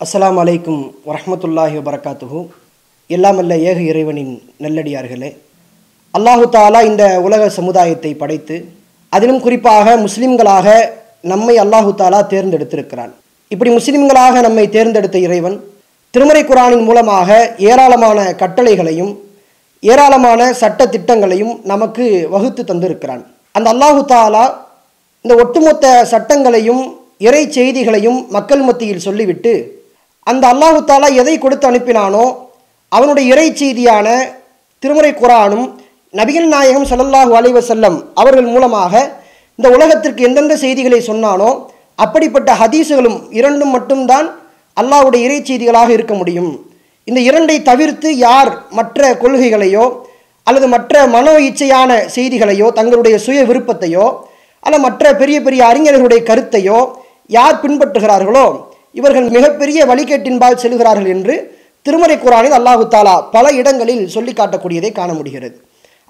அஸ்லாம் அலைக்கும் வரமத்துல்லாஹி வரகாத்துஹூ எல்லாம் அல்ல ஏக இறைவனின் நல்லடியார்களே. அல்லாஹு தாலா இந்த உலக சமுதாயத்தை படைத்து அதிலும் குறிப்பாக முஸ்லிம்களாக நம்மை அல்லாஹு தாலா தேர்ந்தெடுத்திருக்கிறான். இப்படி முஸ்லிம்களாக நம்மை தேர்ந்தெடுத்த இறைவன் திருமறை குரானின் மூலமாக ஏராளமான கட்டளைகளையும் ஏராளமான சட்ட திட்டங்களையும் நமக்கு வகுத்து தந்திருக்கிறான். அந்த அல்லாஹு தாலா இந்த ஒட்டுமொத்த சட்டங்களையும் இறை செய்திகளையும் மக்கள் மத்தியில் சொல்லிவிட்டு அந்த அல்லாஹு தாலா எதை கொடுத்து அனுப்பினானோ அவனுடைய இறை செய்தியான திருமுறை குரானும் நபிகள் நாயகம் சல்லல்லாஹு அலைவசல்லம் அவர்கள் மூலமாக இந்த உலகத்திற்கு எந்தெந்த செய்திகளை சொன்னானோ அப்படிப்பட்ட ஹதீஸுகளும் இரண்டும் மட்டும்தான் அல்லாஹ்வுடைய இறை செய்திகளாக இருக்க முடியும். இந்த இரண்டை தவிர்த்து யார் மற்ற கொள்கைகளையோ அல்லது மற்ற மனோ இச்சையான செய்திகளையோ தங்களுடைய சுய விருப்பத்தையோ அல்ல மற்ற பெரிய பெரிய அறிஞர்களுடைய கருத்தையோ யார் பின்பற்றுகிறார்களோ இவர்கள் மிகப்பெரிய வழிகேட்டின்பால் செல்கிறார்கள் என்று திருமறை குரானில் அல்லாஹு தாலா பல இடங்களில் சொல்லி காட்டக்கூடியதை காண முடிகிறது.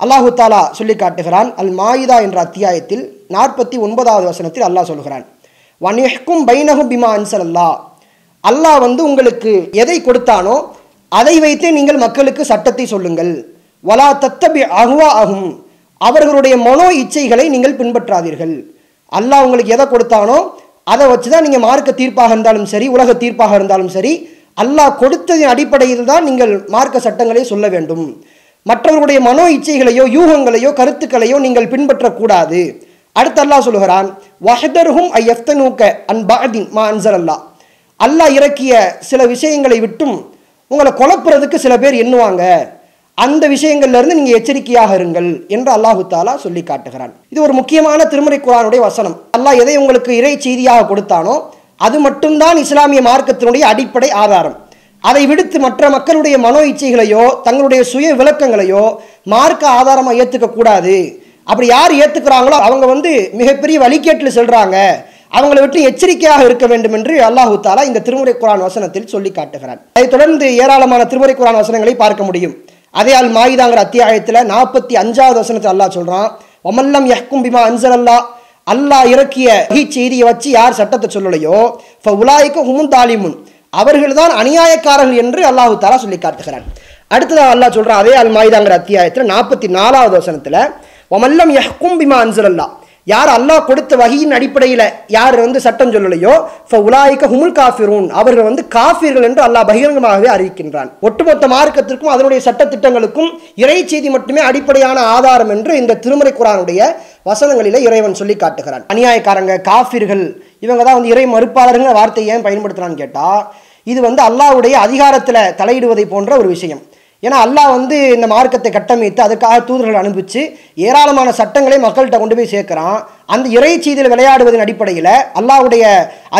அல்லாஹு தாலா சொல்லி காட்டுகிறான் அல் மாயிதா என்ற அத்தியாயத்தில் நாற்பத்தி ஒன்பதாவது வசனத்தில் அல்லாஹ் சொல்கிறான் வனிஹ்கும் பைனகும் பிமா அன்சல் அல்லா அல்லாஹ் வந்து உங்களுக்கு எதை கொடுத்தானோ அதை வைத்தே நீங்கள் மக்களுக்கு சட்டத்தை சொல்லுங்கள். வலா தத்தபி அகுவா ஆகும் அவர்களுடைய மனோ இச்சைகளை நீங்கள் பின்பற்றாதீர்கள். அல்லாஹ் உங்களுக்கு எதை கொடுத்தானோ அதை வச்சு தான் நீங்கள் மார்க்க தீர்ப்பாக இருந்தாலும் சரி உலக தீர்ப்பாக இருந்தாலும் சரி அல்லாஹ் கொடுத்ததின் அடிப்படையில் தான் நீங்கள் மார்க்க சட்டங்களை சொல்ல வேண்டும். மற்றவர்களுடைய மனோ இச்சைகளையோ யூகங்களையோ கருத்துக்களையோ நீங்கள் பின்பற்றக்கூடாது. அடுத்து அல்லாஹ் சொல்லுகிறான் வஹதர்ஹும் ஐ எஃப்தனூக்க அன் பாதின் மா அன்சர் அல்லாஹ் அல்லாஹ் இறக்கிய சில விஷயங்களை விட்டும் உங்களை குழப்புறதுக்கு சில பேர் எண்ணுவாங்க. அந்த விஷயங்கள்லேருந்து நீங்கள் எச்சரிக்கையாக இருங்கள் என்று அல்லாஹு தாலா சொல்லி காட்டுகிறான். இது ஒரு முக்கியமான திருமுறை குரானுடைய வசனம். அல்லாஹ் எதை உங்களுக்கு இறை செய்தியாக கொடுத்தானோ அது மட்டும்தான் இஸ்லாமிய மார்க்கத்தினுடைய அடிப்படை ஆதாரம். அதை விடுத்து மற்ற மக்களுடைய மனோ இச்சைகளையோ தங்களுடைய சுய விளக்கங்களையோ மார்க்க ஆதாரமாக ஏற்றுக்க கூடாது. அப்படி யார் ஏற்றுக்கிறாங்களோ அவங்க வந்து மிகப்பெரிய வழிகேட்டில் செல்கிறாங்க அவங்களை விட்டு எச்சரிக்கையாக இருக்க வேண்டும் என்று அல்லாஹு தாலா இந்த திருமுறை குரான் வசனத்தில் சொல்லி காட்டுகிறான். அதைத் தொடர்ந்து ஏராளமான திருமுறை குரான் வசனங்களை பார்க்க முடியும். அதே அல் மாயுதாங்கிற அத்தியாயத்தில் நாற்பத்தி அஞ்சாவது வசனத்தில் அல்லாஹ் சொல்கிறான் ஒமல்லம் யஹ்கும் பிமா அன்சல் அல்லா அல்லாஹ் இறக்கிய செய்தியை வச்சு யார் சட்டத்தை சொல்லலையோ இப்போ உலாய்க்கு ஹுமுன் தாலிமுன். அவர்கள் தான் அநியாயக்காரர்கள் என்று அல்லாஹு தாலா சொல்லி காட்டுகிறான். அடுத்ததாக அல்லாஹ் சொல்கிறான் அதே அல் மாயுதாங்கிற அத்தியாயத்தில் நாற்பத்தி நாலாவது வசனத்தில் ஒமல்லம் யஹ்கும் பிமா அன்சல் அல்லா யார் அல்லாஹ் கொடுத்த வகையின் அடிப்படையில் யார் வந்து சட்டம் சொல்லலையோ உலாய்க்க ஹுமுல் காஃபிரூன். அவர்கள் வந்து காஃபிர்கள் என்று அல்லாஹ் பகிரங்கமாகவே அறிவிக்கின்றான். ஒட்டுமொத்த மார்க்கத்திற்கும் அதனுடைய சட்ட திட்டங்களுக்கும் இறை செய்தி மட்டுமே அடிப்படையான ஆதாரம் என்று இந்த திருமறை குரானுடைய வசனங்களில் இறைவன் சொல்லி காட்டுகிறான். அநியாயக்காரங்க காஃபிர்கள் இவங்க தான் வந்து இறை மறுப்பாளருங்கிற வார்த்தையை ஏன் பயன்படுத்துகிறான்னு கேட்டால் இது வந்து அல்லாஹ்வுடைய அதிகாரத்தில் தலையிடுவதை போன்ற ஒரு விஷயம். ஏன்னா அல்லாஹ் வந்து இந்த மார்க்கத்தை கட்டமைத்து அதுக்காக தூதர்கள் அனுப்பிச்சு ஏராளமான சட்டங்களை மக்கள்கிட்ட கொண்டு போய் சேர்க்குறான். அந்த இறை செய்தியில் விளையாடுவதன் அடிப்படையில் அல்லாஹ்வுடைய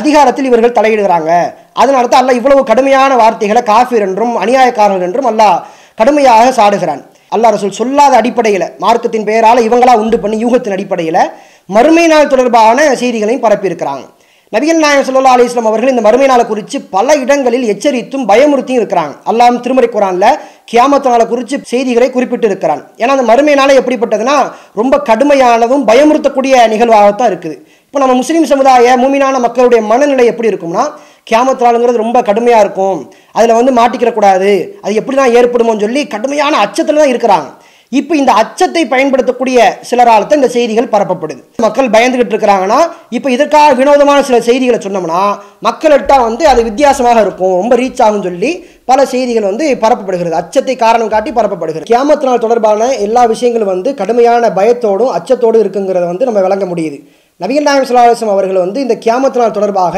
அதிகாரத்தில் இவர்கள் தலையிடுகிறாங்க அதனால தான் அல்லாஹ் இவ்வளவு கடுமையான வார்த்தைகளை காஃபிர் என்றும் அநியாயக்காரர்கள் என்றும் அல்லாஹ் கடுமையாக சாடுகிறான். அல்லாஹ் ரசூல் சொல்லாத அடிப்படையில் மார்க்கத்தின் பெயரால் இவங்களா உண்டு பண்ணி யூகத்தின் அடிப்படையில் மறுமை நாள் தொடர்பான செய்திகளையும் பரப்பியிருக்கிறாங்க. நபிகள் நாயகம் சொல்லா அலிஸ்லாம் அவர்கள் இந்த மறுமை நாளை குறித்து பல இடங்களில் எச்சரித்தும் பயமுறுத்தியும் இருக்கிறாங்க. அல்லாம் திருமறை குரானில் கியாமத்து நாளை குறித்து செய்திகளை குறிப்பிட்டு இருக்கிறான். ஏன்னா அந்த மறுமை நாளை எப்படிப்பட்டதுன்னா ரொம்ப கடுமையானதும் பயமுறுத்தக்கூடிய நிகழ்வாகத்தான் இருக்குது. இப்போ நம்ம முஸ்லீம் சமுதாய மூமினான மக்களுடைய மனநிலை எப்படி இருக்கும்னா கியாமத்து நாளுங்கிறது ரொம்ப கடுமையாக இருக்கும். அதில் வந்து மாட்டிக்கிறக்கூடாது. அது எப்படி தான் ஏற்படுமோன்னு சொல்லி கடுமையான அச்சத்தில் தான் இருக்கிறாங்க. இப்போ இந்த அச்சத்தை பயன்படுத்தக்கூடிய சிலரால் தான் இந்த செய்திகள் பரப்பப்படுது. மக்கள் பயந்துகிட்டு இருக்கிறாங்கன்னா இப்போ இதற்காக வினோதமான சில செய்திகளை சொன்னோம்னா மக்கள்கிட்ட வந்து அது வித்தியாசமாக இருக்கும் ரொம்ப ரீச் ஆகும் சொல்லி பல செய்திகள் வந்து பரப்பப்படுகிறது. அச்சத்தை காரணம் காட்டி பரப்பப்படுகிறது. கியாமத்து நாள் தொடர்பான எல்லா விஷயங்களும் வந்து கடுமையான பயத்தோடும் அச்சத்தோடும் இருக்குங்கிறத வந்து நம்ம விளங்க முடியுது. நபிகள் நாயம் சுல்லாசம் அவர்கள் வந்து இந்த கியாமத்து நாள் தொடர்பாக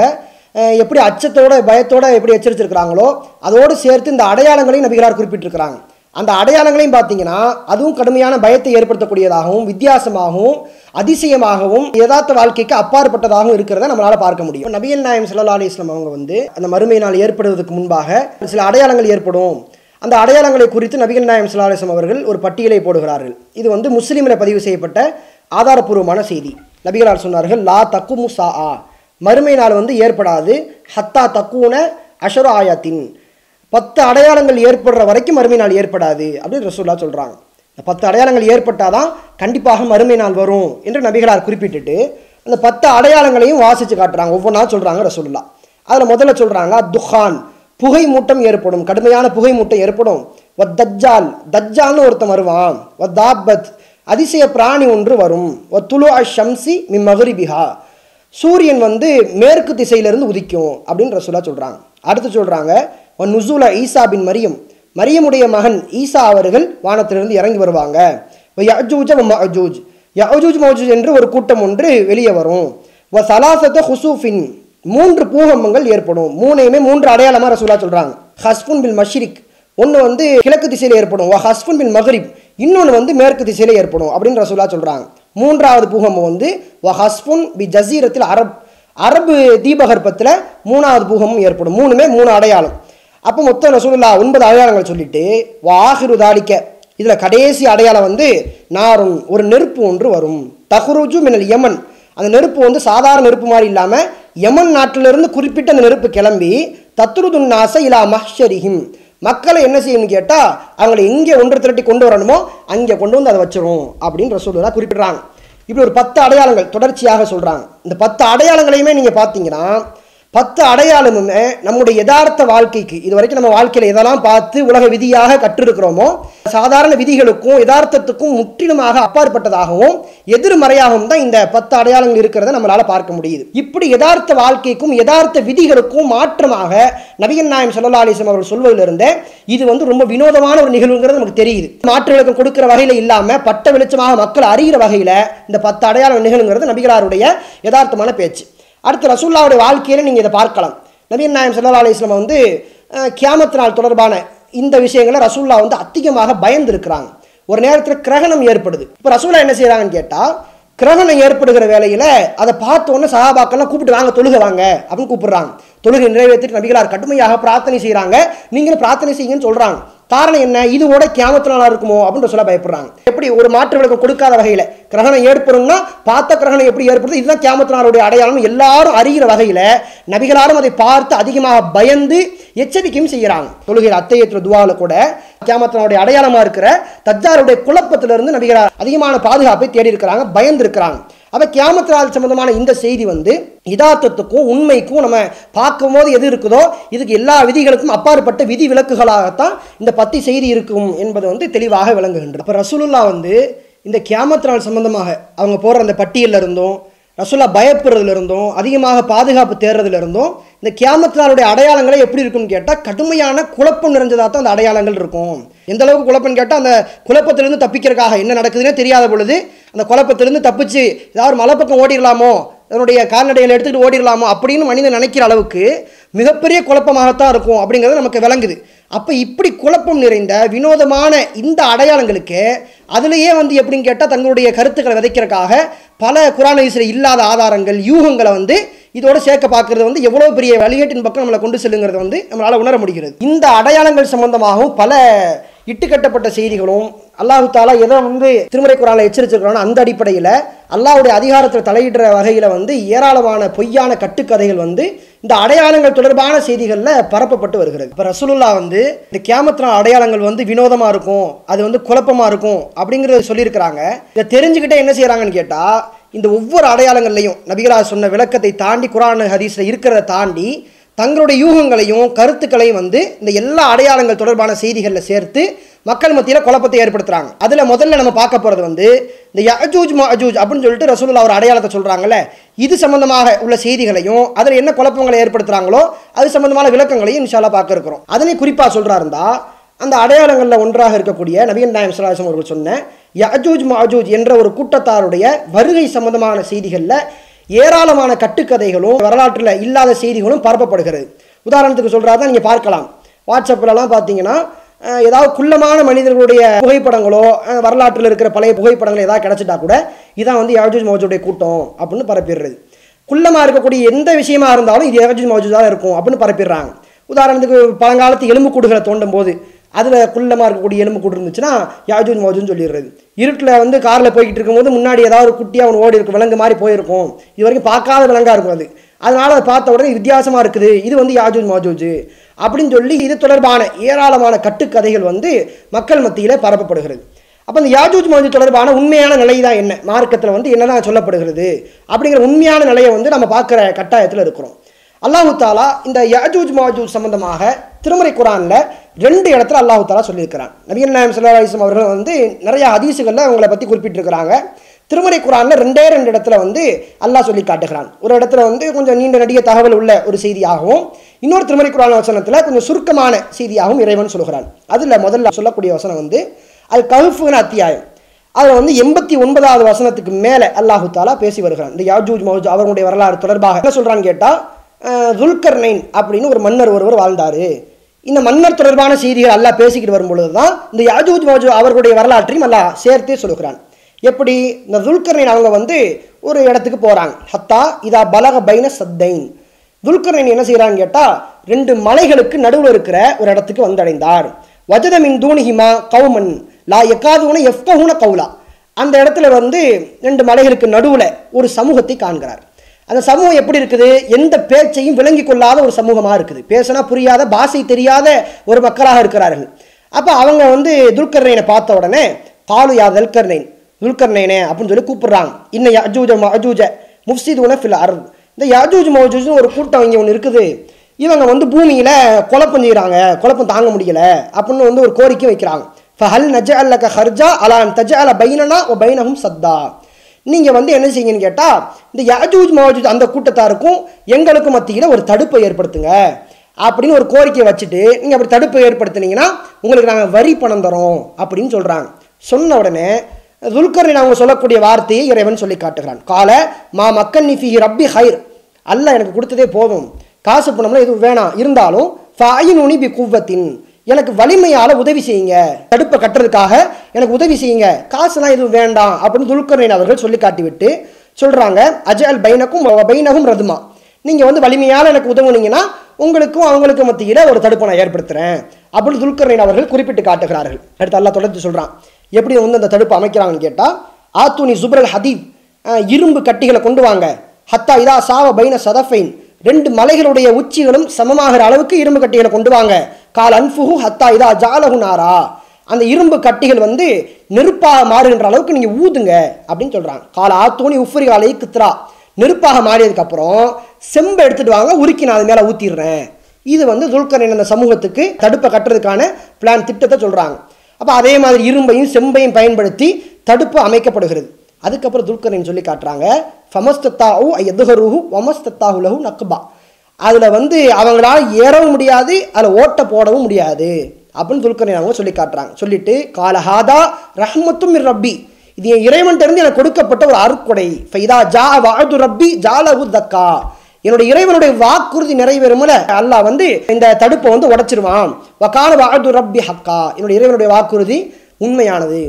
எப்படி அச்சத்தோட பயத்தோட எப்படி எச்சரித்திருக்கிறாங்களோ அதோடு சேர்த்து இந்த அடையாளங்களையும் நபிகளார் குறிப்பிட்டிருக்கிறாங்க. அந்த அடையாளங்களையும் பார்த்தீங்கன்னா அதுவும் கடுமையான பயத்தை ஏற்படுத்தக்கூடியதாகவும் வித்தியாசமாகவும் அதிசயமாகவும் யதார்த்த வாழ்க்கைக்கு அப்பாற்பட்டதாகவும் இருக்கிறத நம்மளால் பார்க்க முடியும். நபியல் நாயம் சல்லா அலி இஸ்லாம் அவங்க வந்து அந்த மறுமை நாள் ஏற்படுவதற்கு முன்பாக சில அடையாளங்கள் ஏற்படும். அந்த அடையாளங்களை குறித்து நபிகள் நாயம் சல்லா அலிஸ்லாம் அவர்கள் ஒரு பட்டியலை போடுகிறார்கள். இது வந்து முஸ்லீமில் பதிவு செய்யப்பட்ட ஆதாரபூர்வமான செய்தி. நபிகளார் சொன்னார்கள் லா தக்குமு சா ஆ மறுமை நாள் வந்து ஏற்படாது. ஹத்தா தக்குன அஷரோ ஆயாத்தின். பத்து அடையாளங்கள் ஏற்படுற வரைக்கும் மறுமை நாள் ஏற்படாது அப்படின்னு ரசூல்லா சொல்கிறாங்க இந்த பத்து அடையாளங்கள் ஏற்பட்டால் தான் கண்டிப்பாக மறுமை நாள் வரும் என்று நபிகளார் குறிப்பிட்டுட்டு அந்த பத்து அடையாளங்களையும் வாசித்து காட்டுறாங்க. ஒவ்வொன்றா சொல்கிறாங்க ரசூல்லா அதில் முதல்ல சொல்கிறாங்க துஹான். புகை மூட்டம் ஏற்படும். கடுமையான புகை மூட்டம் ஏற்படும். ஒ தஜ்ஜால். தஜ்ஜால்னு ஒருத்தன் வருவான். ஒ தாபத் அதிசய பிராணி ஒன்று வரும். வ துலு அ ஷம்சி மி மகரிபிஹா சூரியன் வந்து மேற்கு திசையிலிருந்து உதிக்கும் அப்படின்னு ரசூலா சொல்கிறாங்க அடுத்து சொல்கிறாங்க ஒ நுசூல ஈசா பின் மரியம். மரியமுடைய மகன் ஈசா அவர்கள் வானத்திலிருந்து இறங்கி வருவாங்க. யஜூஜ் யஜூஜ யஜூஜ் என்று ஒரு கூட்டம் ஒன்று வெளியே வரும். வ சலாசத்த ஹுசூஃபின் மூன்று பூகம்பங்கள் ஏற்படும். மூணையுமே மூன்று அடையாளமாக ரசூலா சொல்கிறாங்க ஹஸ்புன் பில் மஷ்ரிக். ஒன்று வந்து கிழக்கு திசையில் ஏற்படும். வ ஹஸ்புன் பின் மகரிப். இன்னொன்று வந்து மேற்கு திசையில் ஏற்படும் அப்படின்னு ரசூலா சொல்கிறாங்க மூன்றாவது பூகம்பம் வந்து வ ஹஸ்புன் பி ஜசீரத்தில் அரப் அரபு தீபகற்பத்தில் மூணாவது பூகமும் ஏற்படும். மூணுமே மூணு அடையாளம். அப்போ மொத்தம் ரசூலுல்லா ஒன்பது அடையாளங்கள் சொல்லிட்டு வாஹிரு தாடிக்க இதில் கடைசி அடையாளம் வந்து நாரும் ஒரு நெருப்பு ஒன்று வரும். தஹ்ருஜு மினல் யமன். அந்த நெருப்பு வந்து சாதாரண நெருப்பு மாதிரி இல்லாமல் யமன் நாட்டிலிருந்து குறிப்பிட்ட அந்த நெருப்பு கிளம்பி தத்ருதுன் நாச இலா மஹ்ஷரிஹிம். மக்களை என்ன செய்யணும்னு கேட்டால் அவங்களை எங்கே ஒன்று திரட்டி கொண்டு வரணுமோ அங்கே கொண்டு வந்து அதை வச்சிரும். அப்படின்னு ரசூலுல்லா குறிப்பிடுறாங்க. இப்படி ஒரு பத்து அடையாளங்கள் தொடர்ச்சியாக சொல்கிறாங்க இந்த பத்து அடையாளங்களையுமே நீங்கள் பார்த்தீங்கன்னா பத்து அடையாளமுமே நம்முடைய யதார்த்த வாழ்க்கைக்கு இது வரைக்கும் நம்ம வாழ்க்கையில் எதெல்லாம் பார்த்து உலக விதியாக கற்றிருக்கிறோமோ சாதாரண விதிகளுக்கும் யதார்த்தத்துக்கும் முற்றிலுமாக அப்பாற்பட்டதாகவும் எதிர்மறையாகவும் தான் இந்த பத்து அடையாளங்கள் இருக்கிறத நம்மளால் பார்க்க முடியுது. இப்படி யதார்த்த வாழ்க்கைக்கும் யதார்த்த விதிகளுக்கும் மாற்றமாக நபிகள் நாயம் சல்லா அலிஸ்லாம் அவர்கள் சொல்வதிலிருந்தே இது வந்து ரொம்ப வினோதமான ஒரு நிகழ்வுங்கிறது நமக்கு தெரியுது. மாற்று விளக்கம் கொடுக்கிற வகையில் இல்லாமல் பட்ட வெளிச்சமாக மக்கள் அறிகிற வகையில் இந்த பத்து அடையாளம் நிகழுங்கிறது நபிகளாருடைய யதார்த்தமான பேச்சு. அடுத்து ரசூல்லாவுடைய வாழ்க்கையில நீங்கள் இதை பார்க்கலாம். நபீன் நாயம் சல்லா அலிஸ்லாம் வந்து அஹ், கியாமத் நாள் தொடர்பான இந்த விஷயங்களை ரசூல்லா வந்து அதிகமாக பயந்துருக்கிறாங்க. ஒரு நேரத்தில் கிரகணம் ஏற்படுது. இப்போ ரசூல்லா என்ன செய்கிறாங்கன்னு கேட்டால் கிரகணம் ஏற்படுகிற வேலையில் அதை பார்த்த உடனே சகாபாக்கெல்லாம் கூப்பிட்டு வாங்க தொழுக வாங்க அப்படின்னு கூப்பிடுறாங்க. தொழுகை நிறைவேற்றிட்டு நபிகளார் கடுமையாக பிரார்த்தனை செய்கிறாங்க நீங்களும் பிரார்த்தனை செய்யுங்கன்னு சொல்கிறாங்க காரணம் என்ன? இது கூட இருக்குமோ? அப்படின்னு சொல்ல பயப்படுறாங்க. எப்படி ஒரு மாற்று விளக்கம் கொடுக்காத வகையில் கிரகணம் ஏற்படும்னா பார்த்த கிரகணம் எப்படி ஏற்படுது இதுதான் கியாமத்து நாளுடைய அடையாளம் எல்லாரும் அறிகிற வகையில் நபிகளாரும் அதை பார்த்து அதிகமாக பயந்து எச்சரிக்கையும் செய்கிறாங்க. தொழுகிற அத்தையற்ற துவாவில் கூட கியாமத்தினுடைய அடையாளமாக இருக்கிற தஜாருடைய குழப்பத்திலிருந்து நபிகளார் அதிகமான பாதுகாப்பை தேடி இருக்கிறாங்க பயந்து இருக்கிறாங்க அப்போ கியாமத் சம்மந்தமான இந்த செய்தி வந்து யதார்த்தத்துக்கும் உண்மைக்கும் நம்ம பார்க்கும்போது எது இருக்குதோ இதுக்கு எல்லா விதிகளுக்கும் அப்பாற்பட்ட விதி விலக்குகளாகத்தான் இந்த பத்தி செய்தி இருக்கும் என்பது வந்து தெளிவாக விளங்குகின்றது. அப்போ ரசூலுல்லா வந்து இந்த கியாமத் சம்மந்தமாக அவங்க போடுற அந்த பட்டியலில் இருந்தும் ரசூல்லா பயப்படுறதுல இருந்தும் அதிகமாக பாதுகாப்பு தேடுறதுல இருந்தும் இந்த கியாமத் அடையாளங்களை எப்படி இருக்கும்னு கேட்டால் கடுமையான குழப்பம் நிறைஞ்சதாக தான் அந்த அடையாளங்கள் இருக்கும். எந்த அளவுக்கு குழப்பம்னு கேட்டால் அந்த குழப்பத்திலிருந்து தப்பிக்கிறதுக்காக என்ன நடக்குதுன்னே தெரியாத பொழுது அந்த குழப்பத்திலிருந்து தப்பிச்சு ஏதாவது மலைப்பக்கம் மலை பக்கம் ஓடிடலாமோ அதனுடைய கால்நடைகளை எடுத்துகிட்டு ஓடிடலாமோ அப்படின்னு மனிதன் நினைக்கிற அளவுக்கு மிகப்பெரிய குழப்பமாகத்தான் இருக்கும் அப்படிங்கிறது நமக்கு விளங்குது. அப்போ இப்படி குழப்பம் நிறைந்த வினோதமான இந்த அடையாளங்களுக்கு அதுலேயே வந்து எப்படின்னு கேட்டால் தங்களுடைய கருத்துக்களை விதைக்கிறதுக்காக பல குரான் ஹதீஸ்ல இல்லாத ஆதாரங்கள் யூகங்களை வந்து இதோட சேர்க்க பார்க்கறது வந்து எவ்வளோ பெரிய வழிகேட்டின் பக்கம் நம்மளை கொண்டு செல்லுங்கிறது வந்து நம்மளால் உணர முடிகிறது. இந்த அடையாளங்கள் சம்பந்தமாகவும் பல இட்டுக்கட்டப்பட்ட செய்திகளும் அல்லாஹு தாலா எதை வந்து திருமறை குரானில் எச்சரிச்சிருக்கிறானோ அந்த அடிப்படையில் அல்லாஹுடைய அதிகாரத்தில் தலையிடுற வகையில் வந்து ஏராளமான பொய்யான கட்டுக்கதைகள் வந்து இந்த அடையாளங்கள் தொடர்பான செய்திகளில் பரப்பப்பட்டு வருகிறது. இப்போ ரசூலுல்லா வந்து இந்த கேமத்தின அடையாளங்கள் வந்து வினோதமாக இருக்கும் அது வந்து குழப்பமாக இருக்கும் அப்படிங்கிறத சொல்லியிருக்கிறாங்க. இதை தெரிஞ்சுக்கிட்டே என்ன செய்கிறாங்கன்னு கேட்டால் இந்த ஒவ்வொரு அடையாளங்கள்லையும் நபிகரா சொன்ன விளக்கத்தை தாண்டி குரான் ஹதீஸில் இருக்கிறத தாண்டி தங்களுடைய யூகங்களையும் கருத்துக்களையும் வந்து இந்த எல்லா அடையாளங்கள் தொடர்பான செய்திகளில் சேர்த்து மக்கள் மத்தியில் குழப்பத்தை ஏற்படுத்துகிறாங்க அதில் முதல்ல நம்ம பார்க்க போகிறது வந்து இந்த யஜூஜ் மஜூஜ் அப்படின்னு சொல்லிட்டு ரசூலுல்லா ஒரு அடையாளத்தை சொல்கிறாங்கல்ல இது சம்மந்தமாக உள்ள செய்திகளையும் அதில் என்ன குழப்பங்களை ஏற்படுத்துகிறாங்களோ அது சம்மந்தமான விளக்கங்களையும் இன்ஷால்லா பார்க்க இருக்கிறோம். அதனை குறிப்பாக சொல்கிறாருந்தா அந்த அடையாளங்களில் ஒன்றாக இருக்கக்கூடிய நவீன் நாயம் சுல்லாசம் அவர்கள் சொன்ன யஜூஜ் மஜூஜ் என்ற ஒரு கூட்டத்தாருடைய வருகை சம்பந்தமான செய்திகளில் ஏராளமான கட்டுக்கதைகளும் வரலாற்றில் இல்லாத செய்திகளும் பரப்பப்படுகிறது. உதாரணத்துக்கு சொல்கிறதா நீங்கள் பார்க்கலாம். வாட்ஸ்அப்லலாம் பார்த்தீங்கன்னா ஏதாவது குள்ளமான மனிதர்களுடைய புகைப்படங்களோ வரலாற்றில் இருக்கிற பழைய புகைப்படங்கள் ஏதாவது கிடச்சிட்டா கூட இதான் வந்து யாஜூஜ் மௌஜூடைய கூட்டம் அப்படின்னு பரப்பிடுறது. குள்ளமாக இருக்கக்கூடிய எந்த விஷயமா இருந்தாலும் இது யாஜூஜ் தான் இருக்கும் அப்படின்னு பரப்பிடுறாங்க. உதாரணத்துக்கு பழங்காலத்து எலும்பு கூடுகளை தோண்டும் போது அதில் குள்ளமாக இருக்கக்கூடிய எலும்புக்கூடு இருந்துச்சுன்னா யாஜூஜ் மௌஜூன்னு சொல்லிடுறது. இருட்டில் வந்து காரில் போய்கிட்டு இருக்கும்போது முன்னாடி ஏதாவது ஒரு குட்டியாக ஒன்று ஓடி இருக்கும் விலங்கு மாதிரி போயிருக்கும். இது வரைக்கும் பார்க்காத விலங்காக இருக்கும் அது. அதனால் அதை பார்த்த உடனே வித்தியாசமாக இருக்குது. இது வந்து யாஜூஜ் மாஜூஜ். அப்படின்னு சொல்லி இது தொடர்பான ஏராளமான கட்டுக்கதைகள் வந்து மக்கள் மத்தியில் பரப்பப்படுகிறது. அப்போ இந்த யாஜூஜ் மாஜூஜ் தொடர்பான உண்மையான நிலை தான் என்ன? மார்க்கத்தில் வந்து என்னதான் சொல்லப்படுகிறது? அப்படிங்கிற உண்மையான நிலையை வந்து நம்ம பார்க்குற கட்டாயத்தில் இருக்கிறோம். அல்லாஹு தாலா இந்த யாஜூஜ் மாஜூஜ் சம்பந்தமாக திருமறை குரானில் ரெண்டு இடத்துல அல்லாஹு தாலா சொல்லியிருக்கிறான். நபிகள் நாயம் சல்லாஹிஸ்லாம் அவர்கள் வந்து நிறைய அதிசுகளில் அவங்களை பற்றி குறிப்பிட்டிருக்கிறாங்க. திருமறை குரானில் ரெண்டே ரெண்டு இடத்துல வந்து அல்லாஹ் சொல்லி காட்டுகிறான். ஒரு இடத்துல வந்து கொஞ்சம் நீண்ட நடிக தகவல் உள்ள ஒரு செய்தியாகவும் இன்னொரு திருமறை குரான் வசனத்தில் கொஞ்சம் சுருக்கமான செய்தியாகவும் இறைவன் சொல்கிறான் அதில் முதல்ல சொல்லக்கூடிய வசனம் வந்து அது கல்ஃபுன்னு அத்தியாயம். அதில் வந்து எண்பத்தி ஒன்பதாவது வசனத்துக்கு மேலே அல்லாஹு தாலா பேசி வருகிறான். இந்த யாஜூஜ் மௌஜூஜ் அவர்களுடைய வரலாறு தொடர்பாக என்ன சொல்கிறான்னு கேட்டால் துல்கர்னைன் அப்படின்னு ஒரு மன்னர் ஒருவர் வாழ்ந்தார். இந்த மன்னர் தொடர்பான செய்திகள் அல்லாஹ் பேசிக்கிட்டு வரும்பொழுது தான் இந்த யாஜூத் மௌஜூ அவர்களுடைய வரலாற்றையும் அல்லாஹ் சேர்த்தே சொல்கிறான் எப்படி? இந்த துல்கர்னைன் அவங்க வந்து ஒரு இடத்துக்கு போகிறாங்க ஹத்தா இதா பலக பைன சத்தைன். துல்கர்னைன் என்ன செய்கிறான்னு கேட்டால் ரெண்டு மலைகளுக்கு நடுவில் இருக்கிற ஒரு இடத்துக்கு வந்தடைந்தார். வஜதமின் தூணிஹிமா கவுமன் லா எக்காதுன எஃப்கஹுன கவுலா அந்த இடத்துல வந்து ரெண்டு மலைகளுக்கு நடுவில் ஒரு சமூகத்தை காண்கிறார். அந்த சமூகம் எப்படி இருக்குது? எந்த பேச்சையும் விளங்கி கொள்ளாத ஒரு சமூகமாக இருக்குது. பேசினா புரியாத பாஷை தெரியாத ஒரு மக்களாக இருக்கிறார்கள். அப்போ அவங்க வந்து துல்கர்னைனை பார்த்த உடனே பாலு யா தல்கர்னைன் துல்கர்னைனே அப்படின்னு சொல்லி கூப்பிடுறாங்க. இன்னும் யஜூஜ மஜூஜ முஃப்சிதுன ஃபில் அருள் இந்த யாஜூஜ் மௌஜூஜ்னு ஒரு கூட்டம் இங்கே ஒன்று இருக்குது. இவங்க வந்து பூமியில் குழப்பம் செய்கிறாங்க குழப்பம் தாங்க முடியலை அப்படின்னு வந்து ஒரு கோரிக்கை வைக்கிறாங்க. ஃபஹல் நஜ அல்ல ஹர்ஜா அலான் தஜ அல பைனனா ஓ பைனஹும் சத்தா. நீங்கள் வந்து என்ன செய்யுங்கன்னு கேட்டால் இந்த யாஜூஜ் மௌஜூஜ் அந்த கூட்டத்தாருக்கும் எங்களுக்கும் மத்தியில் ஒரு தடுப்பை ஏற்படுத்துங்க. அப்படின்னு ஒரு கோரிக்கையை வச்சுட்டு நீங்கள் அப்படி தடுப்பை ஏற்படுத்துனீங்கன்னா உங்களுக்கு நாங்கள் வரி பணம் தரோம் அப்படின்னு சொல்கிறாங்க சொன்ன உடனே துல்கரின் அவங்க சொல்லக்கூடிய வார்த்தையை இறைவன் சொல்லி காட்டுகிறான். கால மா மக்கன் நிஃபி ரப்பி ஹைர். அல்ல எனக்கு கொடுத்ததே போதும். காசு பணம்லாம் எதுவும் வேணாம். இருந்தாலும் ஃபைனுனி பி குவத்தின் எனக்கு வலிமையால் உதவி செய்யுங்க. தடுப்பை கட்டுறதுக்காக எனக்கு உதவி செய்யுங்க. காசுலாம் எதுவும் வேண்டாம் அப்படின்னு துல்கர்ணின் அவர்கள் சொல்லி காட்டிவிட்டு சொல்கிறாங்க அஜல் பைனக்கும் பைனகும் ரதுமா. நீங்கள் வந்து வலிமையால் எனக்கு உதவுனீங்கன்னா உங்களுக்கும் அவங்களுக்கும் மத்தியில் ஒரு தடுப்பை நான் ஏற்படுத்துகிறேன் அப்படின்னு துல்கர்ணின் அவர்கள் குறிப்பிட்டு காட்டுகிறார்கள். அடுத்து அல்லா தொடர்ந்து சொல்கிறான் எப்படி வந்து அந்த தடுப்பு அமைக்கிறாங்கன்னு கேட்டால் ஆத்துனி சுப்ரல் ஹதீப் இரும்பு கட்டிகளை கொண்டு வாங்க. ஹத்தா இதா சாவ பைன சதஃபைன். ரெண்டு மலைகளுடைய உச்சிகளும் சமமாகிற அளவுக்கு இரும்பு கட்டிகளை கொண்டு வாங்க. கால் அன்ஃபுஹு ஹத்தா இதா ஜாலகுனாரா நாரா. அந்த இரும்பு கட்டிகள் வந்து நெருப்பாக மாறுகின்ற அளவுக்கு நீங்கள் ஊதுங்க அப்படின்னு சொல்கிறாங்க கால ஆத்தோனி உஃப்ரி காலை கித்ரா. நெருப்பாக மாறியதுக்கப்புறம் செம்பை எடுத்துகிட்டு வாங்க உருக்கி நான் அது மேலே ஊற்றிடுறேன் இது வந்து துல்கரின் அந்த சமூகத்துக்கு தடுப்பை கட்டுறதுக்கான பிளான் திட்டத்தை சொல்கிறாங்க அப்போ அதே மாதிரி இரும்பையும் செம்பையும் பயன்படுத்தி தடுப்பு அமைக்கப்படுகிறது. அதுக்கப்புறம் துல்கரின் சொல்லி காட்டுறாங்க. ஃபமஸ்தத்தாஹு எதுகருஹு வமஸ்தத்தாஹுலஹு நக்குபா அதில் வந்து அவங்களால ஏறவும் முடியாது அதில் ஓட்ட போடவும் முடியாது. அப்படின்னு துல்கரன் அவங்க சொல்லி காட்டுறாங்க. சொல்லிட்டு காலஹாதா ரஹ்மத்தும் மிர் ரப்பி. இது என் இறைவன்கிட்டருந்து எனக்கு கொடுக்கப்பட்ட ஒரு அருக்குடை ஃபைதா ஜா வாழ்து ரப்பி ஜாலகு தக்கா. என்னுடைய இறைவனுடைய வாக்குறுதி நிறைவேறும்ல அல்லாஹ் வந்து இந்த தடுப்பை வந்து உடச்சிருவான். வக்கால வாழ்து ரப்பி ஹக்கா. என்னுடைய இறைவனுடைய வாக்குறுதி உண்மையானது.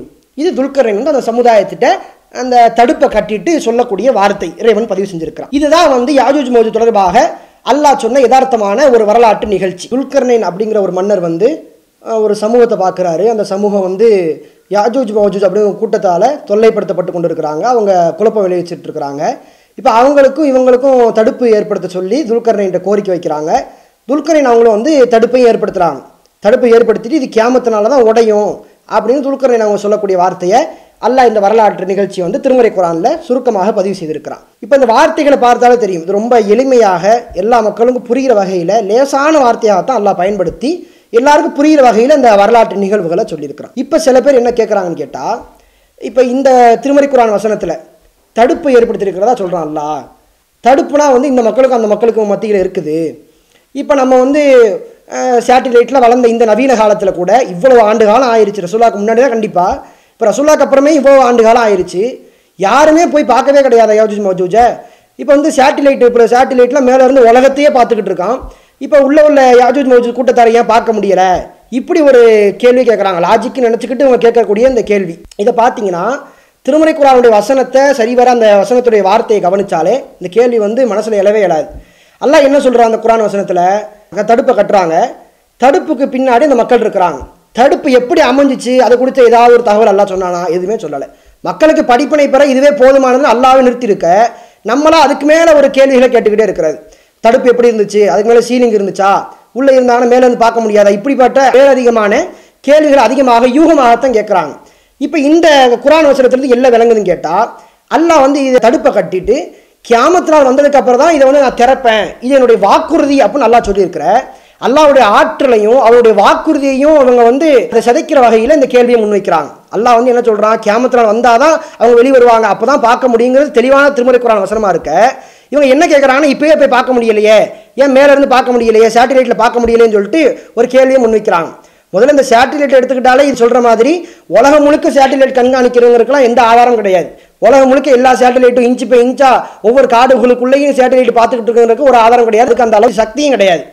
இது துல்கரன் வந்து அந்த சமுதாயத்திட்ட அந்த தடுப்பை கட்டிட்டு சொல்லக்கூடிய வார்த்தை இறைவன் பதிவு செஞ்சிருக்கிறான். இதுதான் வந்து யாஜூஜ் மோஜு தொடர்பாக அல்லாஹ் சொன்ன யதார்த்தமான ஒரு வரலாற்று நிகழ்ச்சி. துல்கர்னைன் அப்படிங்கிற ஒரு மன்னர் வந்து ஒரு சமூகத்தை பார்க்குறாரு. அந்த சமூகம் வந்து யாஜூஜ் மோஜூஜ் அப்படிங்கிற கூட்டத்தால் தொல்லைப்படுத்தப்பட்டு கொண்டு இருக்கிறாங்க அவங்க குழப்பம் விளைவிச்சிட்டு இருக்கிறாங்க. இப்போ அவங்களுக்கும் இவங்களுக்கும் தடுப்பு ஏற்படுத்த சொல்லி துல்கர்ணைன்ற கோரிக்கை வைக்கிறாங்க. துல்கர்னைன் அவங்களும் வந்து தடுப்பையும் ஏற்படுத்துகிறாங்க தடுப்பை ஏற்படுத்திட்டு இது கேமத்தினால தான் உடையும் அப்படின்னு துல்கர்னைன் அவங்க சொல்லக்கூடிய வார்த்தையை அல்லாஹ் இந்த வரலாற்று நிகழ்ச்சி வந்து திருமறை குரானில் சுருக்கமாக பதிவு செய்திருக்கிறான். இப்போ இந்த வார்த்தைகளை பார்த்தாலே தெரியும். இது ரொம்ப எளிமையாக எல்லா மக்களுக்கும் புரிகிற வகையில் லேசான வார்த்தையாகத்தான் அல்லாஹ் பயன்படுத்தி எல்லாருக்கும் புரிகிற வகையில் இந்த வரலாற்று நிகழ்வுகளை சொல்லியிருக்கிறான். இப்போ சில பேர் என்ன கேட்குறாங்கன்னு கேட்டால் இப்போ இந்த திருமறை குரான் வசனத்தில் தடுப்பு ஏற்படுத்தியிருக்கிறதா சொல்கிறான் அல்லா தடுப்புனா வந்து இந்த மக்களுக்கும் அந்த மக்களுக்கும் மத்தியில் இருக்குது. இப்போ நம்ம வந்து சேட்டிலைட்டில் வளர்ந்த இந்த நவீன காலத்தில் கூட இவ்வளோ ஆண்டு காலம் ஆயிடுச்சு ரசூலாக்கு முன்னாடி தான் கண்டிப்பாக இப்போ ரசூலாக்கு அப்புறமே இவ்வளோ ஆண்டு காலம் ஆயிடுச்சு யாருமே போய் பார்க்கவே கிடையாது யோஜிஜ் மோஜூஜை. இப்போ வந்து சேட்டிலைட் இப்போ சேட்டிலைட்டில் மேலே இருந்து உலகத்தையே பார்த்துக்கிட்டு இருக்கான். இப்போ உள்ள உள்ள யாஜூஜ் மோஜூஜ் கூட்டத்தாரை ஏன் பார்க்க முடியலை? இப்படி ஒரு கேள்வி கேட்குறாங்க லாஜிக்கு நினச்சிக்கிட்டு இவங்க கேட்கக்கூடிய இந்த கேள்வி. இதை பார்த்தீங்கன்னா திருமுறை குரானுடைய வசனத்தை சரிவர அந்த வசனத்துடைய வார்த்தையை கவனித்தாலே இந்த கேள்வி வந்து மனசில் எழவே எழாது. அல்லாஹ் என்ன சொல்கிறான் அந்த குரான் வசனத்தில்? தடுப்பை கட்டுறாங்க. தடுப்புக்கு பின்னாடி அந்த மக்கள் இருக்கிறாங்க. தடுப்பு எப்படி அமைஞ்சிச்சு? அது குறித்த ஏதாவது ஒரு தகவல் அல்லா சொன்னானா? எதுவுமே சொல்லலை. மக்களுக்கு படிப்பினை பெற இதுவே போதுமானது அல்லாவே நிறுத்தியிருக்க. நம்மளாம் அதுக்கு மேலே ஒரு கேள்விகளை கேட்டுக்கிட்டே இருக்கிறது. தடுப்பு எப்படி இருந்துச்சு? அதுக்கு மேலே சீலிங் இருந்துச்சா? உள்ளே இருந்தாலும் மேலே இருந்து பார்க்க முடியாதா? இப்படிப்பட்ட மேலதிகமான கேள்விகள் அதிகமாக யூகமாகத்தான் கேட்குறாங்க. இப்போ இந்த குரான் வசனத்திலிருந்து எல்லாம் விளங்குதுன்னு கேட்டால் அல்லாஹ் வந்து இதை தடுப்பை கட்டிட்டு கியாமத்தினால் நாள் வந்ததுக்கு அப்புறம் தான் இதை வந்து நான் திறப்பேன். இது என்னுடைய வாக்குறுதி அப்படின்னு நல்லா சொல்லியிருக்கிறேன் அல்லாவுடைய ஆற்றலையும் அவருடைய வாக்குறுதியையும் அவங்க வந்து அதை சிதைக்கிற வகையில் இந்த கேள்வியை முன்வைக்கிறாங்க. அல்லாஹ் வந்து என்ன சொல்கிறான் கேமத்தில் வந்தால் வந்தாதான் அவங்க வெளியே வருவாங்க. அப்பதான் பார்க்க முடியுங்கிறது தெளிவான திருமுறை குரான் வசனமாக இருக்க. இவங்க என்ன கேட்குறாங்கன்னா இப்பயே போய் பார்க்க முடியலையே. ஏன் மேலேருந்து பார்க்க முடியலையே? சேட்டலைட்ல பார்க்க முடியலையேன்னு சொல்லிட்டு ஒரு கேள்வியை முன்வைக்கிறாங்க. முதல்ல இந்த சேட்டலைட் எடுத்துக்கிட்டாலே இது சொல்கிற மாதிரி உலகம் முழுக்க சேட்டலைட் கண்காணிக்கிறவங்களுக்குலாம் எந்த ஆதாரம் கிடையாது. உலகம் முழுக்க எல்லா சேட்டலைட்டும் இன்ச்சு பை இன்ச்சா ஒவ்வொரு காடுகளுக்குள்ளேயும் சேட்டலைட் பார்த்துக்கிட்டு இருக்கிறதுக்கு ஒரு ஆதாரம் கிடையாது. அதுக்கு அந்த அளவு சக்தியும் கிடையாது.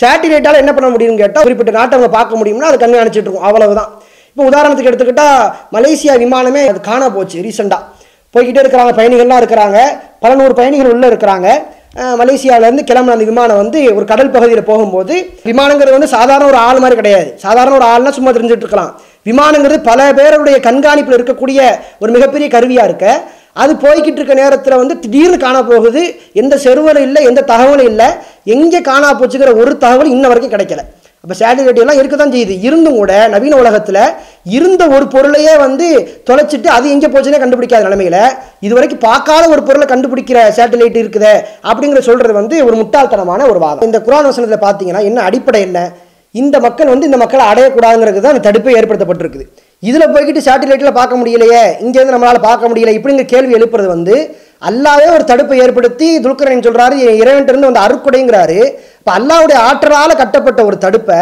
சேட்டிலைட்டால் என்ன பண்ண முடியும்னு கேட்டால் குறிப்பிட்ட நாட்டை அவங்க பார்க்க முடியும்னா அது கண்காணிச்சிட்டு இருக்கும். அவ்வளவுதான். இப்போ உதாரணத்துக்கு எடுத்துக்கிட்டால் மலேசியா விமானமே அது காண போச்சு ரீசெண்டாக போய்கிட்டே இருக்கிறாங்க பயணிகள்லாம் இருக்கிறாங்க. பல நூறு பயணிகள் உள்ளே இருக்கிறாங்க. மலேசியாவிலேருந்து கிளம்புன அந்த விமானம் வந்து ஒரு கடல் பகுதியில் போகும்போது விமானங்கிறது வந்து சாதாரண ஒரு ஆள் மாதிரி கிடையாது. சாதாரண ஒரு ஆள்னா சும்மா தெரிஞ்சுட்டு இருக்கலாம். விமானங்கிறது பல பேருடைய கண்காணிப்பில் இருக்கக்கூடிய ஒரு மிகப்பெரிய கருவியாக இருக்க அது போய்கிட்டு இருக்க நேரத்தில் வந்து திடீர்னு காணா போகுது. எந்த செருவலும் இல்லை எந்த தகவலும் இல்லை. எங்கே காணா போச்சுங்கிற ஒரு தகவல் இன்ன வரைக்கும் கிடைக்கல. அப்போ சேட்டலைட் எல்லாம் இருக்க தான் செய்யுது. இருந்தும் கூட நவீன உலகத்தில் இருந்த ஒரு பொருளையே வந்து தொலைச்சிட்டு அது எங்கே போச்சுன்னே கண்டுபிடிக்காத நிலமையில இது வரைக்கும் பார்க்காத ஒரு பொருளை கண்டுபிடிக்கிற சேட்டலைட் இருக்குதே அப்படிங்கிற சொல்கிறது வந்து ஒரு முட்டாள்தனமான ஒரு வாதம். இந்த குரான் வசனத்தில் பார்த்தீங்கன்னா என்ன அடிப்படை என்ன? இந்த மக்கள் வந்து இந்த மக்களை அடையக்கூடாதுங்கிறது தான் அந்த தடுப்பு ஏற்படுத்தப்பட்டிருக்குது. இதில் போய்கிட்டு சேட்டிலைட்டில் பார்க்க முடியலையே இங்கேருந்து நம்மளால் பார்க்க முடியல இப்படிங்கிற கேள்வி எழுப்புறது வந்து அல்லாவே ஒரு தடுப்பை ஏற்படுத்தி துல்கரன் சொல்கிறாரு இறைவன்ட்டிருந்து வந்து அருக்குடைங்கிறாரு இப்போ அல்லாவுடைய ஆற்றலால் கட்டப்பட்ட ஒரு தடுப்பை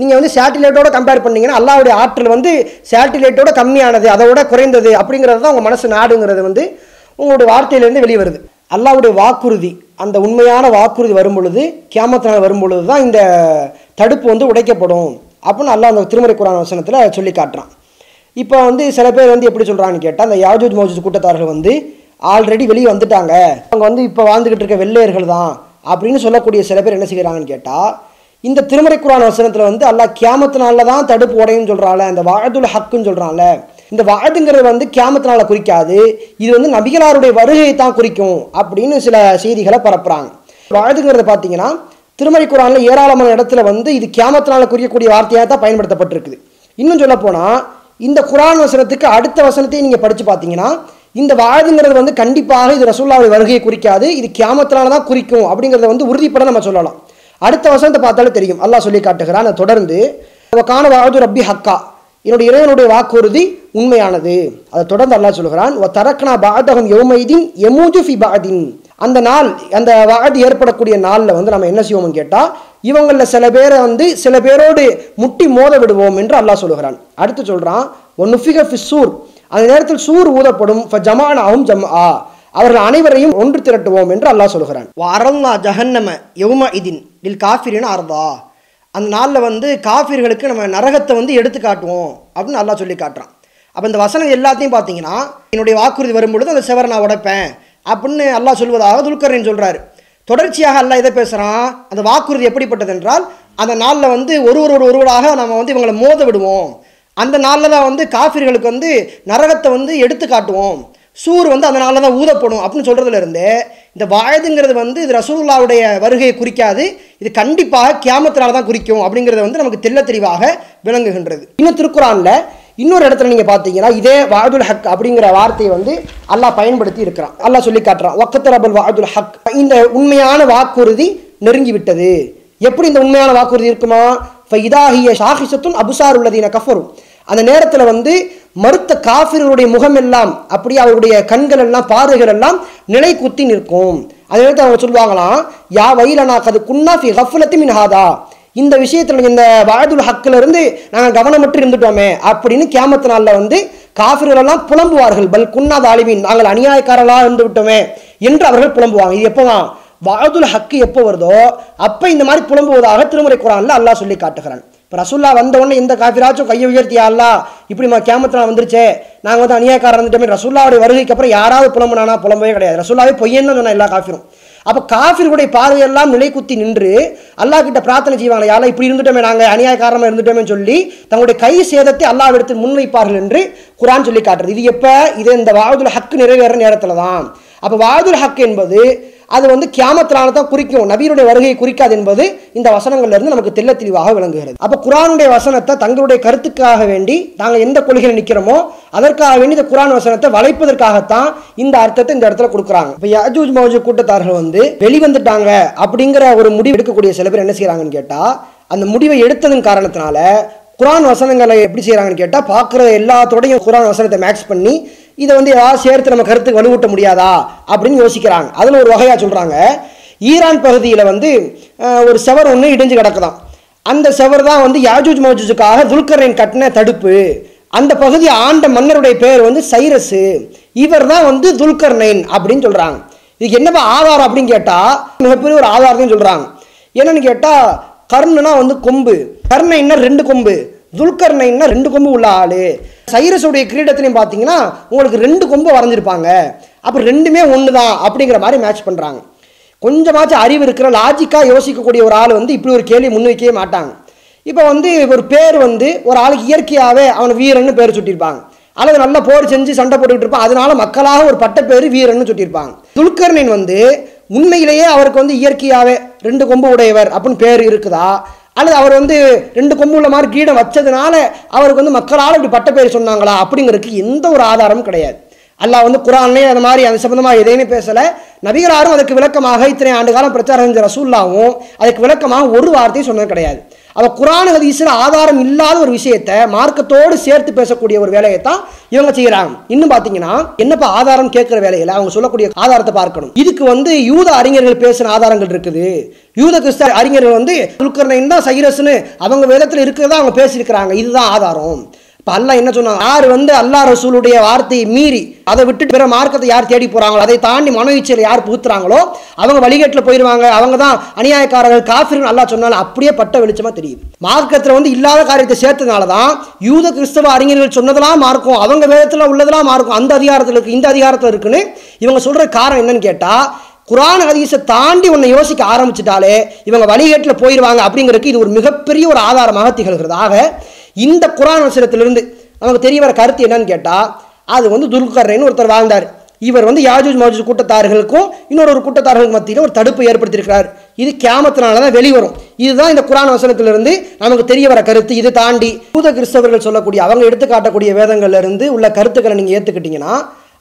நீங்கள் வந்து சேட்டிலைட்டோட கம்பேர் பண்ணீங்கன்னா அல்லாவுடைய ஆற்றல் வந்து சேட்டிலைட்டோட கம்மியானது அதோட குறைந்தது அப்படிங்கிறது தான் உங்கள் மனசு நாடுங்கிறது வந்து உங்களுடைய வார்த்தையிலேருந்து வெளியே வருது அல்லாவுடைய வாக்குறுதி அந்த உண்மையான வாக்குறுதி வரும் பொழுது வரும்பொழுது வரும் பொழுது தான் இந்த தடுப்பு வந்து உடைக்கப்படும் அப்படின்னு அல்லாஹ் அந்த திருமறை குரான் வசனத்தில் சொல்லி காட்டுறான். இப்போ வந்து சில பேர் வந்து எப்படி சொல்கிறாங்கன்னு கேட்டால் அந்த யாஜூஜ் மௌஜூஜ் கூட்டத்தார்கள் வந்து ஆல்ரெடி வெளியே வந்துட்டாங்க. அவங்க வந்து இப்போ வாழ்ந்துக்கிட்டு இருக்க வெள்ளையர்கள் தான் அப்படின்னு சொல்லக்கூடிய சில பேர் என்ன செய்கிறாங்கன்னு கேட்டால் இந்த திருமறை குரான் வசனத்தில் வந்து அல்லா கியாமத்தினால தான் தடுப்பு உடையும் சொல்கிறாள் அந்த வாழ்துல ஹக்குன்னு சொல்கிறான்ல இந்த வாழ்துங்கிறது வந்து கியாமத்தினால குறிக்காது இது வந்து நபிகளாருடைய வருகையை தான் குறிக்கும் அப்படின்னு சில செய்திகளை பரப்புகிறாங்க வாழ்துங்கிறத பார்த்தீங்கன்னா திருமறை குரானில் ஏராளமான இடத்துல வந்து இது கியாமத்தினால குறிக்கக்கூடிய வார்த்தையாக தான் பயன்படுத்தப்பட்டிருக்குது. இன்னும் சொல்ல போனால் இந்த குரான் வசனத்துக்கு அடுத்த வசனத்தையும் நீங்கள் படித்து பார்த்தீங்கன்னா இந்த வாழ்துங்கிறது வந்து கண்டிப்பாக இது ரசூல்லாவுடைய வருகையை குறிக்காது இது கியாமத்தினால தான் குறிக்கும் அப்படிங்கிறத வந்து உறுதிப்பட நம்ம சொல்லலாம். அடுத்த வசனத்தை பார்த்தாலும் தெரியும். அல்லாஹ் சொல்லி காட்டுகிறான் அதை தொடர்ந்து காண வாழ்து ரப்பி ஹக்கா. என்னுடைய இறைவனுடைய வாக்குறுதி உண்மையானது. அதை தொடர்ந்து அல்லாஹ் சொல்கிறான் ஓ தரக்னா பாதகம் யோமைதீன் யமூஜு ஃபி பாதின் அந்த நாள் அந்த வாதி ஏற்படக்கூடிய நாளில் வந்து நம்ம என்ன செய்வோம்னு கேட்டால் இவங்களில் சில பேரை வந்து சில பேரோடு முட்டி மோத விடுவோம் என்று அல்லாஹ் சொல்லுகிறான். அடுத்து சொல்கிறான் ஒன்னுஃபிக சூர். அந்த நேரத்தில் சூர் ஊதப்படும் ஜமான் ஆகும் ஜம் ஆ அவர்கள் அனைவரையும் ஒன்று திரட்டுவோம் என்று அல்லாஹ் சொல்கிறான் அரல்லா ஜஹன்னம யௌம இதின் இல் காஃபிரின் அர்தா. அந்த நாளில் வந்து காஃபிர்களுக்கு நம்ம நரகத்தை வந்து எடுத்து காட்டுவோம் அப்படின்னு அல்லாஹ் சொல்லி காட்டுறான். அப்போ இந்த வசனம் எல்லாத்தையும் பார்த்தீங்கன்னா என்னுடைய வாக்குறுதி வரும்பொழுது அந்த செவரை நான் உடைப்பேன் அப்படின்னு அல்லாஹ் சொல்வதாக துல்கர்னு சொல்கிறாரு தொடர்ச்சியாக அல்ல இதை பேசுகிறான் அந்த வாக்குறுதி எப்படிப்பட்டது என்றால் அந்த நாளில் வந்து ஒருவர் ஒருவராக நம்ம வந்து இவங்களை மோத விடுவோம். அந்த நாளில் தான் வந்து காஃபிர்களுக்கு வந்து நரகத்தை வந்து எடுத்து காட்டுவோம். சூர் வந்து அந்த நாளில் தான் ஊதப்படும் அப்படின்னு சொல்கிறதுலேருந்து இந்த வாயதுங்கிறது வந்து இது ரசூல்லாவுடைய வருகையை குறிக்காது இது கண்டிப்பாக கியாமத்தினால தான் குறிக்கும் அப்படிங்கிறத வந்து நமக்கு தெள்ள தெளிவாக விளங்குகின்றது. இன்னும் திருக்குறானில் இன்னொரு இடத்துல நீங்கள் பார்த்தீங்கன்னா இதே வாதுல் ஹக் அப்படிங்கிற வார்த்தையை வந்து அல்லாஹ் பயன்படுத்தி இருக்கிறான். அல்லாஹ் சொல்லி காட்டுறான் ஒக்கத்தரபுல் வாதுல் ஹக். இந்த உண்மையான வாக்குறுதி நெருங்கி விட்டது எப்படி இந்த உண்மையான வாக்குறுதி இருக்குமா? இதாகிய ஷாஹிசத்தும் அபுசார் உள்ளதின கஃபரும் அந்த நேரத்தில் வந்து மறுத்த காஃபிர்களுடைய முகம் எல்லாம் அப்படியே அவருடைய கண்கள் எல்லாம் பார்வைகள் எல்லாம் நிலை குத்தி நிற்கும். அந்த நேரத்தில் அவங்க சொல்லுவாங்களாம் யா வயலனா கது குன்னா ஃபி ஹஃபுலத்தி மின் ஹாதா. இந்த விஷயத்தில் இந்த வாதுல் ஹக்கிலிருந்து நாங்கள் கவனமற்று இருந்துட்டோமே அப்படின்னு கேமத்து நாளில் வந்து காஃபிர்களெல்லாம் புலம்புவார்கள். பல் குன்னா தாலிமின் நாங்கள் அநியாயக்காரர்களாக இருந்து விட்டோமே என்று அவர்கள் புலம்புவாங்க. இது எப்போதான்? வாதுல் ஹக்கு எப்போ வருதோ அப்போ இந்த மாதிரி புலம்புவதாக திருமுறை குரான்ல அல்லாஹ் சொல்லி காட்டுகிறான். இப்போ ரசுல்லா வந்த உடனே இந்த காஃபிராச்சும் கையை உயர்த்தியா அல்லா இப்படி மா கேமத்தில் வந்துருச்சே. நாங்கள் வந்து அநியாயக்காரர் வந்துட்டோமே ரசுல்லாவுடைய வருகைக்கு அப்புறம் யாராவது புலம்புனானா? புலம்பவே கிடையாது. ரசுல்லாவே பொய்யன்னு சொன்னால் எல்லா காஃபிரும். அப்போ காஃபிர்களுடைய பார்வையெல்லாம் நிலைக்குத்தி நின்று அல்லாஹ் கிட்ட பிரார்த்தனை செய்வாங்க. யாரா இப்படி இருந்துட்டோமே நாங்கள் அநியாயக்காரமாக இருந்துட்டோமே சொல்லி தங்களுடைய கை சேதத்தை அல்லாஹ் எடுத்து முன்வைப்பார்கள் என்று குரான் சொல்லி காட்டுறது. இது எப்போ? இது இந்த வாதுல் ஹக்கு நிறைவேற நேரத்தில் தான் அப்போ வாதுல் ஹக் என்பது அது வந்து கியாமத்தினால தான் குறிக்கும். நபியுடைய வருகையை குறிக்காது என்பது இந்த வசனங்கள்லேருந்து நமக்கு தெல்ல தெளிவாக விளங்குகிறது. அப்போ குரானுடைய வசனத்தை தங்களுடைய கருத்துக்காக வேண்டி நாங்கள் எந்த கொள்கையில் நிற்கிறோமோ அதற்காக வேண்டி இந்த குரான் வசனத்தை வளைப்பதற்காகத்தான் இந்த அர்த்தத்தை இந்த இடத்துல கொடுக்குறாங்க. இப்போ யஜூஜ் மௌஜூஜ் கூட்டத்தார்கள் வந்து வெளிவந்துட்டாங்க அப்படிங்கிற ஒரு முடிவு எடுக்கக்கூடிய சில பேர் என்ன செய்கிறாங்கன்னு கேட்டால் அந்த முடிவை எடுத்ததன் காரணத்தினால குரான் வசனங்களை எப்படி செய்கிறாங்கன்னு கேட்டால் பார்க்குற எல்லாத்தோடையும் குரான் வசனத்தை மேட்ச் பண்ணி இதை வந்து ஏதாவது சேர்த்து நம்ம கருத்துக்கு வலுவூட்ட முடியாதா அப்படின்னு யோசிக்கிறாங்க. அதில் ஒரு வகையாக சொல்கிறாங்க ஈரான் பகுதியில் வந்து ஒரு செவர் ஒன்று இடிஞ்சு கிடக்குதாம். அந்த செவர் தான் வந்து யாஜூஜ் மோஜூஜுக்காக துல்கரின் கட்டின தடுப்பு. அந்த பகுதி ஆண்ட மன்னருடைய பேர் வந்து சைரஸு இவர் தான் வந்து துல்கர்னைன் அப்படின்னு சொல்கிறாங்க இதுக்கு என்னப்பா ஆதாரம் அப்படின்னு கேட்டால் மிகப்பெரிய ஒரு ஆதாரத்தையும் சொல்கிறாங்க என்னன்னு கேட்டால் கர்ணுனா வந்து கொம்பு. கர்ணைன்னா ரெண்டு கொம்பு. துல்கர்ணைன்னா ரெண்டு கொம்பு உள்ள ஆளு. சைரஸுடைய கிரீடத்திலையும் பார்த்தீங்கன்னா உங்களுக்கு ரெண்டு கொம்பு வரைஞ்சிருப்பாங்க. அப்போ ரெண்டுமே ஒன்று தான் அப்படிங்கிற மாதிரி மேட்ச் பண்ணுறாங்க கொஞ்சமாச்சும் அறிவு இருக்கிற லாஜிக்காக யோசிக்கக்கூடிய ஒரு ஆள் வந்து இப்படி ஒரு கேள்வி முன்வைக்கவே மாட்டாங்க. இப்போ வந்து ஒரு பேர் வந்து ஒரு ஆளுக்கு இயற்கையாகவே அவனை வீரன்னு பேர் சுட்டியிருப்பாங்க அல்லது நல்ல போர் செஞ்சு சண்டை போட்டுக்கிட்டு இருப்பான் அதனால மக்களாக ஒரு பட்ட பேர் வீரன்னு சுட்டியிருப்பாங்க துல்கர்ணின் வந்து உண்மையிலேயே அவருக்கு வந்து இயற்கையாகவே ரெண்டு கொம்பு உடையவர் அப்படின்னு பேர் இருக்குதா? அல்லது அவர் வந்து ரெண்டு கொம்பு உள்ள மாதிரி கீடம் வச்சதுனால அவருக்கு வந்து மக்களால் இப்படி பட்ட பேர் சொன்னாங்களா அப்படிங்கிறதுக்கு எந்த ஒரு ஆதாரமும் கிடையாது. அல்லாஹ் வந்து குரான்லேயே அந்த மாதிரி அது சம்பந்தமாக எதையுமே பேசலை. நபிகளாரும் அதுக்கு விளக்கமாக இத்தனை ஆண்டு காலம் பிரச்சாரம் செஞ்ச ரசூல்லாவும் அதுக்கு விளக்கமாக ஒரு வார்த்தையும் சொன்னது கிடையாது. அப்போ குரான் ஹதீஸில் ஆதாரம் இல்லாத ஒரு விஷயத்தை மார்க்கத்தோடு சேர்த்து பேசக்கூடிய ஒரு வேலையை தான் இவங்க செய்கிறாங்க இன்னும் பார்த்தீங்கன்னா என்னப்பா ஆதாரம் கேட்குற வேலையில்? அவங்க சொல்லக்கூடிய ஆதாரத்தை பார்க்கணும். இதுக்கு வந்து யூத அறிஞர்கள் பேசின ஆதாரங்கள் இருக்குது. யூத கிறிஸ்த அறிஞர்கள் வந்து துல்கர்ணைன் தான் சைரஸ்னு அவங்க வேதத்தில் இருக்கிறதா அவங்க பேசியிருக்கிறாங்க. இதுதான் ஆதாரம். இப்போ அல்லாஹ் என்ன சொன்னாங்க யார் வந்து அல்லாஹ் ரசூலுடைய வார்த்தையை மீறி அதை விட்டுட்டு பிற மார்க்கத்தை யார் தேடி போகிறாங்களோ அதை தாண்டி மன இச்சையில் யார் புகுத்துறாங்களோ அவங்க வழிகேட்டில் போயிடுவாங்க அவங்க தான் அநியாயக்காரர்கள் காஃபிர்னு நல்லா சொன்னாலும் அப்படியே பட்ட வெளிச்சமாக தெரியுது. மார்க்கத்தில் வந்து இல்லாத காரியத்தை சேர்த்ததுனால தான் யூத கிறிஸ்தவ அறிஞர்கள் சொன்னதெல்லாம் மார்க்கும் அவங்க வேதத்தில் உள்ளதெல்லாம் மார்க்கும் அந்த அதிகாரத்தில் இருக்குது இந்த அதிகாரத்தில் இருக்குன்னு இவங்க சொல்கிற காரணம் என்னன்னு கேட்டால் குரான் ஹதீஸை தாண்டி உன்னை யோசிக்க ஆரம்பிச்சிட்டாலே இவங்க வழிகேட்டில் போயிடுவாங்க அப்படிங்கிறதுக்கு இது ஒரு மிகப்பெரிய ஒரு ஆதாரமாக திகழ்கிறது. ஆக இந்த குரான் வசனத்திலிருந்து நமக்கு தெரிய வர கருத்து என்னன்னு கேட்டால் அது வந்து துல்கர்னு ஒருத்தர் வாழ்ந்தார். இவர் வந்து யாஜூஜ் மாஜூஜ் கூட்டத்தார்களுக்கும் இன்னொரு ஒரு கூட்டத்தார்களுக்கு மத்தியில் ஒரு தடுப்பு ஏற்படுத்தியிருக்கிறார். இது கேமத்தினால தான் வெளிவரும். இதுதான் இந்த குரான் வசனத்திலிருந்து நமக்கு தெரிய வர கருத்து. இது தாண்டி பூத கிறிஸ்தவர்கள் சொல்லக்கூடிய அவங்க எடுத்து காட்டக்கூடிய வேதங்கள்லேருந்து உள்ள கருத்துக்களை நீங்கள் ஏற்றுக்கிட்டீங்கன்னா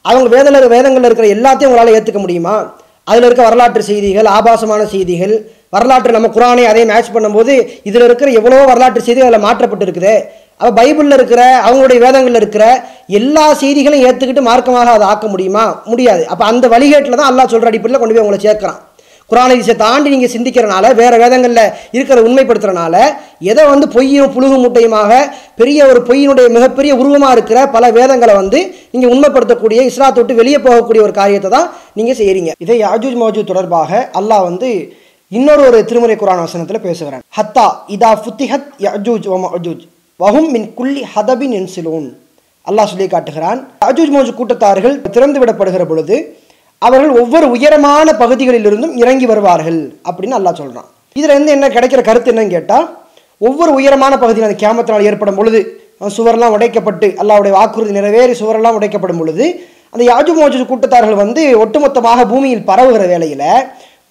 அவங்க வேதல வேதங்களில் இருக்கிற எல்லாத்தையும் உங்களால் ஏற்றுக்க முடியுமா? அதில் இருக்க வரலாற்று செய்திகள் ஆபாசமான செய்திகள் வரலாற்று நம்ம குரானை அதே மேட்ச் பண்ணும்போது இதில் இருக்கிற எவ்வளோ வரலாற்று செய்திகள் அதில் மாற்றப்பட்டு இருக்குது அப்போ பைபிளில் இருக்கிற அவங்களுடைய வேதங்களில் இருக்கிற எல்லா செய்திகளையும் ஏற்றுக்கிட்டு மார்க்கமாக அதை ஆக்க முடியுமா? முடியாது. அப்போ அந்த வழிகேட்டில் தான் அல்லாஹ் சொல்கிற அடிப்படையில் கொண்டு போய் உங்களை சேர்க்குறான். குரானை திசை தாண்டி நீங்கள் சிந்திக்கிறனால வேறு வேதங்களில் இருக்கிற உண்மைப்படுத்துறனால எதை வந்து பொய்யும் புழுகு மூட்டையுமாக பெரிய ஒரு பொய்யினுடைய மிகப்பெரிய உருவமாக இருக்கிற பல வேதங்களை வந்து நீங்கள் உண்மைப்படுத்தக்கூடிய இஸ்லாத்தை விட்டு வெளியே போகக்கூடிய ஒரு காரியத்தை தான் நீங்கள் செய்கிறீங்க இதை யாஜூஜ் மௌஜூத் தொடர்பாக அல்லாஹ் வந்து இன்னொரு ஒரு திருமுறை குரான் வசனத்தில் பேசுகிறான் ஹத்தா இதா ஃபுத்திஹத் யஜூஜ் வ அஜூஜ் வஹும் மின் குல்லி ஹதபின் என்சிலூன் அல்லாஹ் சொல்லி காட்டுகிறான் அஜூஜ் மோஜ் கூட்டத்தார்கள் திறந்து விடப்படுகிற பொழுது அவர்கள் ஒவ்வொரு உயரமான பகுதிகளிலிருந்தும் இறங்கி வருவார்கள் அப்படின்னு அல்லாஹ் சொல்கிறான் இதில் இருந்து என்ன கிடைக்கிற கருத்து என்னன்னு கேட்டால் ஒவ்வொரு உயரமான பகுதியில் அந்த கேமத்தினால் ஏற்படும் பொழுது சுவரெல்லாம் உடைக்கப்பட்டு அல்லாவுடைய வாக்குறுதி நிறைவேறி சுவரெல்லாம் உடைக்கப்படும் பொழுது அந்த யாஜு மோஜு கூட்டத்தார்கள் வந்து ஒட்டுமொத்தமாக பூமியில் பரவுகிற வேளையில்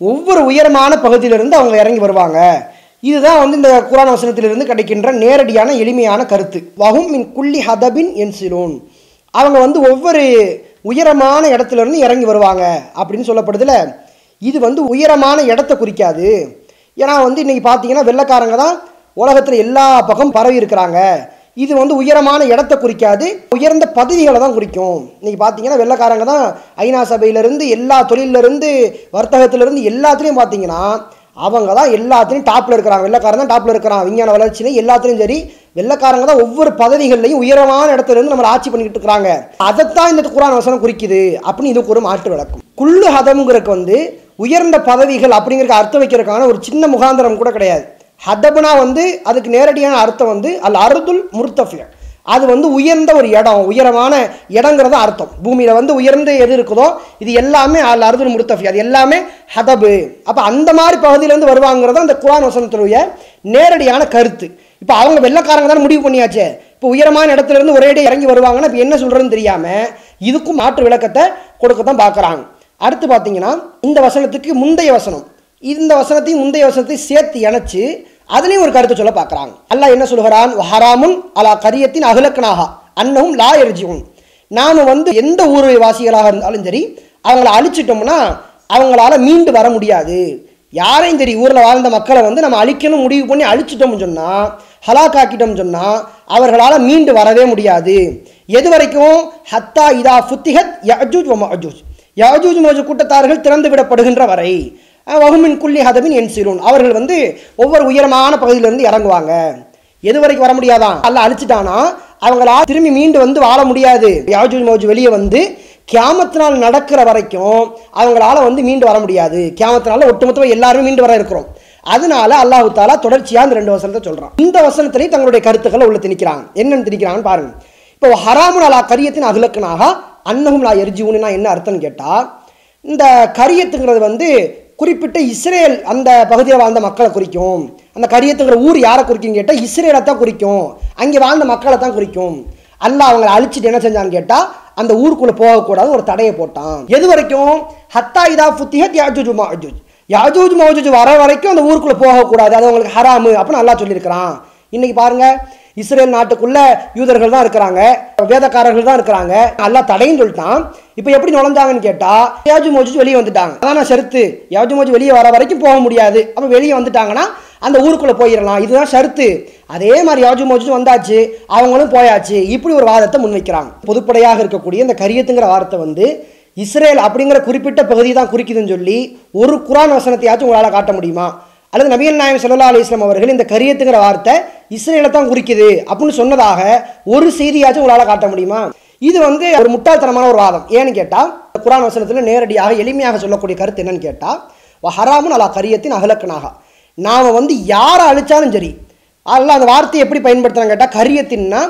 ஒவ்வொரு உயரமான பகுதியிலிருந்து அவங்க இறங்கி வருவாங்க. இதுதான் வந்து இந்த குரான் வசனத்திலிருந்து கிடைக்கின்ற நேரடியான எளிமையான கருத்து. வஹும் மின் குள்ளி ஹதபின் என் சிலோன் அவங்க வந்து ஒவ்வொரு உயரமான இடத்துலேருந்து இறங்கி வருவாங்க அப்படின்னு சொல்லப்படுதுல. இது வந்து உயரமான இடத்த குறிக்காது. ஏன்னா வந்து இன்றைக்கி பார்த்தீங்கன்னா வெள்ளைக்காரங்க தான் உலகத்தில் எல்லா பக்கம் பரவி இருக்கிறாங்க. இது வந்து உயரமான இடத்த குறிக்காது உயர்ந்த பதவிகளை தான் குறிக்கும். இன்னைக்கு பார்த்தீங்கன்னா வெள்ளைக்காரங்க தான் ஐநா சபையிலேருந்து எல்லா தொழிலிருந்து வர்த்தகத்திலிருந்து எல்லாத்துலேயும் பார்த்தீங்கன்னா அவங்க தான் எல்லாத்துலேயும் டாப்பில் இருக்கிறாங்க. வெள்ளக்காரன் தான் டாப்பில் இருக்கிறான். விஞ்ஞான வளர்ச்சியிலையும் எல்லாத்துலேயும் சரி வெள்ளக்காரங்க தான் ஒவ்வொரு பதவிகள்லையும் உயரமான இடத்துல இருந்து நம்மளை ஆட்சி பண்ணிக்கிட்டு இருக்கிறாங்க. அதைத்தான் இந்த குரான் வசனம் குறிக்குது அப்படின்னு இதுக்கு ஒரு மாற்று விளக்கம். குள்ளு ஹதம்ங்கிறதுக்கு வந்து உயர்ந்த பதவிகள் அப்படிங்கிறதுக்கு அர்த்தம் வைக்கிறதுக்கான ஒரு சின்ன முகாந்திரம் கூட கிடையாது. ஹதபுனா வந்து அதுக்கு நேரடியான அர்த்தம் வந்து அல் அருதுல் முர்த்தஃபிய அது வந்து உயர்ந்த ஒரு இடம் உயரமான இடங்கிறத அர்த்தம். பூமியில் வந்து உயர்ந்து எது இருக்குதோ இது எல்லாமே அல் அருதுல் முர்த்தஃபி. அது எல்லாமே ஹதபு. அப்போ அந்த மாதிரி பகுதியிலேருந்து வருவாங்கிறது அந்த குரான் வசனத்துடைய நேரடியான கருத்து. இப்போ அவங்க வெள்ளக்காரங்க தானே முடிவு பண்ணியாச்சே? இப்போ உயரமான இடத்துல இருந்து ஒரே இடம் இறங்கி வருவாங்கன்னா இப்போ என்ன சொல்கிறதுன்னு தெரியாமல் இதுக்கும் மாற்று விளக்கத்தை கொடுக்க தான் பார்க்குறாங்க அடுத்து பார்த்தீங்கன்னா இந்த வசனத்துக்கு முந்தைய வசனம். இந்த வசனத்தையும் முந்தைய வசனத்தையும் சேர்த்து இணைச்சு அதுலேயும் ஒரு கருத்து சொல்ல பார்க்குறாங்க. அல்லாஹ் என்ன சொல்கிறான் ஹராமுன் அலா கரியத்தின் அகலக்கனாக அன்னவும் லா எரிஜிவும் நாம் வந்து எந்த ஊர் வாசிகளாக இருந்தாலும் சரி அவங்கள அழிச்சிட்டோம்னா அவங்களால மீண்டு வர முடியாது. யாரையும் சரி ஊரில் வாழ்ந்த மக்களை வந்து நம்ம அழிக்கணும் முடிவு பண்ணி அழிச்சிட்டோம்னு சொன்னால் ஹலாக்காக்கிட்டோம்னு சொன்னால் அவர்களால் மீண்டு வரவே முடியாது. எது வரைக்கும்? ஹத்தா இதா ஃபுத்திஹத் யஜூஜ் மஜூஜ் யஜூஜ் மோஜு கூட்டத்தார்கள் திறந்து விடப்படுகின்ற வரை வகுமின் குள்ளி ஹதபின் என் சிறுன் அவர்கள் வந்து ஒவ்வொரு உயரமான பகுதியிலிருந்து இறங்குவாங்க. எது வரைக்கும் வர முடியாதான் அல்ல அழிச்சிட்டானா? அவங்களா திரும்பி மீண்டு வந்து வாழ முடியாது. யாஜூஜ் மோஜு வெளியே வந்து கேமத்தினால் நடக்கிற வரைக்கும் அவங்களால வந்து மீண்டு வர முடியாது. கியாமத்து ஒட்டுமொத்தமாக எல்லாருமே மீண்டு வர இருக்கிறோம். அதனால அல்லாஹு தாலா தொடர்ச்சியாக அந்த ரெண்டு வசனத்தை சொல்கிறான் இந்த வசனத்திலையும் தங்களுடைய கருத்துக்களை உள்ள திணிக்கிறாங்க என்னென்னு திணிக்கிறாங்கன்னு பாருங்க. இப்போ ஹராமுன் அலா கரியத்தின் அகலக்கனாக அன்னகும் லா எரிஜிவுன்னா என்ன அர்த்தம்னு கேட்டால் இந்த கரியத்துங்கிறது வந்து குறிப்பிட்ட இஸ்ரேல் அந்த பகுதியில் வாழ்ந்த மக்களை குறிக்கும். அந்த கரியத்துங்கிற ஊர் யாரை குறிக்கும் கேட்டால் இஸ்ரேலை தான் குறிக்கும். அங்கே வாழ்ந்த மக்களை தான் குறிக்கும். அல்ல அவங்களை அழிச்சிட்டு என்ன செஞ்சான்னு கேட்டால் அந்த ஊருக்குள்ளே போகக்கூடாது ஒரு தடையை போட்டான். எது வரைக்கும்? ஹத்தா இதா ஃபுத்திஹத் யாஜூஜ் மாஜூஜ் யாஜூஜ் மாஜூஜ் வர வரைக்கும் அந்த ஊருக்குள்ளே போகக்கூடாது. அது அவங்களுக்கு ஹராமு அப்படின்னு நல்லா சொல்லியிருக்கிறான். இன்னைக்கு பாருங்க இஸ்ரேல் நாட்டுக்குள்ள யூதர்கள் தான் இருக்கிறாங்க வேதக்காரர்கள் தான் இருக்கிறாங்க. நல்லா தடையும் சொல்லிட்டான். இப்போ எப்படி நுழைஞ்சாங்கன்னு கேட்டா யாஜு மோஜு வெளியே வந்துட்டாங்க. அதான் ஷருத்து? யாஜு மோஜு வெளியே வர வரைக்கும் போக முடியாது. அப்போ வெளியே வந்துட்டாங்கன்னா அந்த ஊருக்குள்ள போயிடலாம். இதுதான் ஷருத்து. அதே மாதிரி யாஜு மோஜு வந்தாச்சு அவங்களும் போயாச்சு. இப்படி ஒரு வாதத்தை முன்வைக்கிறாங்க. பொதுப்படையாக இருக்கக்கூடிய இந்த கரியத்துங்கிற வார்த்தை வந்து இஸ்ரேல் அப்படிங்கிற குறிப்பிட்ட பகுதி தான் குறிக்குதுன்னு சொல்லி ஒரு குரான் வசனத்தையாச்சும் உங்களால் காட்ட முடியுமா? அல்லது நபிகள் நாயம் சல்லா அலி இஸ்லாம் அவர்கள் இந்த கரியத்துங்கிற வார்த்தை இஸ்ரேலை தான் குறிக்குது அப்படின்னு சொன்னதாக ஒரு செய்தியாச்சும் உங்களால் காட்ட முடியுமா? இது வந்து ஒரு முட்டாள்தனமான ஒரு வாதம். ஏன்னு கேட்டால் குரான் வசனத்தில் நேரடியாக எளிமையாக சொல்லக்கூடிய கருத்து என்னன்னு கேட்டால் ஹராமுன் அலா கரியத்தின் அகலக்கனாக. நாம் வந்து யாரை அழிச்சாலும் சரி அல்ல அந்த வார்த்தையை எப்படி பயன்படுத்துறாங்க கேட்டால் கரியத்தின்னா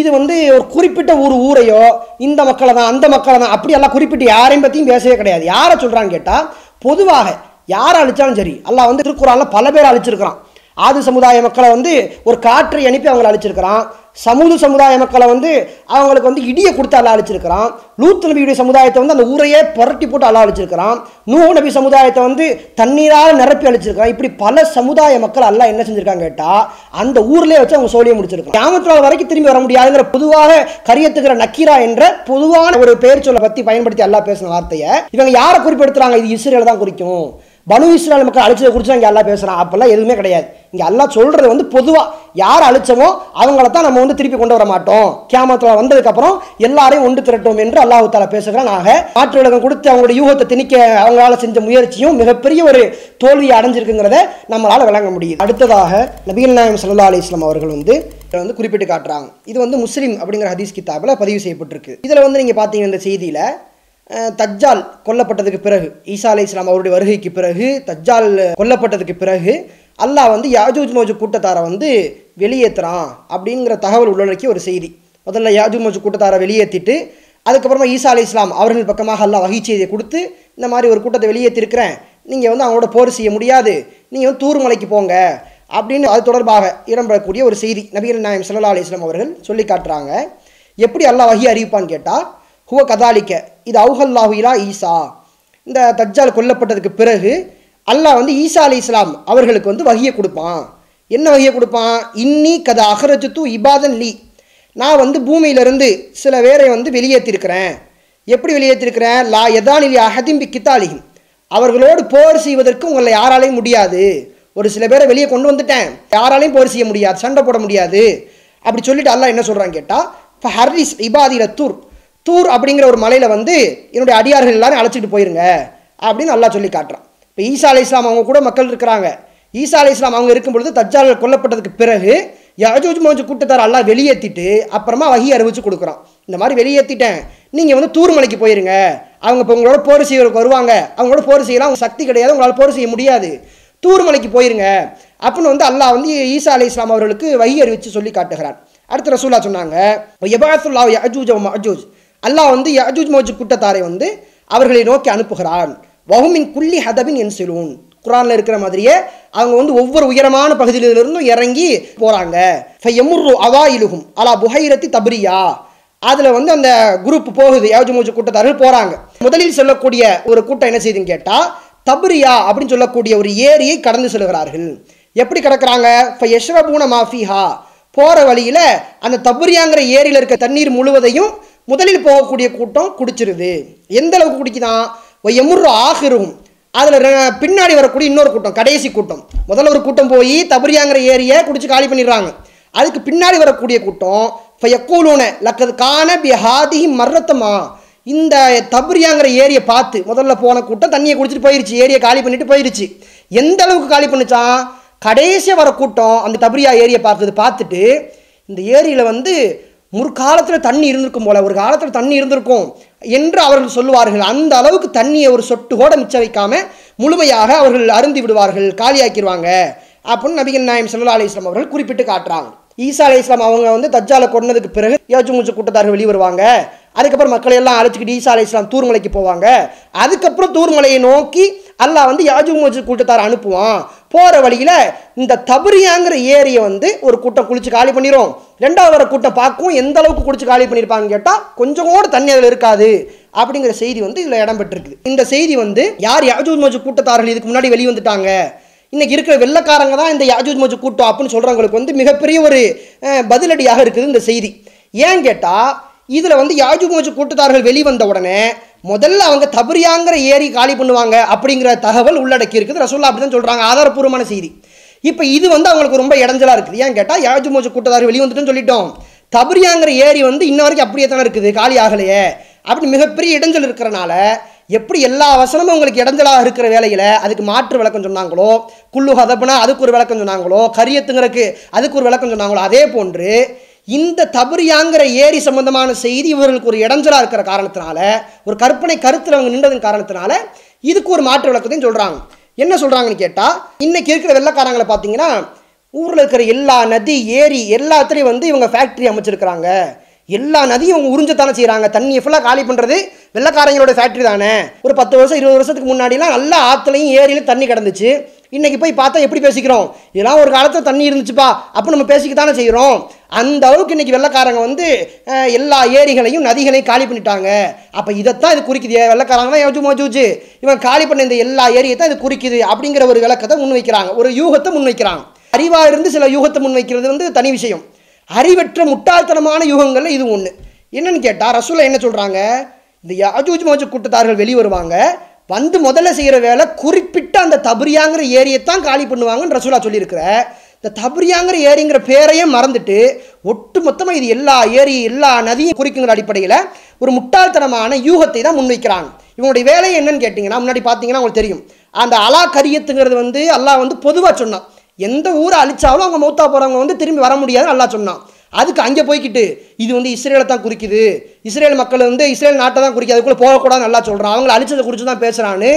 இது வந்து ஒரு குறிப்பிட்ட ஒரு ஊரையோ இந்த மக்களை தான் அந்த மக்களை தான் அப்படி எல்லாம் குறிப்பிட்டு யாரையும் பற்றியும் பேசவே கிடையாது. யாரை சொல்கிறான்னு கேட்டால் பொதுவாக யாரை அழிச்சாலும் சரி அல்லாஹ் வந்து திருக்குறான்ல பல பேர் அழிச்சிருக்கிறான். ஆது சமுதாய மக்களை வந்து ஒரு காற்றை அனுப்பி அவங்களை அழிச்சிருக்கிறான். சமூக சமுதாய மக்களை வந்து அவங்களுக்கு வந்து இடியை கொடுத்து அல்லா அழிச்சிருக்கிறான். லூத் நபியுடைய சமுதாயத்தை வந்து அந்த ஊரையே புரட்டி போட்டு அல்லா அழிச்சிருக்கிறான். நூ நபி சமுதாயத்தை வந்து தண்ணீரால் நிரப்பி அழிச்சிருக்கிறான். இப்படி பல சமுதாய மக்கள் எல்லாம் என்ன செஞ்சிருக்காங்க கேட்டால் அந்த ஊர்லேயே வச்சு அவங்க சோழியை முடிச்சிருக்காங்க கிராமத்தில் வரைக்கும் திரும்பி வர முடியாதுங்கிற பொதுவாக கரியத்துக்கிற நக்கீரா என்ற பொதுவான ஒரு பெயர் சொல்லை பற்றி பயன்படுத்தி அல்லா பேசின வார்த்தையை இவங்க யாரை குறிப்பிடுத்துறாங்க? இது இஸ்ரேல் தான் குறிக்கும். பனு இஸ்ரேல் மக்கள் அழிச்சதை குறித்து இங்கே எல்லாம் பேசுகிறான் அப்போல்லாம் எதுவுமே கிடையாது. இங்கே எல்லாம் சொல்கிறது வந்து பொதுவாக யார் அழிச்சமோ அவங்கள தான் நம்ம வந்து திருப்பி கொண்டு வர மாட்டோம். கேமத்தில் வந்ததுக்கப்புறம் எல்லாரையும் ஒன்று திரட்டும் என்று அல்லாஹு தாலா பேசுகிறான். ஆக மாற்று உலகம் கொடுத்து அவங்களோட யூகத்தை திணிக்க அவங்களால செஞ்ச முயற்சியும் மிகப்பெரிய ஒரு தோல்வியை அடைஞ்சிருக்குங்கிறத நம்மளால் விளங்க முடியுது. அடுத்ததாக நபீல் நாயம் சல்லா அலி இஸ்லாம் அவர்கள் வந்து இதை வந்து குறிப்பிட்டு காட்டுறாங்க. இது வந்து முஸ்லீம் அப்படிங்கிற ஹதீஸ் கிதாபில் பதிவு செய்யப்பட்டிருக்கு. இதில் வந்து நீங்கள் பார்த்தீங்கன்னா இந்த செய்தியில் தஜ்ஜால் கொல்லப்பட்டதுக்கு பிறகு ஈசா அலி இஸ்லாம் அவருடைய வருகைக்கு பிறகு தஜ்ஜால் கொல்லப்பட்டதுக்கு பிறகு அல்லாஹ் வந்து யாஜூஜ் மோஜு கூட்டத்தாரை வந்து வெளியேற்றுறான் அப்படிங்கிற தகவல் உள்ளடக்கிய ஒரு செய்தி. முதல்ல யாஜூஜ் மோஜு கூட்டத்தாரை வெளியேற்றிட்டு அதுக்கப்புறமா ஈசா அலி இஸ்லாம் அவர்கள் பக்கமாக அல்லாஹ் வகை செய்தியை கொடுத்து இந்த மாதிரி ஒரு கூட்டத்தை வெளியேற்றிருக்கிறேன் நீங்கள் வந்து அவங்களோட போர் செய்ய முடியாது நீங்கள் வந்து தூர்மலைக்கு போங்க அப்படின்னு அது தொடர்பாக இடம்பெறக்கூடிய ஒரு செய்தி நபிகள் நாயம் சல்லா அலி இஸ்லாம் அவர்கள் சொல்லி காட்டுறாங்க. எப்படி அல்லாஹ் வகி அறிவிப்பான்னு கேட்டால் ஹுவ கதாலிக்க. இது அவுஹல்லாஹு இலா ஈசா. இந்த தஜ்ஜால் கொல்லப்பட்டதுக்கு பிறகு அல்லாஹ் வந்து ஈசா அலி இஸ்லாம் அவர்களுக்கு வந்து வகையை கொடுப்பான். என்ன வகையை கொடுப்பான்? இன்னி கத தூ இபாதன் லீ. நான் வந்து பூமியிலிருந்து சில பேரை வந்து வெளியேற்றிருக்கிறேன். எப்படி வெளியேற்றிருக்கிறேன்? லா எதானிலி அஹதிம்பி கித்தாலிஹிம். அவர்களோடு போர் செய்வதற்கு உங்களை யாராலையும் முடியாது. ஒரு சில பேரை வெளியே கொண்டு வந்துட்டேன். யாராலையும் போர் செய்ய முடியாது. சண்டை போட முடியாது. அப்படி சொல்லிட்டு அல்லாஹ் என்ன சொல்கிறான் கேட்டால் இப்போ ஹர்ரிஸ் இபாதில தூர். தூர் அப்படிங்கிற ஒரு மலையில் வந்து என்னுடைய அடியார்கள் எல்லாரும் அழைச்சிட்டு போயிருங்க அப்படின்னு நல்லா சொல்லி காட்டுறான். இப்போ ஈசா அலை இஸ்லாம் அவங்க கூட மக்கள் இருக்கிறாங்க. ஈசா அலை இஸ்லாம் அவங்க இருக்கும் பொழுது தஜ்ஜால் கொல்லப்பட்டதுக்கு பிறகு யாஜூஜ் மோஜ் கூட்டத்தார் எல்லாம் வெளியேற்றிட்டு அப்புறமா வகி அறிவிச்சு கொடுக்குறான். இந்த மாதிரி வெளியேற்றிட்டேன் நீங்கள் வந்து தூர் மலைக்கு போயிருங்க. அவங்க இப்போ உங்களோட போர் செய்வதற்கு வருவாங்க. அவங்களோட போர் செய்யலாம். அவங்க சக்தி கிடையாது. உங்களால் போர் செய்ய முடியாது. தூர் மலைக்கு போயிருங்க. அப்படின்னு வந்து அல்லாஹ் வந்து ஈசா அலி இஸ்லாம் அவர்களுக்கு வகி அறிவிச்சு சொல்லி காட்டுகிறான் அடுத்த ரசூலா சொன்னாங்க எபாத்துல்லா அஜூஜ் அஜூஜ் அல்லாஹ் வந்து யஜூஜ் மோஜ் கூட்டத்தாரை வந்து அவர்களை நோக்கி அனுப்புகிறான். வஹுமின் குள்ளி ஹதபின் என் செலூன் குரானில் இருக்கிற மாதிரியே அவங்க வந்து ஒவ்வொரு உயரமான பகுதியிலிருந்தும் இறங்கி போகிறாங்க எமுர்ரு அவா இலுகும் அலா புஹைரத்தி தபரியா. அதில் வந்து அந்த குரூப் போகுது. யாஜு மூஜு கூட்டத்தார்கள் போகிறாங்க முதலில் சொல்லக்கூடிய ஒரு கூட்டம் என்ன செய்யுதுன்னு கேட்டால் தபரியா அப்படின்னு சொல்லக்கூடிய ஒரு ஏரியை கடந்து செல்கிறார்கள். எப்படி கிடக்குறாங்க? இப்போ யஷ்ரபூன மாஃபிஹா. போகிற வழியில் அந்த தபுரியாங்கிற ஏரியில் இருக்க தண்ணீர் முழுவதையும் முதலில் போகக்கூடிய கூட்டம் குடிச்சிருது. எந்த அளவுக்கு குடிக்குதான் எமுர் ஆகிரும். அதில் பின்னாடி வரக்கூடிய இன்னொரு கூட்டம் கடைசி கூட்டம். முதல்ல ஒரு கூட்டம் போய் தபுரியாங்கிற ஏரியை குடிச்சு காலி பண்ணிடுறாங்க. அதுக்கு பின்னாடி வரக்கூடிய கூட்டம் இப்போ எக்கூலூன லக்கது காண பிஹாதி மர்ரத்தமா. இந்த தபுரியாங்கிற ஏரியை பார்த்து முதல்ல போன கூட்டம் தண்ணியை குடிச்சிட்டு போயிருச்சு ஏரியை காலி பண்ணிட்டு போயிருச்சு. எந்த அளவுக்கு காலி பண்ணுச்சான் கடைசியாக வர கூட்டம் அந்த தபரியா ஏரியை பார்க்குது பார்த்துட்டு இந்த ஏரியில் வந்து முற்காலத்தில் தண்ணி இருந்திருக்கும் போல ஒரு காலத்தில் தண்ணி இருந்திருக்கும் என்று அவர்கள் சொல்லுவார்கள். அந்த அளவுக்கு தண்ணியை ஒரு சொட்டு கூட மிச்ச வைக்காம முழுமையாக அவர்கள் அருந்தி விடுவார்கள் காலியாக்கிடுவாங்க அப்படின்னு நபிகள் நாயம் சல்லா அலிஸ்லாம் அவர்கள் குறிப்பிட்டு காட்டுறாங்க. ஈசா அலி இஸ்லாம் அவங்க வந்து தஜ்ஜாலை கொண்டதுக்கு பிறகு யோச்சு மூச்சு கூட்டத்தார்கள் வெளியே வருவாங்க. அதுக்கப்புறம் மக்களை எல்லாம் அழைச்சிக்கிட்டு ஈசா அலி இஸ்லாம் தூர்மலைக்கு போவாங்க. அதுக்கப்புறம் தூர்மலையை நோக்கி அல்லாஹ் வந்து யாஜு மூச்சு கூட்டத்தார் அனுப்புவான். போகிற வழியில் இந்த தபரியாங்கிற ஏரியை வந்து ஒரு கூட்டம் குளிச்சு காலி பண்ணிடும் ரெண்டாவது வர கூட்டம் பார்க்கும் எந்த அளவுக்கு குளிச்சு காலி பண்ணியிருப்பாங்கன்னு கேட்டால் கொஞ்சம் கூட தண்ணி அதில் இருக்காது அப்படிங்கிற செய்தி வந்து இதில் இடம் பெற்றிருக்குது இந்த செய்தி வந்து யார் யாஜூத் மோஜு கூட்டத்தார்கள் இதுக்கு முன்னாடி வெளியே இன்றைக்கி இருக்கிற வெள்ளக்காரங்க தான் இந்த யாஜூஜ் மஜூ கூட்டம் அப்படின்னு சொல்கிறவங்களுக்கு வந்து மிகப்பெரிய ஒரு பதிலடியாக இருக்குது இந்த செய்தி. ஏன் கேட்டால் இதில் வந்து யாஜூ மோஜு கூட்டத்தார்கள் வெளிவந்த உடனே முதல்ல அவங்க தபரியாங்கிற ஏரி காலி பண்ணுவாங்க அப்படிங்கிற தகவல் உள்ளடக்கி இருக்குது ரசூல்லா அப்படி தான் சொல்கிறாங்க ஆதாரப்பூர்வமான செய்தி. இப்போ இது வந்து அவங்களுக்கு ரொம்ப இடைஞ்சலாக இருக்குது. ஏன் கேட்டால் யாஜு மோஜு கூட்டத்தார்கள் வெளிவந்துட்டுன்னு சொல்லிட்டோம். தபரியாங்கிற ஏரி வந்து இன்ன வரைக்கும் அப்படியே தானே இருக்குது. காலி ஆகலையே. அப்படி மிகப்பெரிய இடைஞ்சல் இருக்கிறனால எப்படி எல்லா வசனமும் உங்களுக்கு இடைஞ்சலாக இருக்கிற வேலையில் அதுக்கு மாற்று விளக்கம் சொன்னாங்களோ குள்ளு ஹதப்புனா அதுக்கு ஒரு விளக்கம் சொன்னாங்களோ கரியத்துங்கிறக்கு அதுக்கு ஒரு விளக்கம் சொன்னாங்களோ அதே போன்று இந்த தபரியாங்கிற ஏரி சம்பந்தமான செய்தி இவர்களுக்கு ஒரு இடைஞ்சலாக இருக்கிற காரணத்தினால ஒரு கற்பனை கருத்தில் அவங்க நின்றதன் காரணத்தினால இதுக்கு ஒரு மாற்று விளக்கத்தையும் சொல்கிறாங்க என்ன சொல்கிறாங்கன்னு கேட்டால் இன்னைக்கு இருக்கிற வெள்ளக்காரங்களை பார்த்தீங்கன்னா ஊரில் இருக்கிற எல்லா நதி ஏரி எல்லாத்துலேயும் வந்து இவங்க ஃபேக்ட்ரி அமைச்சிருக்கிறாங்க. எல்லா நதியும் அவங்க உறிஞ்சத்தானே செய்கிறாங்க தண்ணியை ஃபுல்லாக காலி பண்ணுறது வெள்ளக்காரங்களோட ஃபேக்ட்ரி தானே. ஒரு பத்து வருஷம் இருபது வருஷத்துக்கு முன்னாடிலாம் நல்லா ஆற்றுலையும் ஏரியிலையும் தண்ணி கிடந்துச்சு. இன்றைக்கி போய் பார்த்தா எப்படி பேசிக்கிறோம்? இதெல்லாம் ஒரு காலத்தில் தண்ணி இருந்துச்சுப்பா அப்போ நம்ம பேசிக்கத்தானே செய்கிறோம் அந்த அளவுக்கு இன்னைக்கு வெள்ளக்காரங்க வந்து எல்லா ஏரிகளையும் நதிகளையும் காலி பண்ணிட்டாங்க. அப்போ இதைத்தான் இது குறிக்குது. வெள்ளக்காரங்க தான் யோஜு மோஜூஜு இவன் காலி பண்ண இந்த எல்லா ஏரியை தான் இது குறிக்குது அப்படிங்கிற ஒரு விளக்கத்தை முன்வைக்கிறாங்க. ஒரு யூகத்தை முன்வைக்கிறாங்க. அறிவாக இருந்து சில யூகத்தை முன்வைக்கிறது வந்து தனி விஷயம். அறிவற்ற முட்டாள்தனமான யுகங்களில் இது ஒன்று என்னன்னு கேட்டால் ரசூலா என்ன சொல்கிறாங்க இந்த யாஜூஜ் மோஜு கூட்டத்தார்கள் வெளியே வருவாங்க. வந்து முதல்ல செய்கிற வேலை குறிப்பிட்ட அந்த தபரியாங்கிற ஏரியைத்தான் காலி பண்ணுவாங்கன்னு ரசூலா சொல்லியிருக்கிற இந்த தபரியாங்கிற ஏரிங்கிற பேரையே மறந்துட்டு ஒட்டு மொத்தமாக இது எல்லா ஏரி எல்லா நதியும் குறிக்குங்கிற அடிப்படையில் ஒரு முட்டாள்தனமான யூகத்தை தான் முன்வைக்கிறாங்க. இவங்களுடைய வேலை என்னன்னு கேட்டிங்கன்னா முன்னாடி பார்த்தீங்கன்னா உங்களுக்கு தெரியும். அந்த அலா கரியத்துங்கிறது வந்து அல்லாஹ் வந்து பொதுவாக சொன்னான். எந்த ஊரை அழிச்சாலும் அவங்க மௌத்தா போகிறவங்க வந்து திரும்பி வர முடியாது நல்லா சொன்னான். அதுக்கு அங்கே போய்க்கிட்டு இது வந்து இஸ்ரேலை தான் குறிக்குது. இஸ்ரேல் மக்கள் வந்து இஸ்ரேல் நாட்டை தான் குறிக்குது. அதுக்குள்ளே போகக்கூடாதுன்னு நல்லா சொல்கிறான் அவங்கள அழிச்சதை குறித்து தான் பேசுகிறான்னு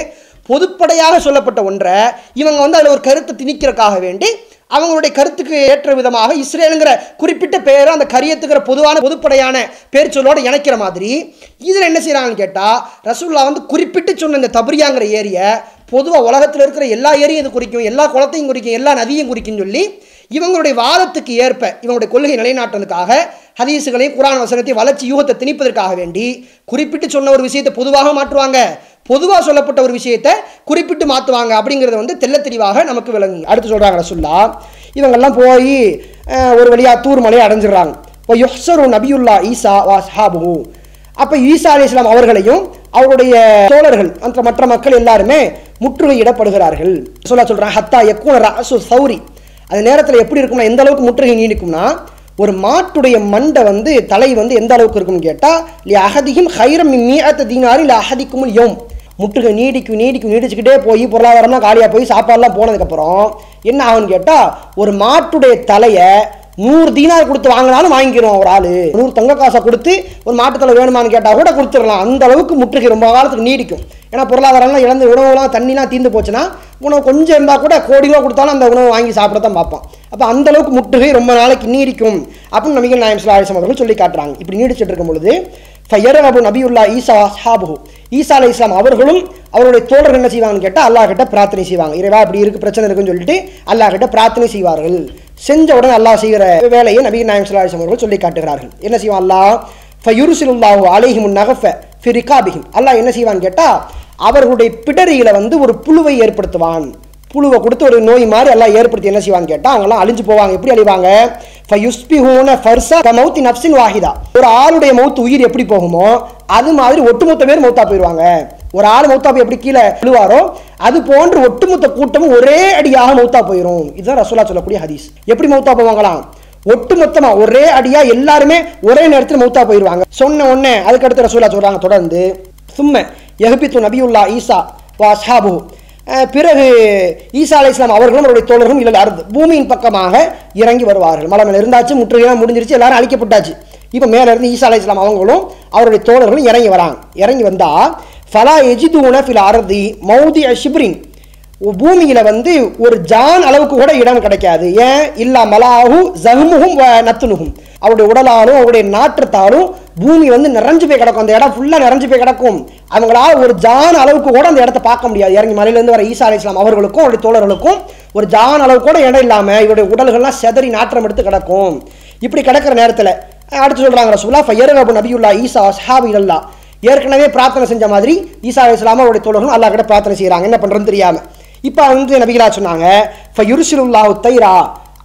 பொதுப்படையாக சொல்லப்பட்ட ஒன்றை இவங்க வந்து அதில் ஒரு கருத்தை திணிக்கிறக்காக வேண்டி அவங்களுடைய கருத்துக்கு ஏற்ற விதமாக இஸ்ரேலுங்கிற குறிப்பிட்ட பெயரை அந்த கரியத்துக்கிற பொதுவான பொதுப்படையான பேர் சொல்லோட இணைக்கிற மாதிரி இதில் என்ன செய்கிறாங்கன்னு கேட்டால் ரசூல்லா வந்து குறிப்பிட்டு சொன்ன இந்த தபரியாங்கிற ஏரியை பொதுவாக உலகத்தில் இருக்கிற எல்லா ஏரியும் இது குறிக்கும் எல்லா குளத்தையும் குறிக்கும் எல்லா நதியும் குறிக்கும்னு சொல்லி இவங்களுடைய வாதத்துக்கு ஏற்ப இவங்களுடைய கொள்கை நிலைநாட்டுறதுக்காக ஹதீஸுகளையும் குரான் வசனத்தையும் வளர்ச்சி யூகத்தை திணிப்பதற்காக வேண்டி குறிப்பிட்டு சொன்ன ஒரு விஷயத்தை பொதுவாக மாற்றுவாங்க. பொதுவாக சொல்லப்பட்ட ஒரு விஷயத்தை குறிப்பிட்டு மாற்றுவாங்க அப்படிங்கிறத வந்து தெல்ல தெளிவாக நமக்கு விளங்கு. அடுத்து சொல்கிறாங்க ரசுல்லா இவங்கெல்லாம் போய் ஒரு வழியாக தூர் மலையை அடைஞ்சிடுறாங்க. இப்போ யொஹ்சரு நபியுல்லா ஈசா வா சஹாபு அப்போ ஈசா அலி இஸ்லாம் அவர்களையும் அவருடைய தோழர்கள் அந்த மற்ற மக்கள் எல்லாருமே முற்றுகையிடப்படுகிறார்கள் சொல்ல சொல்கிறாங்க ஹத்தா எக்கூன ரசு சௌரி. அந்த நேரத்தில் எப்படி இருக்கும்னா எந்த அளவுக்கு முற்றுகை நீடிக்கும்னா ஒரு மாட்டுடைய மண்டை வந்து தலை வந்து எந்த அளவுக்கு இருக்கும்னு கேட்டால் லி அகதியும் ஹைரம் மீஅத்த தீனாரு இல்லை அகதிக்கும் யோம். முற்றுகை நீடிக்கும் நீடிக்கும் நீடிச்சுக்கிட்டே போய் பொருளாதாரம்லாம் காலியாக போய் சாப்பாடுலாம் போனதுக்கப்புறம் என்ன ஆகும்னு கேட்டால் ஒரு மாட்டுடைய தலையை நூறு தீனார் கொடுத்து வாங்கினாலும் வாங்கிக்கிறோம் ஒரு ஆள். நூறு தங்க காசை கொடுத்து ஒரு மாட்டுத்தலை வேணுமான்னு கேட்டால் கூட கொடுத்துடலாம். அந்த அளவுக்கு முற்றுகை ரொம்ப காலத்துக்கு நீடிக்கும். ஏன்னா பொருளாதாரம்லாம் இழந்து உணவுலாம் தண்ணிலாம் தீர்ந்து போச்சுன்னா உணவு கொஞ்சம் இருந்தால் கூட கோடி ரூபா கொடுத்தாலும் அந்த உணவு வாங்கி சாப்பிட தான் பார்ப்பான். அப்போ அந்த அளவுக்கு முற்றுகை ரொம்ப நாளைக்கு நீடிக்கும் அப்படின்னு நபிகள் நாயம் சுல்லாசம் அவர்கள் சொல்லி காட்டுறாங்க. இப்படி நீடிச்சிட்டு இருக்கும் பொழுது ஃபயரபு நபியுல்லா ஈசா ஹாபு ஈசா அலை இஸ்லாம் அவர்களும் அவருடைய தோழர்கள் என்ன செய்வாங்கன்னு கேட்டால் அல்லாஹ் கிட்ட பிரார்த்தனை செய்வாங்க. இறைவா இப்படி இருக்கு பிரச்சனை இருக்குன்னு சொல்லிட்டு அல்லாஹ் கிட்ட பிரார்த்தனை செய்வார்கள். செஞ்ச உடனே அல்லாஹ் செய்கிற வேலையை நபி நாயம் அவர்கள் சொல்லி காட்டுகிறார்கள். என்ன செய்வான்? அல்லாஹ் ஃபயுருசிலுல்லாஹு அலைஹிமுன் நகஃப ஃபிரிகாபிஹிம். அல்லாஹ் என்ன செய்வான்னு கேட்டால் அவர்களுடைய பிடரியில் வந்து ஒரு புழுவை ஏற்படுத்துவான். புழுவை கொடுத்து ஒரு நோய் மாதிரி எல்லாம் ஏற்படுத்தி என்ன செய்வாங்க கேட்டால் அவங்கலாம் அழிஞ்சு போவாங்க. எப்படி அழிவாங்க? ஃபயுஸ்பிஹூன ஃபர்சா மவுத்தி நப்சின் வாஹிதா. ஒரு ஆளுடைய மௌத்து உயிர் எப்படி போகுமோ அது மாதிரி ஒட்டுமொத்த பேர் மௌத்தா போயிடுவாங்க. ஒரு ஆள் மௌத்தா போய் எப்படி கீழே விழுவாரோ அது போன்று ஒட்டுமொத்த கூட்டமும் ஒரே அடியாக மௌத்தா போயிடும் இதுதான் ரசூலா சொல்லக்கூடிய ஹதீஸ். எப்படி மௌத்தா போவாங்களாம்? ஒட்டுமொத்தமா ஒரே அடியா எல்லாருமே ஒரே நேரத்தில் மௌத்தா போயிடுவாங்க. சொன்ன உடனே அதுக்கடுத்து ரசூலா சொல்றாங்க தொடர்ந்து சும்ம எஹபித்து நபியுல்லா ஈசா வா அஸ்ஹாபு பிறகு ஈசா அலை இஸ்லாம் அவர்களும் அவருடைய தோழர்களும் இல்லை அறுது பூமியின் பக்கமாக இறங்கி வருவார்கள். மலை மேலே இருந்தாச்சு முற்றுகையெல்லாம் முடிஞ்சிருச்சு எல்லாரும் அழிக்கப்பட்டாச்சு. இப்போ மேலே இருந்து ஈசா அலை இஸ்லாம் அவங்களும் அவருடைய தோழர்களும் இறங்கி வராங்க. இறங்கி வந்தால் ஃபலா எஜிதூன ஃபில் அறுதி மௌதி அஷிப்ரின் பூமியில வந்து ஒரு ஜான் அளவுக்கு கூட இடம் கிடைக்காது. ஏன்? இல்லா மலாஹு ஜஹ்முகும் வ நத்துனுகும் அவருடைய உடலாலும் அவருடைய நாற்றத்தாலும் பூமி வந்து நிறைஞ்சு போய் கிடக்கும். அந்த இடம் ஃபுல்லா நிறைஞ்சு போய் கிடக்கும். அவங்களால ஒரு ஜான் அளவுக்கு கூட அந்த இடத்த பார்க்க முடியாது. இறங்கி மலையிலேருந்து வர ஈசா அலி இஸ்லாம் அவர்களுக்கும் அவருடைய தோழர்களுக்கும் ஒரு ஜான் அளவு கூட இடம் இல்லாம இவருடைய உடல்கள்லாம் செதறி நாற்றம் எடுத்து கிடக்கும். இப்படி கிடக்கிற நேரத்தில் அடுத்து சொல்றாங்க ரசூலா ஃபயரபு நபியுல்லா ஈசா ஹாபி அல்லா ஏற்கனவே பிரார்த்தனை செஞ்ச மாதிரி ஈசா அலி இஸ்லாம் அவருடைய தோழர்களும் அல்லா கிட்ட பிரார்த்தனை செய்கிறாங்க என்ன பண்றதுன்னு தெரியாம. இப்போ வந்து நபிகளா சொன்னாங்க ஃபயுருசிலுல்லாஹு தைரா.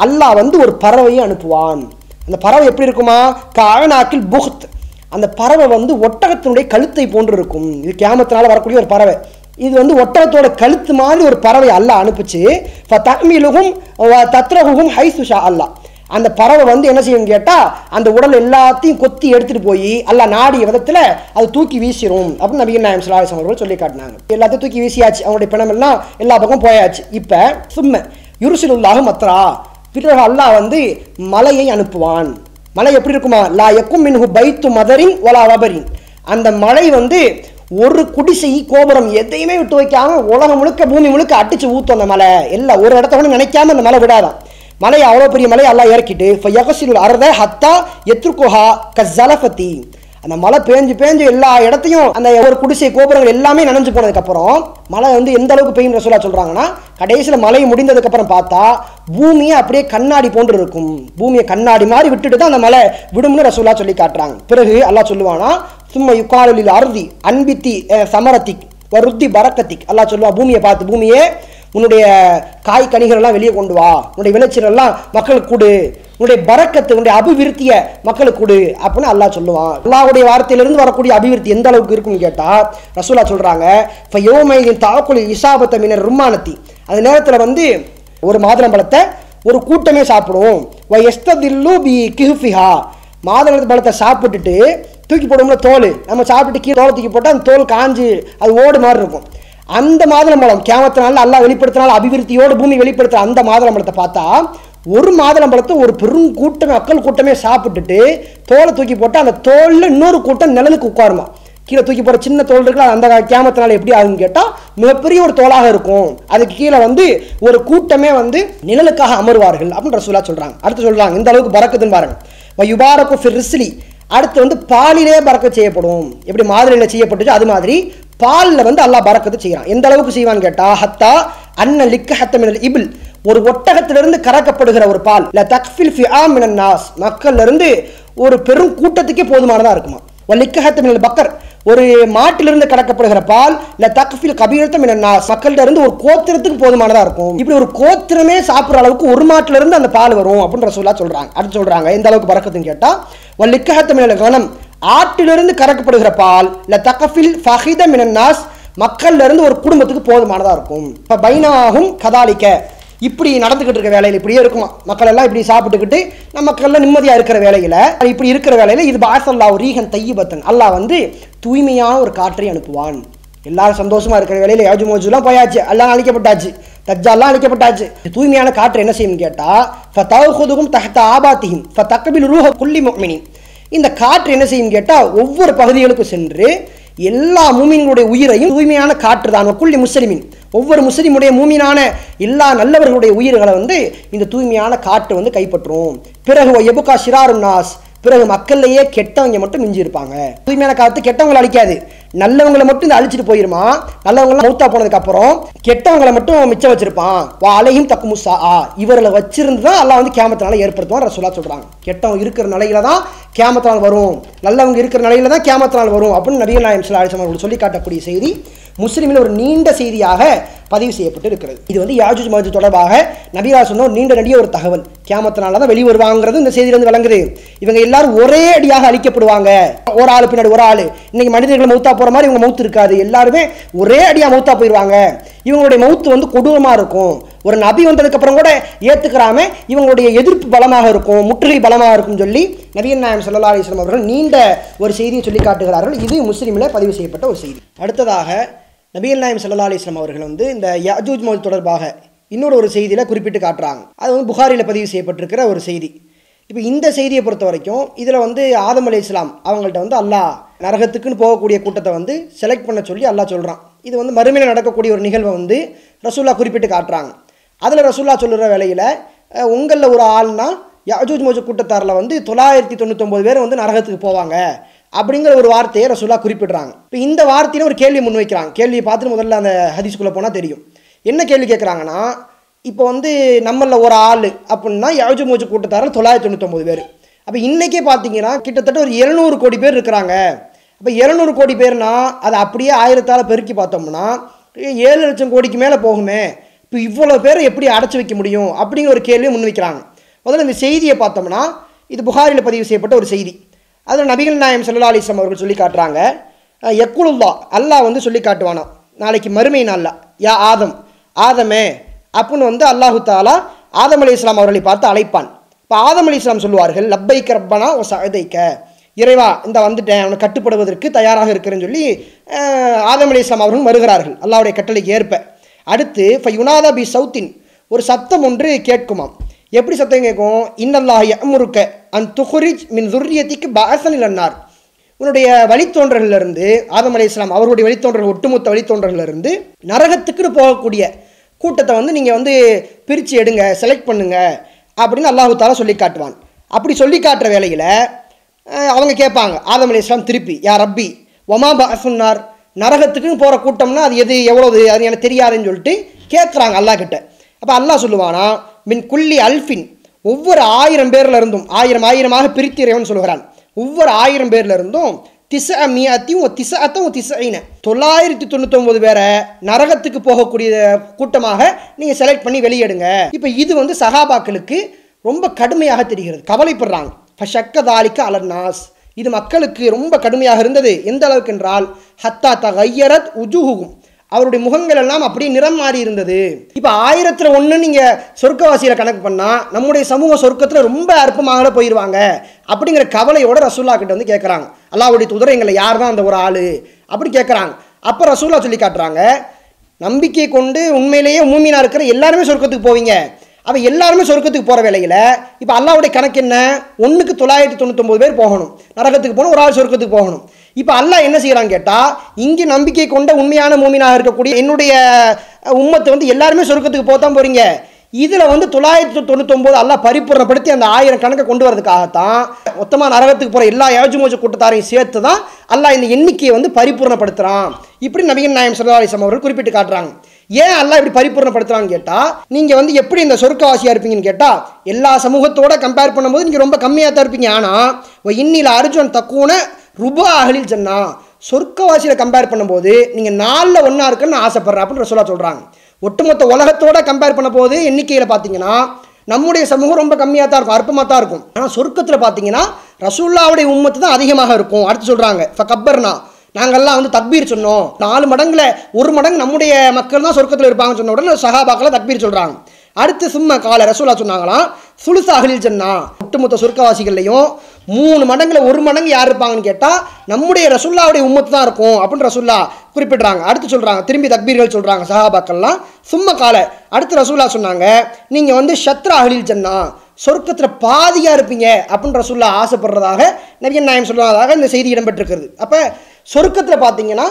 அல்லாஹ் வந்து ஒரு பறவையை அனுப்புவான். அந்த பறவை எப்படி இருக்குமா? கானாக்கில் புஹ்த். அந்த பறவை வந்து ஒட்டகத்தினுடைய கழுத்தை போன்று இருக்கும். இது கேமத்தினால் வரக்கூடிய ஒரு பறவை. இது வந்து ஒட்டகத்தோட கழுத்து மாதிரி ஒரு பறவை அல்லாஹ் அனுப்பிச்சு. தக்மீலுகும் தத்ரகுகும் ஹைசுஷா அல்லாஹ். அந்த பறவை வந்து என்ன செய்யும் கேட்டால் அந்த உடல் எல்லாத்தையும் கொத்தி எடுத்துகிட்டு போய் அல்ல நாடிய விதத்தில் அது தூக்கி வீசிடும் அப்படின்னு நபிகள் நாயம் சலாஹம் அவர்கள் சொல்லி காட்டினாங்க. எல்லாத்தையும் தூக்கி வீசியாச்சு. அவங்களுடைய பிணம் எல்லாம் எல்லா பக்கம் போயாச்சு. இப்போ சும்ம யுருசிலுல்லாக மத்ரா. பிறகு அல்லாஹ் வந்து மலையை அனுப்புவான். மலை எப்படி இருக்குமா? லா எக்கும் மின்ஹு பைத்து மதரின் ஒலா வபரின். அந்த மலை வந்து ஒரு குடிசை கோபுரம் எதையுமே விட்டு வைக்காம உலகம் முழுக்க பூமி முழுக்க அடிச்சு ஊத்தும் அந்த மலை. எல்லாம் ஒரு இடத்த கூட நினைக்காம அந்த மலை விடாதான் மலையை அவ்வளோ பெரிய மலையை எல்லாம் இறக்கிட்டு இப்போ யகசிலுல் அறத ஹத்தா எத்ருக்குஹா கசலபதி அந்த மழை பேஞ்சு பேஞ்சு எல்லா இடத்தையும் அந்த ஒரு குடிசை கோபுரங்கள் எல்லாமே நனைஞ்சு போனதுக்கப்புறம் மழை வந்து எந்த அளவுக்கு பெய்யும் ரசூலா சொல்கிறாங்கன்னா கடைசியில் மழை முடிந்ததுக்கப்புறம் பார்த்தா பூமியை அப்படியே கண்ணாடி போன்று இருக்கும். பூமியை கண்ணாடி மாதிரி விட்டுட்டு தான் அந்த மழை விடும்னு ரசூலா சொல்லி காட்டுறாங்க. பிறகு எல்லாம் சொல்லுவானா சும்மா யுக்காலில் அருதி அன்பித்தி அஹ், சமரத்திக் வருத்தி பரக்கத்திக். எல்லாம் சொல்லுவான் பூமியை பார்த்து பூமியே உன்னுடைய காய் கனிகளெல்லாம் வெளியே கொண்டு வா. உன்னுடைய விளைச்சலெல்லாம் மக்களுக்கு கொடு. உன்னுடைய பறக்கத்து உன்னுடைய அபிவிருத்திய மக்களுக்கு கொடு அப்படின்னு அல்லா சொல்லுவான். அல்லாவுடைய வார்த்தையிலிருந்து வரக்கூடிய அபிவிருத்தி எந்த அளவுக்கு இருக்கும்னு கேட்டால் ரசூலா சொல்கிறாங்க யோமையின் தாக்குலி இசாபத்தை மீனர் ரும்மானத்தி. அந்த நேரத்தில் வந்து ஒரு மாதுளம்பழத்தை ஒரு கூட்டமே சாப்பிடும். வ எஸ்ததில்லு பி கிஹ்ஃபிஹா. மாதுளத்து பழத்தை சாப்பிட்டுட்டு தூக்கி போடுவோம்ல தோல். நம்ம சாப்பிட்டு கீழே தோலை தூக்கி போட்டால் அந்த தோல் காஞ்சு அது ஓடு மாதிரி இருக்கும். அந்த மாதுளம்பழம் கேமத்தினால நல்லா வெளிப்படுத்தினால அபிவிருத்தியோடு பூமி வெளிப்படுத்துற அந்த மாதுளம்பழத்தை பார்த்தா ஒரு மாதுளம்பழத்தை ஒரு பெரும் கூட்டம் மக்கள் கூட்டமே சாப்பிட்டுட்டு தோலை தூக்கி போட்டு அந்த தோலில் இன்னொரு கூட்டம் நிழலுக்கு உட்காருமா. கீழே தூக்கி போகிற சின்ன தோல் இருக்குல்ல அந்த கேமத்தினால எப்படி ஆகுன்னு கேட்டால் மிகப்பெரிய ஒரு தோலாக இருக்கும். அதுக்கு கீழே வந்து ஒரு கூட்டமே வந்து நிழலுக்காக அமருவார்கள் அப்படின்ற சொல்லா சொல்கிறாங்க அடுத்து சொல்கிறாங்க இந்த அளவுக்கு பறக்குதுன்னு பாருங்க. யுபாரக்கு ஃபிர் அடுத்து வந்து பாலிலே பறக்க செய்யப்படும். எப்படி மாதிரியில் செய்யப்பட்டுச்சு அது மாதிரி பாலில் வந்து அல்லாஹ் பறக்கத்து செய்கிறான். எந்த அளவுக்கு செய்வான்னு கேட்டா ஹத்தா அன்ன லிக்க ஹத்த இபில். ஒரு ஒட்டகத்திலிருந்து கறக்கப்படுகிற ஒரு பால். ல தக்ஃபில் ஃபிஆ மினன் நாஸ். மக்கள்லேருந்து ஒரு பெரும் கூட்டத்துக்கே போதுமானதாக இருக்குமா? லிக்க ஹத்த பக்கர். ஒரு மாட்டிலிருந்து கறக்கப்படுகிற பால் இல்ல தக்ஃபில் கபீரத்தம் மினன் மக்கள்கிட்ட இருந்து ஒரு கோத்திரத்துக்கு போதுமானதா இருக்கும். இப்படி ஒரு கோத்திரமே சாப்பிடுற அளவுக்கு ஒரு மாட்டில இருந்து அந்த பால் வரும் அப்படின்ற சொல்லா சொல்றாங்க. அடுத்து சொல்றாங்க எந்த அளவுக்கு பறக்கத்துன்னு கேட்டா வல்லிக்கஹத்த மினல் கனம். ஆட்டிலிருந்து கறக்கப்படுகிற பால் இல்ல தகஃபில் ஃபஹித மினன்னாஸ் மக்கள்ல இருந்து ஒரு குடும்பத்துக்கு போதுமானதா இருக்கும். இப்ப பைனாகும் கதாலிக்க இப்படி நடந்துக்கிட்டு இருக்க வேலையில் இப்படியே இருக்குமா? மக்கள் எல்லாம் இப்படி சாப்பிட்டுக்கிட்டு நம்ம மக்கள்லாம் நிம்மதியாக இருக்கிற வேலையில் இப்படி இருக்கிற வேலையில் இது பாசல்லா ரீகன் தையபத்தன். அல்லாஹ் வந்து தூய்மையான ஒரு காற்றை அனுப்புவான். எல்லாரும் சந்தோஷமாக இருக்கிற வேலையில் யாஜு மோஜுலாம் போயாச்சு. எல்லாம் அழிக்கப்பட்டாச்சு. தஜ்ஜாலாம் அழிக்கப்பட்டாச்சு. தூய்மையான காற்று என்ன செய்யும் கேட்டா ஃபதௌஹுதுகும் தஹ்த ஃப தக்கபில் ரூஹ குல்லி மொமினி இந்த காற்று என்ன செய்யும் கேட்டால் ஒவ்வொரு பகுதிகளுக்கும் சென்று எல்லா மூமின்களுடைய உயிரையும் தூய்மையான காற்று தான் குள்ளி முஸ்லிமின். ஒவ்வொரு முஸ்லிமுடைய மூமினான எல்லா நல்லவர்களுடைய உயிர்களை வந்து இந்த தூய்மையான காற்று வந்து கைப்பற்றும். பிறகு எபுகா ஷிராரும் நாஸ். பிறகு மக்கள்லேயே கெட்டவங்க மட்டும் மிஞ்சி இருப்பாங்க தூய்மையான காற்று கெட்டவங்களை அழிக்காது. நல்லவங்களை மட்டும் இந்த அழிச்சிட்டு போயிருமா? நல்லவங்களாம் மௌத்தா போனதுக்கு அப்புறம் கெட்டவங்களை மட்டும் மிச்சம் வச்சிருப்பான். வா அலையும் தக்கு முசா ஆ இவர்களை வச்சிருந்து தான் எல்லாம் வந்து கேமத்தினால ஏற்படுத்துவான் ரசூலா சொல்றாங்க. கெட்டவங்க இருக்கிற நிலையில தான் கேமத்தினால் வரும். நல்லவங்க இருக்கிற நிலையில தான் கேமத்தினால் வரும் அப்படின்னு நபிகள் நாயம் சில அலைஹி சொல்லி காட்டக்கூடிய செய்தி. முஸ்லீமில் ஒரு நீண்ட செய்தியாக பதிவு செய்யப்பட்டு இருக்கிறது இது வந்து யாஜூஜ் மாஜூஜ் தொடர்பாக நபியா சொன்ன ஒரு நீண்ட நடிக ஒரு தகவல். கேமத்தினால தான் வெளியே வருவாங்கிறது இந்த செய்தியிலிருந்து விளங்குது. இவங்க எல்லாரும் ஒரே அடியாக அழிக்கப்படுவாங்க. ஒரு ஆள் பின்னாடி ஒரு ஆள். இன்னைக்கு மனிதர்கள் மௌத்தா போற மாதிரி இவங்க மௌத்து இருக்காது. எல்லாருமே ஒரே அடியாக மௌத்தா போயிடுவாங்க இவங்களுடைய மௌத்து வந்து கொடூரமாக இருக்கும். ஒரு நபி வந்ததுக்கு அப்புறம் கூட ஏத்துக்கிறாம இவங்களுடைய எதிர்ப்பு பலமாக இருக்கும் முற்றுகை பலமாக இருக்கும் சொல்லி நபியன் நாயம் சல்லா அலிஸ்லாம் அவர்கள் நீண்ட ஒரு செய்தியை சொல்லி காட்டுகிறார்கள். இது முஸ்லீமில் பதிவு செய்யப்பட்ட ஒரு செய்தி. அடுத்ததாக நபியல் நாயம் சல்லா அலிஸ்லாம் அவர்கள் வந்து இந்த யஜூஜ் மௌத் தொடர்பாக இன்னொரு ஒரு செய்தியில் குறிப்பிட்டு காட்டுறாங்க. அது வந்து புகாரில் பதிவு செய்யப்பட்டிருக்கிற ஒரு செய்தி. இப்போ இந்த செய்தியை பொறுத்த வரைக்கும் இதில் வந்து ஆதம் அலி இஸ்லாம் அவங்கள்ட்ட வந்து அல்லாஹ் நரகத்துக்குன்னு போகக்கூடிய கூட்டத்தை வந்து செலக்ட் பண்ண சொல்லி அல்லாஹ் சொல்கிறான் இது வந்து மறுமையில் நடக்கக்கூடிய ஒரு நிகழ்வை வந்து ரசூல்லா குறிப்பிட்டு காட்டுறாங்க. அதில் ரசுல்லா சொல்லுற வேலையில் உங்களில் ஒரு ஆள்னா யஜூஜ் மோஜு கூட்டத்தாரில் வந்து தொள்ளாயிரத்தி தொண்ணூத்தொம்பது பேர் வந்து நரகத்துக்கு போவாங்க அப்படிங்கிற ஒரு வார்த்தையை ரசுல்லா குறிப்பிடுறாங்க. இப்போ இந்த வார்த்தையில ஒரு கேள்வி முன்வைக்கிறாங்க. கேள்வியை பார்த்துட்டு முதல்ல அந்த ஹதீஸ்குள்ளே போனால் தெரியும். என்ன கேள்வி கேட்குறாங்கன்னா இப்போ வந்து நம்மளில் ஒரு ஆள் அப்படின்னா யாஜூஜ் மோஜு கூட்டத்தாரில் தொள்ளாயிரத்தி தொண்ணூத்தொம்பது பேர். அப்போ இன்றைக்கே பார்த்தீங்கன்னா கிட்டத்தட்ட ஒரு எழுநூறு கோடி பேர் இருக்கிறாங்க. அப்போ எழுநூறு கோடி பேர்னா அதை அப்படியே ஆயிரத்தால் பெருக்கி பார்த்தோம்னா ஏழு லட்சம் கோடிக்கு மேலே போகுமே. இப்போ இவ்வளோ பேரை எப்படி அடைச்சி வைக்க முடியும் அப்படிங்கிற ஒரு கேள்வியை முன்வைக்கிறாங்க. முதல்ல இந்த செய்தியை பார்த்தோம்னா இது புகாரில் பதிவு செய்யப்பட்ட ஒரு செய்தி. அதில் நபிகள் நாயம் சல்லா அலிஸ்லாம் அவர்கள் சொல்லி காட்டுறாங்க எக்குலுல்லா அல்லாஹ் வந்து சொல்லி காட்டுவானா நாளைக்கு மறுமை நாளில் யா ஆதம் ஆதமே அப்புன்னு வந்து அல்லாஹு தாலா ஆதம் அலி இஸ்லாம் அவர்களை பார்த்து அழைப்பான். இப்போ ஆதம் அலி இஸ்லாம் சொல்லுவார்கள் லப்பைக்க ரப்பனா ஓ சதைக்க இறைவா இந்த வந்துட்டேன் அவனை கட்டுப்படுவதற்கு தயாராக இருக்கிறேன்னு சொல்லி ஆதம் அலி இஸ்லாம் அவர்கள் வருகிறார்கள் அல்லாவுடைய கட்டளைக்கு ஏற்ப. அடுத்து இப்போ யுனாதா பி சவுத்தின் ஒரு சத்தம் ஒன்று கேட்குமாம். எப்படி சத்தம் கேட்கும்? இன்னல்லாஹ் யமுருக்க அந் துஹுரிஜ் மின் துர்ரியத்திக்கு பாசன் அன்னார் உன்னுடைய வழித்தோன்றலிருந்து ஆதம் அலி இஸ்லாம் அவருடைய வழித்தோன்றல் ஒட்டுமொத்த வழித்தோன்றலிருந்து நரகத்துக்குன்னு போகக்கூடிய கூட்டத்தை வந்து நீங்கள் வந்து பிரித்து எடுங்க செலக்ட் பண்ணுங்க அப்படின்னு அல்லாஹு தாலா சொல்லி காட்டுவான். அப்படி சொல்லி காட்டுற வேலையில் அவங்க கேட்பாங்க ஆதம் அலி இஸ்லாம் திருப்பி யா ரப்பி ஒமா பாசுன்னார் நரகத்துக்குன்னு போகிற கூட்டம்னா அது எது எவ்வளவு அது எனக்கு தெரியாதுன்னு சொல்லிட்டு கேட்குறாங்க அல்லாஹ் கிட்ட அப்போ அல்லாஹ் சொல்லுவானா மின் குல்லி அல்ஃபின். ஒவ்வொரு ஆயிரம் பேர்ல இருந்தும் ஆயிரம் ஆயிரமாக பிரித்திறைவன் சொல்கிறான் ஒவ்வொரு ஆயிரம் பேர்ல இருந்தும் திச மியாத்தையும் திச அத்தம் திசைன தொள்ளாயிரத்தி தொண்ணூத்தொம்பது பேரை நரகத்துக்கு போகக்கூடிய கூட்டமாக நீங்கள் செலக்ட் பண்ணி வெளியிடுங்க. இப்போ இது வந்து சகாபாக்களுக்கு ரொம்ப கடுமையாக தெரிகிறது. கவலைப்படுறாங்க. ஃபஷக்க அலர்னாஸ் இது மக்களுக்கு ரொம்ப கடுமையாக இருந்தது. எந்த அளவுக்கு என்றால் ஹத்தா தகையரத் உஜுகுகும் அவருடைய முகங்கள் எல்லாம் அப்படியே நிறம் மாறி இருந்தது. இப்போ ஆயிரத்தில் ஒன்று நீங்கள் சொர்க்கவாசியில் கணக்கு பண்ணால் நம்முடைய சமூக சொர்க்கத்தில் ரொம்ப அற்பமாக போயிடுவாங்க அப்படிங்கிற கவலையோட ரசூல்லா கிட்ட வந்து கேட்குறாங்க அல்லாவுடைய துதரைங்களை யார் தான் அந்த ஒரு ஆள்? அப்படி கேட்குறாங்க அப்போ ரசூல்லா சொல்லி காட்டுறாங்க நம்பிக்கை கொண்டு உண்மையிலேயே மூமினா இருக்கிற எல்லாருமே சொர்க்கத்துக்கு போவீங்க. அப்போ எல்லாருமே சொர்க்கத்துக்கு போகிற வேலையில் இப்போ அல்லாவுடைய கணக்கு என்ன? ஒன்றுக்கு தொள்ளாயிரத்தி தொண்ணூத்தொம்பது பேர் போகணும். நரகத்துக்கு போகணும் ஒரு ஆள் சொர்க்கத்துக்கு போகணும். இப்போ அல்லாஹ் என்ன செய்கிறான்னு கேட்டால் இங்கே நம்பிக்கை கொண்ட உண்மையான மூமினாக இருக்கக்கூடிய என்னுடைய உம்மத்தை வந்து எல்லாருமே சொர்க்கத்துக்கு போத்தான் போகிறீங்க இதில் வந்து தொள்ளாயிரத்தி தொண்ணூத்தொம்பது அல்லாஹ் பரிபூர்ணப்படுத்தி அந்த ஆயிரம் கணக்கை கொண்டு வரதுக்காகத்தான் மொத்தமாக நரகத்துக்கு போகிற எல்லா ஏஜுமோஜ கூட்டத்தாரையும் சேர்த்து தான் அல்லாஹ் இந்த எண்ணிக்கையை வந்து பரிபூர்ணப்படுத்துகிறான் இப்படி நவீன நாயம் சல்லா அவர்கள் குறிப்பிட்டு காட்டுறாங்க. ஏன் எல்லாம் இப்படி பரிபூர்ணப்படுத்துறான்னு கேட்டால் நீங்கள் வந்து எப்படி இந்த சொர்க்கவாசியாக இருப்பீங்கன்னு கேட்டால் எல்லா சமூகத்தோட கம்பேர் பண்ணும்போது நீங்கள் ரொம்ப கம்மியாக தான் இருப்பீங்க ஆனால் இன்னில அர்ஜுன் தக்குன ருபா அகலில் ஜன்னா. சொர்க்கவாசியில் கம்பேர் பண்ணும்போது நீங்கள் நாலில் ஒன்றா இருக்குன்னு ஆசைப்படுறேன் அப்படின்னு ரசூலா சொல்கிறாங்க ஒட்டுமொத்த உலகத்தோட கம்பேர் பண்ண போது எண்ணிக்கையில் பார்த்தீங்கன்னா நம்முடைய சமூகம் ரொம்ப கம்மியாக தான் இருக்கும் அற்பமாக தான் இருக்கும். ஆனால் சொர்க்கத்தில் பார்த்தீங்கன்னா ரசூல்லாவுடைய உம்மத்து தான் அதிகமாக இருக்கும். அடுத்து சொல்கிறாங்க இப்போ கப்பர்னா நாங்கள்லாம் வந்து தக்பீர் சொன்னோம். நாலு மடங்கில் ஒரு மடங்கு நம்முடைய மக்கள் தான் சொர்க்கத்தில் இருப்பாங்கன்னு சொன்ன உடனே சஹாபாக்களை தக்பீர் சொல்கிறாங்க அடுத்து சும்மா காலை ரசூலா சொன்னாங்களாம் சுலுசாகலில் ஜன்னா. ஒட்டுமொத்த சொர்க்கவாசிகள்லையும் மூணு மடங்கில் ஒரு மடங்கு யார் இருப்பாங்கன்னு கேட்டால் நம்முடைய ரசுல்லாவுடைய உம்மத்து தான் இருக்கும். அப்படின்னு ரசுல்லா குறிப்பிட்றாங்க. அடுத்து சொல்கிறாங்க திரும்பி தக்பீர்கள் சொல்கிறாங்க சஹாபாக்கள்லாம். சும்மா காலை அடுத்து ரசூல்லா சொன்னாங்க நீங்கள் வந்து ஷத்ரா அகலில் ஜன்னா சொர்க்கத்தில் பாதியாக இருப்பீங்க. அப்படின்னு ரசூல்லா ஆசைப்படுறதாக நபியன் நாயம் சொல்கிறதாக இந்த செய்தி இடம்பெற்றிருக்கிறது. அப்போ சொருக்கத்தில் பார்த்தீங்கன்னா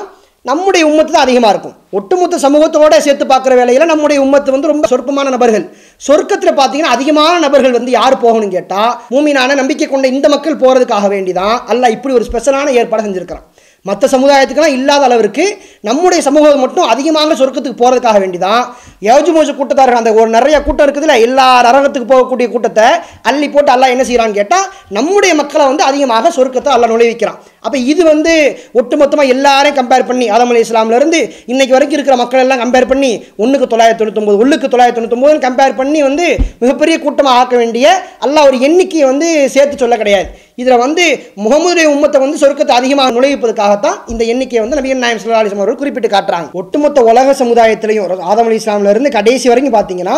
நம்முடைய உம்மத்து தான் அதிகமாக இருக்கும். ஒட்டுமொத்த சமூகத்தோட சேர்த்து பார்க்குற வேலையில் நம்முடைய உம்மத்து வந்து ரொம்ப சொற்பமான நபர்கள். சொர்க்கத்தில் பார்த்தீங்கன்னா அதிகமான நபர்கள் வந்து யார் போகணும்னு கேட்டால் மூமினான நம்பிக்கை கொண்ட இந்த மக்கள் போகிறதுக்காக வேண்டி தான் அல்ல இப்படி ஒரு ஸ்பெஷலான ஏற்பாடு செஞ்சுருக்கிறான். மற்ற சமுதாயத்துக்கெல்லாம் இல்லாத அளவிற்கு நம்முடைய சமூகம் மட்டும் அதிகமாக சொர்க்கத்துக்கு போகிறதுக்காக வேண்டிதான். யஜு மோஜு கூட்டத்தார்கள் அந்த ஒரு நிறைய கூட்டம் இருக்குதுல்ல எல்லா நரகத்துக்கு போகக்கூடிய கூட்டத்தை அள்ளி போட்டு அல்லா என்ன செய்கிறான்னு கேட்டால் நம்முடைய மக்களை வந்து அதிகமாக சொர்க்கத்தை அல்ல நுழைவிக்கிறான். அப்போ இது வந்து ஒட்டுமொத்தமாக எல்லாரையும் கம்பேர் பண்ணி ஆதம் அலி இஸ்லாம்லேருந்து இன்னைக்கு வரைக்கும் இருக்கிற மக்கள் எல்லாம் கம்பேர் பண்ணி ஒன்றுக்கு தொள்ளாயிரத்தி தொண்ணூத்தொம்பது ஒன்றுக்கு தொள்ளாயிரத்தி தொண்ணூத்தொம்பதுன்னு கம்பேர் பண்ணி வந்து மிகப்பெரிய கூட்டமாக ஆக்க வேண்டிய எல்லாம் ஒரு எண்ணிக்கையை வந்து சேர்த்து சொல்ல கிடையாது. இதில் வந்து முகமதுடைய உம்மத்தை வந்து சொர்க்கத்தை அதிகமாக நுழைவிப்பதுக்காகத்தான் இந்த எண்ணிக்கையை வந்து நபிகள் நாயம் சல்லா அலிஸ்லாம் அவர்கள் குறிப்பிட்டு காட்டுறாங்க. ஒட்டுமொத்த உலக சமுதாயத்திலையும் ஆதம் அலி இஸ்லாம்லேருந்து கடைசி வரைக்கும் பார்த்தீங்கன்னா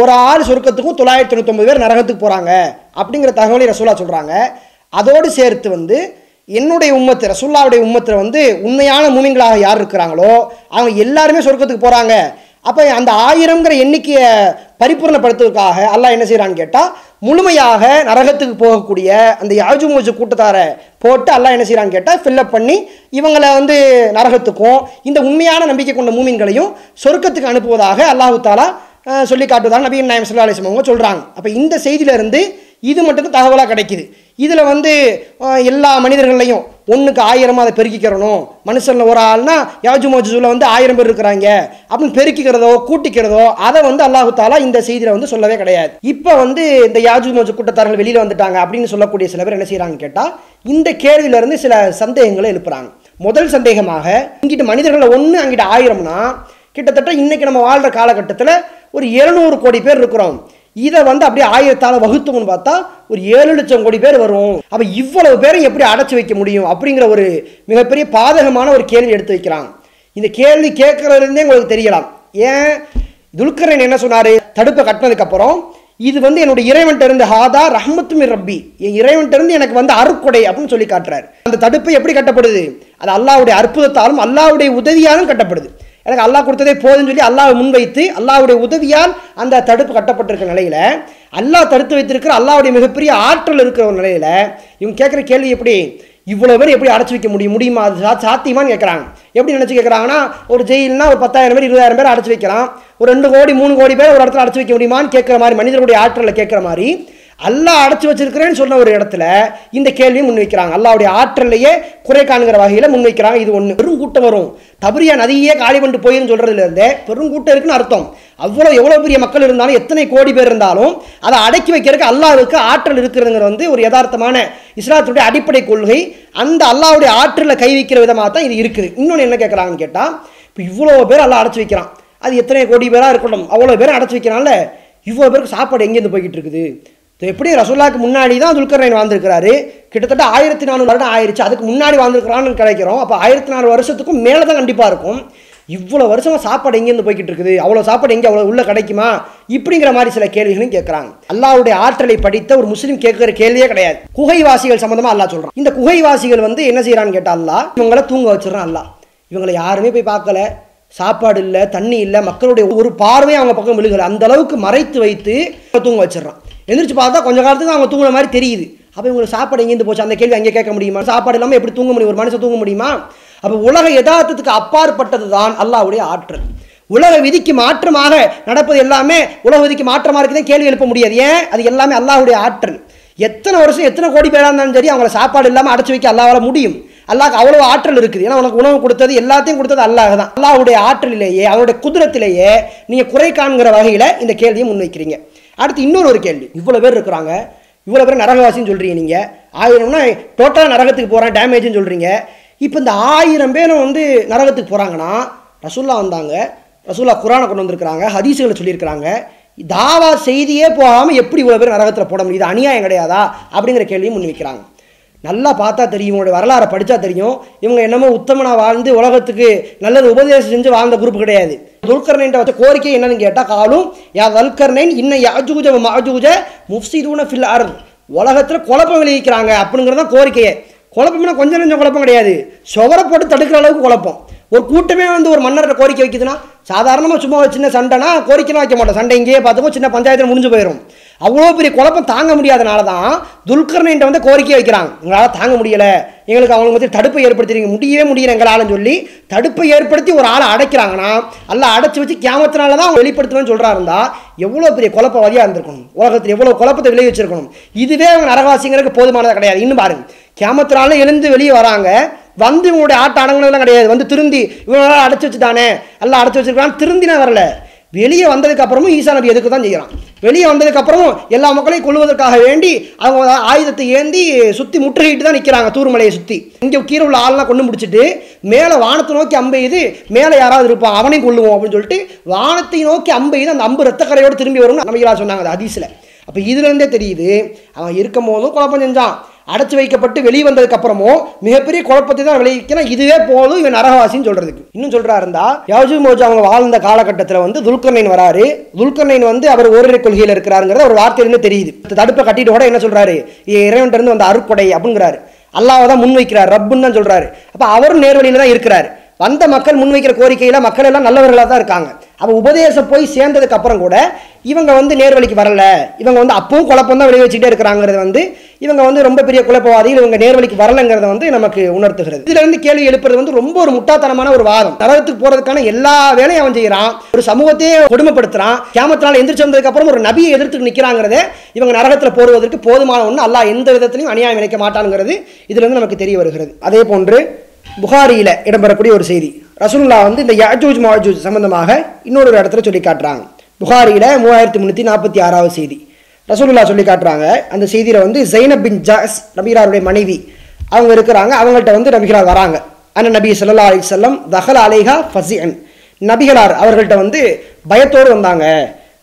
ஒரு ஆள் சொர்க்கத்துக்கும் தொள்ளாயிரத்தி தொண்ணூத்தொம்பது பேர் நரகத்துக்கு போகிறாங்க அப்படிங்கிற தகவலை ரசூலா சொல்கிறாங்க அதோடு சேர்த்து வந்து என்னுடைய உம்மத்து ரசுல்லாவுடைய உம்மத்தில் வந்து உண்மையான மூமிங்களாக யார் இருக்கிறாங்களோ அவங்க எல்லாருமே சொர்க்கத்துக்கு போகிறாங்க அப்போ அந்த ஆயிரங்கிற எண்ணிக்கையை பரிபூர்ணப்படுத்துவதற்காக அல்லாஹ் என்ன செய்கிறான்னு கேட்டால் முழுமையாக நரகத்துக்கு போகக்கூடிய அந்த யாஜு மூஜு கூட்டத்தாரை போட்டு அல்லாஹ் என்ன செய்கிறான்னு கேட்டால் ஃபில்லப் பண்ணி இவங்களை வந்து நரகத்துக்கும் இந்த உண்மையான நம்பிக்கை கொண்ட மூமின்களையும் சொர்க்கத்துக்கு அனுப்புவதாக அல்லாஹு தாலா சொல்லி காட்டுவதாக நபீன் நாயம் சல்லா அலிஸ்லாம் அவங்க சொல்கிறாங்க அப்போ இந்த செய்தியிலேருந்து இது மட்டும் தகவலாக கிடைக்கிது. இதில் வந்து எல்லா மனிதர்களையும் ஒன்றுக்கு ஆயிரமாக அதை பெருக்கிக்கிறணும். மனுஷனில் ஒரு ஆள்னா யாஜு மோஜூவில் வந்து ஆயிரம் பேர் இருக்கிறாங்க. அப்படின்னு பெருக்கிக்கிறதோ கூட்டிக்கிறதோ அதை வந்து அல்லாஹு தாலா இந்த செய்தியில் வந்து சொல்லவே கிடையாது. இப்போ வந்து இந்த யாஜு மோஜு கூட்டத்தார்கள் வெளியில் வந்துட்டாங்க அப்படின்னு சொல்லக்கூடிய சில பேர் என்ன செய்கிறாங்கன்னு கேட்டால் இந்த கேள்வியிலேருந்து சில சந்தேகங்களை எழுப்புறாங்க. முதல் சந்தேகமாக இங்கிட்ட மனிதர்களை ஒன்று அங்கிட்ட ஆயிரம்னா கிட்டத்தட்ட இன்றைக்கி நம்ம வாழ்கிற காலகட்டத்தில் ஒரு எழுநூறு கோடி பேர் இருக்கிறோம். இதை வந்து அப்படியே ஆயிரத்தால் வகுத்தோம்னு பார்த்தா ஒரு ஏழு லட்சம் கோடி பேர் வரும். அப்போ இவ்வளவு பேரை எப்படி அடைச்சி வைக்க முடியும் அப்படிங்கிற ஒரு மிகப்பெரிய பாதகமான ஒரு கேள்வி எடுத்து வைக்கிறாங்க இந்த கேள்வி கேட்கறதுலேருந்தே உங்களுக்கு தெரியலாம். ஏன்? துல்கரன் என்ன சொன்னார்? தடுப்பை கட்டினதுக்கப்புறம் இது வந்து என்னுடைய இறைவன்ட்ட இருந்து ஹாதா ரஹ்மத்துமி ரப்பி. என் இறைவன்ட்ட இருந்து எனக்கு வந்து அருக்கொடை அப்படின்னு சொல்லி காட்டுறாரு. அந்த தடுப்பு எப்படி கட்டப்படுது? அது அல்லாவுடைய அற்புதத்தாலும் அல்லாவுடைய உதவியாலும் கட்டப்படுது. எனக்கு அல்லாஹ் கொடுத்ததே போதும்னு சொல்லி அல்லாஹ் முன்வைத்து அல்லாவுடைய உதவியால் அந்த தடுப்பு கட்டப்பட்டிருக்கிற நிலையில் அல்லாஹ் தடுத்து வைத்திருக்கிற அல்லாவுடைய மிகப்பெரிய ஆற்றல் இருக்கிற ஒரு நிலையில் இவங்க கேட்குற கேள்வி எப்படி? இவ்வளோ பேர் எப்படி அடைச்சி வைக்க முடியும்? முடியுமா? அது சா சாத்தியமான்னு கேட்குறாங்க. எப்படி நினச்சி கேட்குறாங்கன்னா ஒரு ஜெயில்னா ஒரு பத்தாயிரம் பேர் இருபதாயிரம் பேர் அடைச்சி வைக்கலாம். ஒரு ரெண்டு கோடி மூணு கோடி பேர் ஒரு இடத்துல அடைச்சி வைக்க முடியுமான்னு கேட்குற மாதிரி மனிதனுடைய ஆற்றலை கேட்குற மாதிரி அல்லாஹ் அடைச்சி வச்சிருக்கிறேன்னு சொன்ன ஒரு இடத்துல இந்த கேள்வியை முன்வைக்கிறாங்க. அல்லாவுடைய ஆற்றலையே குறை காணுங்கிற வகையில் முன்வைக்கிறாங்க. இது ஒன்று பெருங்கூட்டம் வரும். தபரியா நதியே காலி பண்ணி போயின்னு சொல்கிறதுலேருந்தே பெருங்கூட்டம் கூட்டம் இருக்குன்னு அர்த்தம். அவ்வளோ எவ்வளோ பெரிய மக்கள் இருந்தாலும் எத்தனை கோடி பேர் இருந்தாலும் அதை அடக்கி வைக்கிறதுக்கு அல்லாவுக்கு ஆற்றல் இருக்கிறதுங்கிற வந்து ஒரு யதார்த்தமான இஸ்லாத்துடைய அடிப்படை கொள்கை. அந்த அல்லாவுடைய ஆற்றலை கை வைக்கிற விதமாக தான் இது இருக்குது. இன்னொன்று என்ன கேட்குறாங்கன்னு கேட்டால் இப்போ இவ்வளோ பேர் அல்லாஹ் அடைச்சி வைக்கிறான். அது எத்தனை கோடி பேராக இருக்கட்டும். அவ்வளோ பேர் அடைச்சி வைக்கிறான்ல. இவ்வளோ பேருக்கு சாப்பாடு எங்கேருந்து போய்கிட்டு இருக்குது? எப்படி ரசூல்லாக்கு முன்னாடி தான் துல்கர்னைன் வாழ்ந்திருக்கிறாரு? கிட்டத்தட்ட ஆயிரத்தி நானூறு வருடம் ஆயிடுச்சு அதுக்கு முன்னாடி வாழ்ந்துருக்கிறான்னு கிடைக்கிறோம். அப்போ ஆயிரத்தி நாலு வருஷத்துக்கும் மேலே தான் கண்டிப்பாக இருக்கும். இவ்வளோ வருஷமாக சாப்பாடு எங்கேருந்து போய்கிட்டு இருக்குது? அவ்வளோ சாப்பாடு எங்கே? அவ்வளோ உள்ளே கிடைக்குமா? இப்படிங்கிற மாதிரி சில கேள்விகளும் கேட்குறாங்க. அல்லாவுடைய ஆற்றலை படித்த ஒரு முஸ்லீம் கேட்குற கேள்வியே கிடையாது. குகைவாசிகள் சம்மந்தமாக அல்லாஹ் சொல்கிறான் இந்த குகைவாசிகள் வந்து என்ன செய்கிறான்னு கேட்டால் அல்லா இவங்களை தூங்க வச்சிடறான் அல்லா இவங்களை யாருமே போய் பார்க்கல. சாப்பாடு இல்லை தண்ணி இல்லை மக்களுடைய ஒரு பார்வையும் அவங்க பக்கம் விழுகலை. அந்த அளவுக்கு மறைத்து வைத்து தூங்க வச்சிடறான். எந்திரிச்சு பார்த்தா கொஞ்சம் காலத்துக்கு அவங்க தூங்குற மாதிரி தெரியுது. அப்போ இவங்களுக்கு சாப்பாடு எங்கேருந்து போச்சு? அந்த கேள்வி அங்கே கேட்க முடியுமா? சாப்பாடு இல்லாமல் எப்படி தூங்க முடியும்? ஒரு மனுஷன் தூங்க முடியுமா? அப்போ உலக யதார்த்தத்துக்கு அப்பாற்பட்டது தான் அல்லாஹ்வுடைய ஆற்றல். உலக விதிக்கு மாற்றமாக நடப்பது எல்லாமே உலக விதிக்கு மாற்றமாக இருக்குதே கேள்வி எழுப்ப முடியாது. ஏன்? அது எல்லாமே அல்லாஹ்வுடைய ஆற்றல். எத்தனை வருஷம் எத்தனை கோடி பேராக இருந்தாலும் சரி அவங்கள சாப்பாடு இல்லாமல் அடைச்சி வைக்க அல்லாவால் முடியும். அல்லாஹ் அவ்வளோ ஆற்றல் இருக்குது. ஏன்னா உனக்கு உணவு கொடுத்தது எல்லாத்தையும் கொடுத்தது அல்லாஹ் தான். அல்லாஹ்வுடைய ஆற்றலிலேயே அவருடைய குதிரத்திலேயே நீங்கள் குறை காண்கிற வகையில் இந்த கேள்வியை முன்வைக்கிறீங்க. அடுத்து இன்னொரு ஒரு கேள்வி. இவ்வளோ பேர் இருக்கிறாங்க. இவ்வளோ பேர் நரகவாசின்னு சொல்கிறீங்க நீங்கள் ஆயிரம்னா டோட்டலாக நரகத்துக்கு போகிறேன் டேமேஜ்னு சொல்கிறீங்க இப்போ இந்த ஆயிரம் பேரும் வந்து நரகத்துக்கு போகிறாங்கன்னா ரசூல்லா வந்தாங்க. ரசூல்லா குரானை கொண்டு வந்திருக்கிறாங்க ஹதீஸுகளை சொல்லியிருக்கிறாங்க. தாவா செய்தியே போகாமல் எப்படி இவ்வளோ பேர் நரகத்தில் போட முடியுது அநியாயம் கிடையாதா? அப்படிங்கிற கேள்வியும் முன்வைக்கிறாங்க நல்லா பார்த்தா தெரியும் இவங்களுடைய வரலாறை படித்தா தெரியும். இவங்க என்னமோ உத்தமனா வாழ்ந்து உலகத்துக்கு நல்லது உபதேசம் செஞ்சு வாழ்ந்த குரூப் கிடையாது. துல்கர்ணைன்ற வச்ச கோரிக்கை என்னன்னு கேட்டால் காலும் யா தல்கர்னைன் இன்ன யாஜூஜ மாஜூஜ முஃப்சிதூன ஃபில் அர்த். உலகத்தில் குழப்பம் விளைவிக்கிறாங்க அப்படிங்கிறது தான் கோரிக்கையை. குழப்பம்னா கொஞ்சம் கொஞ்சம் குழப்பம் கிடையாது. சுவரை போட்டு தடுக்கிற அளவுக்கு குழப்பம். ஒரு கூட்டமே வந்து ஒரு மன்னரை கோரிக்கை வைக்குதுன்னா சாதாரணமாக சும்மா ஒரு சின்ன சண்டைனா கோரிக்கைலாம் வைக்க மாட்டோம். சண்டை இங்கேயே பார்த்துக்கோ சின்ன பஞ்சாயத்தில் முடிஞ்சு போயிடும் அவ்வளோ பெரிய குழப்பம் தாங்க முடியாதனால தான் துல்கர்ணின்ட்ட வந்து கோரிக்கை வைக்கிறாங்க. எங்களால் தாங்க முடியலை. எங்களுக்கு அவங்களுக்கு வந்து தடுப்பை ஏற்படுத்திடுங்க முடியவே முடியல எங்களாலும் சொல்லி தடுப்பை ஏற்படுத்தி ஒரு ஆளை அடைக்கிறாங்கன்னா அல்ல அடைச்சி வச்சு கேமத்தினால தான் அவங்க வெளிப்படுத்துவேன்னு சொல்கிறா இருந்தால் எவ்வளோ பெரிய குழப்பவாதியாக இருந்திருக்கணும். உலகத்தில் எவ்வளோ குழப்பத்தை விளைவிச்சிருக்கணும் இதுவே அவங்க நரகவாசிங்கிறதுக்கு போதுமானதாக கிடையாது. இன்னும் பாருங்க. கேமத்தினால எழுந்து வெளியே வராங்க. வந்து இவங்களுடைய ஆட்டம் அடங்குனதுலாம் கிடையாது. வந்து திருந்தி இவங்களால அடைச்சி வச்சுட்டானே. எல்லாம் அடைச்சி வச்சிருக்கான் திருந்தினா வரல. வெளியே வந்ததுக்கப்புறமும் ஈசா நபி எதுக்கு தான் செய்கிறான் வெளியே வந்ததுக்கப்புறமும் எல்லா மக்களையும் கொள்வதற்காக வேண்டி அவங்க ஆயுதத்தை ஏந்தி சுற்றி முற்றுகையிட்டு தான் நிற்கிறாங்க தூர்மலையை சுற்றி இங்கே கீழே உள்ள ஆள்லாம் கொண்டு முடிச்சுட்டு மேலே வானத்தை நோக்கி அம்பெய்து மேலே யாராவது இருப்பான் அவனையும் கொள்ளுவோம் அப்படின்னு சொல்லிட்டு வானத்தை நோக்கி அம்பெய்து அந்த அம்பு ரத்தக்கரையோடு திரும்பி வரும்னு நம்பிகளா சொன்னாங்க அது ஹதீஸில். அப்போ இதுலேருந்தே தெரியுது அவன் இருக்கும் போதும் குழப்பம் செஞ்சான். அடைச்சி வைக்கப்பட்டு வெளியே வந்ததுக்கு அப்புறமும் மிகப்பெரிய குழப்பத்தை தான் விளைவிக்கணும் இதுவே போதும் இவன் நரகவாசின்னு சொல்றதுக்கு. இன்னும் சொல்றா இருந்தா யாஜு மோஜ் அவங்க வாழ்ந்த காலகட்டத்தில் வந்து துல்கர்னைன் வராரு. துல்கர்ணைன் வந்து அவர் ஓரிரை கொள்கையில் இருக்கிறாருங்கிறத ஒரு வார்த்தையிலிருந்து தெரியுது. தடுப்பை கட்டிட்டு கூட என்ன சொல்றாரு? இறைவன் இருந்து வந்த அருக்குடை அப்படிங்கிறாரு. அல்லாவை தான் முன்வைக்கிறார் ரப்புன்னு தான் சொல்றாரு. அப்போ அவரும் நேர்வழியில் தான் இருக்கிறார். வந்த மக்கள் முன்வைக்கிற கோரிக்கையில் மக்கள் எல்லாம் நல்லவர்களாக தான் இருக்காங்க. அப்போ உபதேசம் போய் சேர்ந்ததுக்கு அப்புறம் கூட இவங்க வந்து நேர்வழிக்கு வரல. இவங்க வந்து அப்பவும் குழப்பம் தான் விளைவிச்சுட்டே இருக்கிறாங்கிறது வந்து இவங்க வந்து ரொம்ப பெரிய குழப்பவாதிகள் இவங்க நேர்வழிக்கு வரலங்கிறத வந்து நமக்கு உணர்த்துகிறது. இதுல இருந்து கேள்வி எழுப்புறது வந்து ரொம்ப ஒரு முட்டாத்தனமான ஒரு வாதம். நரகத்துக்கு போறதுக்கான எல்லா வேலையும் அவன் செய்யறான். ஒரு சமூகத்தையே கொடுமைப்படுத்துறான். கேமத்தினால எந்திரிச்சு வந்ததுக்கு அப்புறம் ஒரு நபியை எதிர்த்து நிற்கிறாங்கிறத இவங்க நரகத்தில் போடுவதற்கு போதுமான ஒன்று அல்லாஹ் எந்த விதத்திலையும் அநியாயம் இணைக்க மாட்டானுங்கிறது இதுல இருந்து நமக்கு தெரிய வருகிறது. அதே போன்று புகாரியில் இடம்பெறக்கூடிய ஒரு செய்தி. ரசூல்லா வந்து இந்த யாஜூஜ் மாஜூஜ் சம்பந்தமாக இன்னொரு இடத்துல சொல்லி காட்டுறாங்க. புகாரியில் மூவாயிரத்தி முந்நூற்றி நாற்பத்தி ஆறாவது செய்தி. ரசூலுல்லா சொல்லி காட்டுறாங்க. அந்த செய்தியில் வந்து ஜைனப் பின் ஜாஸ் நபிகராருடைய மனைவி அவங்க இருக்கிறாங்க. அவங்கள்ட்ட வந்து நபிகளார் வராங்க. அண்ணன் நபி ஸல்லல்லாஹு அலி வஸல்லம் தஹல் அலைஹா ஃபசியன் நபிகளார் அவர்கள்ட்ட வந்து பயத்தோடு வந்தாங்க.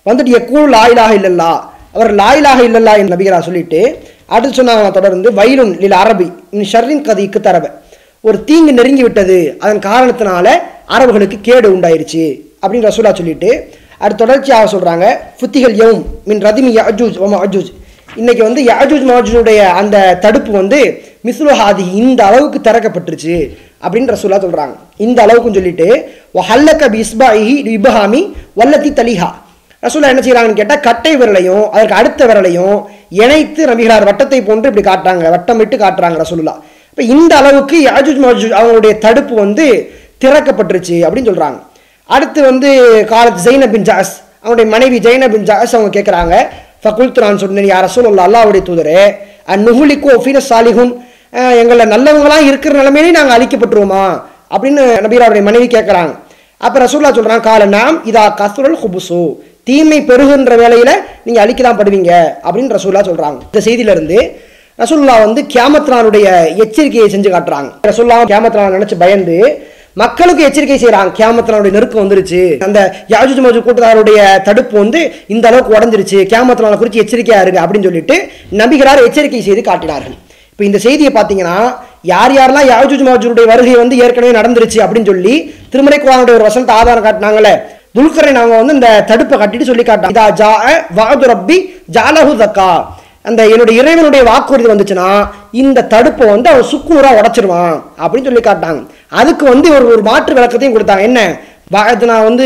வந்துட்டு எக்கூல் லாயிலாக இல்லல்லா. அவர் லாயிலாக இல்லல்லா என் நபிகளார் சொல்லிட்டு அடுத்து சொன்னாங்க தொடர்ந்து வயலுன் லில் அரபி இன் ஷர்ரின் கதிக்கு தரவை ஒரு தீங்கு நெருங்கி விட்டது. அதன் காரணத்தினால அரபுகளுக்கு கேடு உண்டாயிருச்சு. அப்படின்னு ரசூலா சொல்லிட்டு அது தொடர்ச்சியாக சொல்கிறாங்க ஃபுத்திகள் யவும் மின் ரதிமி யாஜூஜ் ஒம அஜூஜ் இன்னைக்கு வந்து யாஜூஜ் மாஜூஜுடைய அந்த தடுப்பு வந்து மிஸ்லுஹாதி இந்த அளவுக்கு திறக்கப்பட்டுருச்சு அப்படின்னு ரசூலா சொல்கிறாங்க இந்த அளவுக்குன்னு சொல்லிட்டு ஹல்லக்க இஸ்பாஹி இபஹாமி வல்லத்தி தலிஹா. ரசூலா என்ன செய்கிறாங்கன்னு கேட்டால் கட்டை விரலையும் அதற்கு அடுத்த விரலையும் இணைத்து நபிகளார் வட்டத்தை போன்று இப்படி காட்டுறாங்க. வட்டமிட்டு காட்டுறாங்க ரசூலுல்லா. இப்போ இந்த அளவுக்கு யாஜூஜ் மாஜூஜ் அவங்களுடைய தடுப்பு வந்து திறக்கப்பட்டுருச்சு அப்படின்னு சொல்கிறாங்க அடுத்து வந்து காலத் ஜெய்னப் ஜாஸ் அவனுடைய மனைவி ஜெய்னப் ஜாஸ் அவங்க கேட்குறாங்க ஃபகுல்த்து நான் சொன்னேன் யார் ரசூலுல்லா அல்லாவுடைய தூதரே நுகுலிக்கோ ஃபீன சாலிஹும் எங்களை நல்லவங்களாம் இருக்கிற நிலைமையிலே நாங்கள் அழிக்கப்பட்டுருவோமா? அப்படின்னு நபீராவுடைய மனைவி கேட்குறாங்க அப்போ ரசூல்லா சொல்கிறாங்க கால நாம் இதா கசுரல் ஹுபுசு தீமை பெருகுன்ற வேலையில் நீங்கள் அழிக்க தான் படுவீங்க. அப்படின்னு ரசூல்லா சொல்கிறாங்க இந்த செய்தியிலேருந்து ரசூல்லா வந்து கியாமத்ரானுடைய எச்சரிக்கையை செஞ்சு காட்டுறாங்க. ரசூல்லா கியாமத்ரான் நினச்சி பயந்து மக்களுக்கு எச்சரிக்கை செய்கிறாங்க கியாமத்தினுடைய நெருக்கம் வந்துருச்சு. அந்த யாஜூஜ் மோஜு கூட்டத்தாருடைய தடுப்பு வந்து இந்த அளவுக்கு உடஞ்சிருச்சு. கியாமத்தினால குறித்து எச்சரிக்கையா இருக்கு அப்படின்னு சொல்லிட்டு நபிகளார் எச்சரிக்கை செய்து காட்டினார்கள். இப்போ இந்த செய்தியை பார்த்தீங்கன்னா யார் யாரெல்லாம் யாஜூஜ் மாஜூருடைய வருகை வந்து ஏற்கனவே நடந்துருச்சு அப்படின்னு சொல்லி திருமலை குரானுடைய ஒரு வசனத்தை ஆதாரம் காட்டினாங்களே துல்கரை நாங்கள் வந்து இந்த தடுப்பை கட்டிட்டு சொல்லி காட்டோம் இதா ஜா வாது ரப்பி ஜாலஹு தக்கா. அந்த என்னுடைய இறைவனுடைய வாக்குறுதி வந்துச்சுன்னா இந்த தடுப்பை வந்து அவன் சுக்குநூறா உடச்சிருவான் அப்படின்னு சொல்லி காட்டாங்க அதுக்கு வந்து ஒரு ஒரு மாற்று விளக்கத்தையும் கொடுத்தாங்க. என்ன? நான் வந்து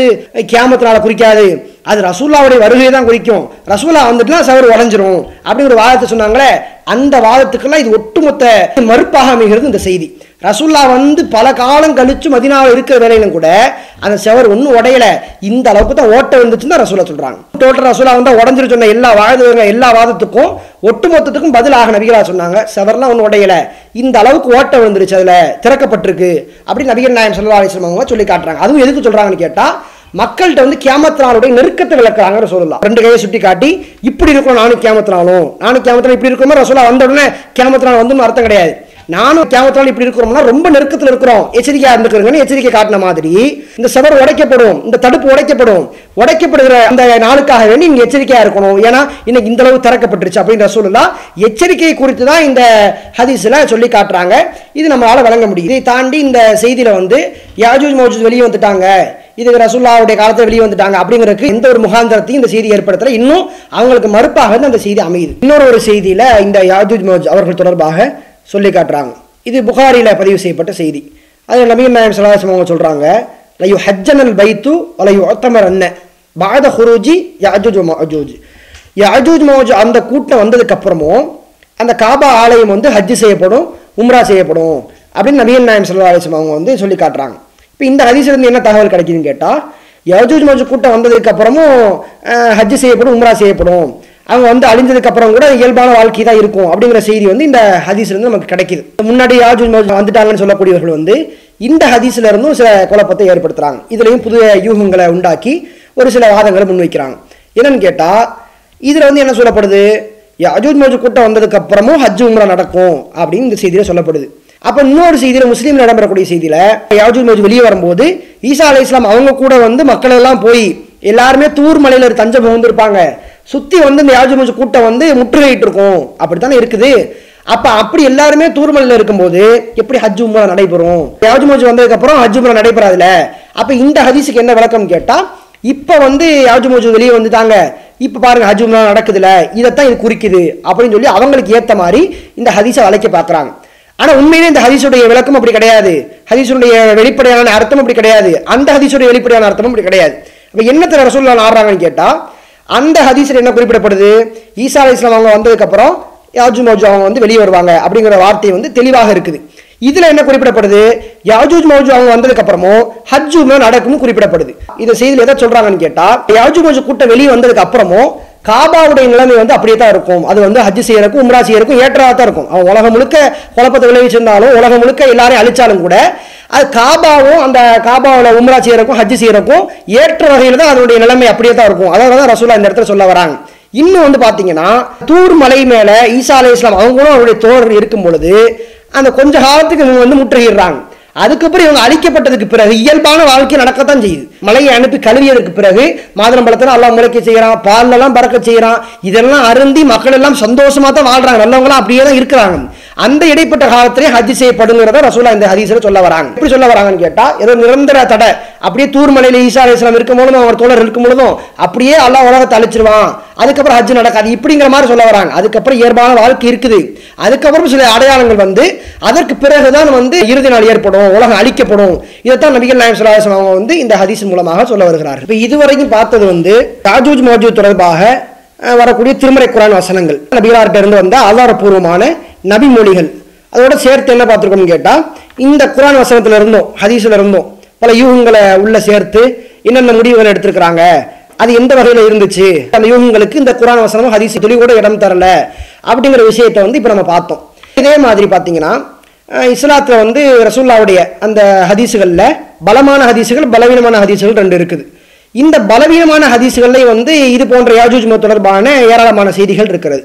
கேமத்தினால குறிக்காது. அது ரசூல்லாவுடைய வருகையை தான் குறிக்கும். ரசூலா வந்துட்டுனா சவர் உடஞ்சிரும் அப்படி ஒரு வாதத்தை சொன்னாங்களே அந்த வாதத்துக்கெல்லாம் இது ஒட்டுமொத்த மறுப்பாக அமைகிறது இந்த செய்தி. ரசுல்லா வந்து பல காலம் கழிச்சு மதினாவில் இருக்கிற வேலையிலும் கூட அந்த செவர் ஒன்றும் உடையலை. இந்த அளவுக்கு தான் ஓட்ட வந்துச்சுன்னு ரசூலா சொல்கிறாங்க டோட்டல் ரசூலா வந்து உடஞ்சிரு சொன்ன எல்லா வாதங்க எல்லா வாதத்துக்கும் ஒட்டுமொத்தத்துக்கும் பதிலாக நபிகளா சொன்னாங்க. செவர்லாம் ஒன்றும் உடையலை. இந்த அளவுக்கு ஓட்ட வந்துருச்சு அதில் திறக்கப்பட்டிருக்கு அப்படி நபிகள் நாயம் சொல்லா அலிஸ்லாம் சொல்லி காட்டுறாங்க. அதுவும் எதுக்கு சொல்கிறாங்கன்னு கேட்டால் மக்கள்கிட்ட வந்து கேமத்தினாலுடைய நெருக்கத்தை விளக்குறாங்கன்னு சொல்லலாம் ரெண்டு கையை சுட்டி காட்டி இப்படி இருக்கணும் நானும் கேமத்தினாலும் நானும் கேமத்தினாலும் இப்படி இருக்கணும்? ரசோலா வந்த உடனே கேமத்தினால் வந்து அர்த்தம் கிடையாது. நானும் கேமத்தினால் இப்படி இருக்கிறோம்னா ரொம்ப நெருக்கத்தில் இருக்கிறோம். எச்சரிக்கையாக இருந்துக்கிறோங்கன்னு எச்சரிக்கை காட்டின மாதிரி இந்த சுவர் உடைக்கப்படும் இந்த தடுப்பு உடைக்கப்படும். உடைக்கப்படுகிற அந்த நாளுக்காக வேண்டி நீங்கள் எச்சரிக்கையாக இருக்கணும். ஏன்னா இன்னைக்கு இந்த அளவு திறக்கப்பட்டுருச்சு அப்படின்ற ரசூலுல்லா எச்சரிக்கை குறித்து தான் இந்த ஹதீஸ்ல சொல்லி காட்டுறாங்க. இது நம்மளால் வழங்க முடியும் இதை தாண்டி இந்த செய்தியில் வந்து யாஜூஜ் மௌஜூஜ் வெளியே வந்துட்டாங்க. இது ரசுல்லாவுடைய காலத்தில் வெளியே வந்துட்டாங்க அப்படிங்கிறதுக்கு எந்த ஒரு முகாந்திரத்தையும் இந்த செய்தி ஏற்படுத்தல. இன்னும் அவங்களுக்கு மறுப்பாக அந்த செய்தி அமையுது. இன்னொரு ஒரு செய்தியில இந்த யாஜூஜ் மௌஜ் அவர்கள் தொடர்பாக சொல்லி காட்டுறாங்க. இது புகாரியில் பதிவு செய்யப்பட்ட செய்தி. அது நபீன் நாயம் சலாசம் அவங்க சொல்கிறாங்க லயு ஹஜ்ஜனல் பைத்து வலையு ஒத்தமர் அன்ன. பாத ஹுரூஜி யாஜூஜ் மஜூஜ் யாஜூஜ் மௌஜ் அந்த கூட்டம் வந்ததுக்கப்புறமும் அந்த காபா ஆலயம் வந்து ஹஜ்ஜு செய்யப்படும் உம்ரா செய்யப்படும் அப்படின்னு நபீன் நாயம் சல்லா அலிஸ்லாம் அவங்க வந்து சொல்லி காட்டுறாங்க. இப்போ இந்த ஹதீஸ்லேருந்து என்ன தகவல் கிடைக்குதுன்னு கேட்டால் யஜூஜ் மஜூஜ் கூட்டம் வந்ததுக்கப்புறமும் ஹஜ்ஜு செய்யப்படும் உம்ரா செய்யப்படும். அவங்க வந்து அழிஞ்சதுக்கு அப்புறம் கூட இயல்பான வாழ்க்கை தான் இருக்கும் அப்படிங்கிற செய்தி வந்து இந்த ஹதீஸ்லேருந்து நமக்கு கிடைக்குது. முன்னாடி யாஜூஜ் மௌஜூஜ் வந்துட்டாங்கன்னு சொல்லக்கூடியவர்கள் வந்து இந்த ஹதீஸ்ல இருந்தும் சில குழப்பத்தை ஏற்படுத்துறாங்க. இதுலேயும் புதிய யூகங்களை உண்டாக்கி ஒரு சில வாதங்களை முன்வைக்கிறாங்க. என்னன்னு கேட்டால் இதில் வந்து என்ன சொல்லப்படுது? அஜூத் மோஜ் கூட்டம் வந்ததுக்கு அப்புறமும் ஹஜ் உம்ரா நடக்கும் அப்படின்னு இந்த செய்தியில் சொல்லப்படுது. அப்போ இன்னொரு செய்தியில் முஸ்லீம் இடம்பெறக்கூடிய செய்தியில் யாஜூத் மோஜ் வெளியே வரும்போது ஈசா அலி இஸ்லாம் அவங்க கூட வந்து மக்கள் எல்லாம் போய் எல்லாருமே தூர் மலையில் தஞ்சம் புகுந்திருப்பாங்க. சுற்றி வந்து இந்த யாஜூஜ் கூட்டம் வந்து முற்றுகையிட்டு இருக்கும் அப்படித்தானே இருக்குது? அப்போ அப்படி எல்லாருமே தூர்மலையில இருக்கும்போது எப்படி ஹஜ் உம்ரா நடைபெறும்? யாஜூஜ் வந்ததுக்கப்புறம் ஹஜ் உம்ரா நடைபெறாதுல அப்போ இந்த ஹதீஸுக்கு என்ன விளக்கம் கேட்டால் இப்போ வந்து யாஜூஜ் வெளியே வந்துட்டாங்க. இப்போ பாருங்க ஹஜ் உம்ரா நடக்குதுல இதைத்தான் இது குறிக்குது அப்படின்னு சொல்லி அவங்களுக்கு ஏற்ற மாதிரி இந்த ஹதீஸை வளைக்க பார்க்கறாங்க. ஆனால் உண்மையிலே இந்த ஹதீஸுடைய விளக்கம் அப்படி கிடையாது. ஹதீஸுடைய வெளிப்படையான அர்த்தம் அப்படி கிடையாது. அந்த ஹதீஸுடைய வெளிப்படையான அர்த்தமும் அப்படி கிடையாது. இப்போ என்னத்துல ரசூல்லா ஆடுறாங்கன்னு கேட்டால் அந்த ஹதீஸில் என்ன குறிப்பிடப்படுது? ஈசா அலி இஸ்லாம் அவங்க வந்ததுக்கப்புறம் யாஜு மௌஜு அவங்க வந்து வெளியே வருவாங்க அப்படிங்கிற வார்த்தை வந்து தெளிவாக இருக்குது. இதில் என்ன குறிப்பிடப்படுது? யாஜூஜ் மௌஜு அவங்க வந்ததுக்கப்புறமும் ஹஜ் நடக்கும்னு குறிப்பிடப்படுது. இந்த செய்தியில் எதை சொல்கிறாங்கன்னு கேட்டால் யாஜூ மௌஜு கூட்டம் வெளியே வந்ததுக்கு அப்புறமும் காபாவுடைய நிலைமை வந்து அப்படியே தான் இருக்கும். அது வந்து ஹஜ் செய்யறதுக்கும் உம்ரா செய்யறக்கும் ஏற்றதாக தான் இருக்கும். அவன் உலகம் முழுக்க குழப்பத்தை விளைவிச்சிருந்தாலும் உலகம் முழுக்க எல்லாரையும் அழிச்சாலும் கூட அது காபாவும் அந்த காபாவில் உம்ரா செய்யறக்கும் ஹஜ் செய்யறக்கும் ஏற்ற வகையில் தான் அதனுடைய நிலைமை அப்படியே தான் இருக்கும். அதாவது தான் ரசூலா இந்த இடத்துல சொல்ல வராங்க. இன்னும் வந்து பார்த்தீங்கன்னா தூர் மலை மேலே ஈசா அலை இஸ்லாம் அவங்களும் அவருடைய தோழர் இருக்கும் பொழுது அந்த கொஞ்ச காலத்துக்கு இவங்க வந்து முற்றுகிறாங்க அதுக்கப்புறம் இவங்க அழிக்கப்பட்டதுக்கு பிறகு இயல்பான வாழ்க்கை நடக்கத்தான் செய்யுது. மலையை அனுப்பி கழுவியதற்கு பிறகு மாதுளம்பழத்தில் எல்லாம் முளைக்க செய்கிறான் பால்ல பறக்க செய்கிறான் இதெல்லாம் அருந்தி மக்கள் எல்லாம் சந்தோஷமாக தான் வாழ்கிறாங்க நல்லவங்களாம் அப்படியே தான் இருக்கிறாங்க. அந்த இடைப்பட்ட காலத்திலே ஹஜ் செய்யப்படுங்கிறத ரசூலா இந்த ஹதீஸ்ல சொல்ல வராங்க. எப்படி சொல்ல வராங்கன்னு கேட்டா ஏதோ நிரந்தர தடை. அப்படியே தூர்மலையில ஈசா அலிஸ்லாம் இருக்கும் பொழுதும் அவர் தோழர் இருக்கும் பொழுதும் அப்படியே அல்லாஹ் உலகத்தை அழிச்சிருவான். அதுக்கப்புறம் ஹஜ் நடக்காது. இப்படிங்கிற மாதிரி சொல்ல வராங்க. அதுக்கப்புறம் இயல்பான வாழ்க்கை இருக்குது. அதுக்கப்புறம் சில அடையாளங்கள் வந்து அதற்கு பிறகுதான் வந்து இறுதி நாள் ஏற்படும் உலகம் அழிக்கப்படும். இதைத்தான் நபிகள் நாயம் சுல்லாசம் அவங்க வந்து இந்த ஹதீஸ் மூலமாக சொல்ல வருகிறார்கள். இப்போ இதுவரைக்கும் பார்த்தது வந்து ராஜூஜ் மோஜூ தொடர்பாக வரக்கூடிய திருமறை குரான் வசனங்கள். நபிகளார்கிட்ட இருந்து வந்த ஆதாரபூர்வமான நபி மொழிகள் அதோட சேர்த்து என்ன பார்த்துருக்கோம்னு கேட்டால் இந்த குரான் வசனத்தில் இருந்தோம் ஹதீஸில் இருந்தோம் பல யூகங்களை உள்ள சேர்த்து என்னென்ன முடிவுகள் எடுத்திருக்கிறாங்க அது எந்த வகையில் இருந்துச்சு அந்த யூகங்களுக்கு இந்த குரான் வசனமும் ஹதீஸ் துளி கூட இடம் தரல அப்படிங்கிற விஷயத்தை வந்து இப்போ நம்ம பார்த்தோம். இதே மாதிரி பார்த்தீங்கன்னா இஸ்லாத்தில் வந்து ரசூல்லாவுடைய அந்த ஹதீஸுகளில் பலமான ஹதீஸுகள் பலவீனமான ஹதீஸுகள் ரெண்டு இருக்குது. இந்த பலவீனமான ஹதீஸுகள்லேயும் வந்து இது போன்ற யாஜூஜ் மத தொடர்பான ஏராளமான செய்திகள் இருக்கிறது.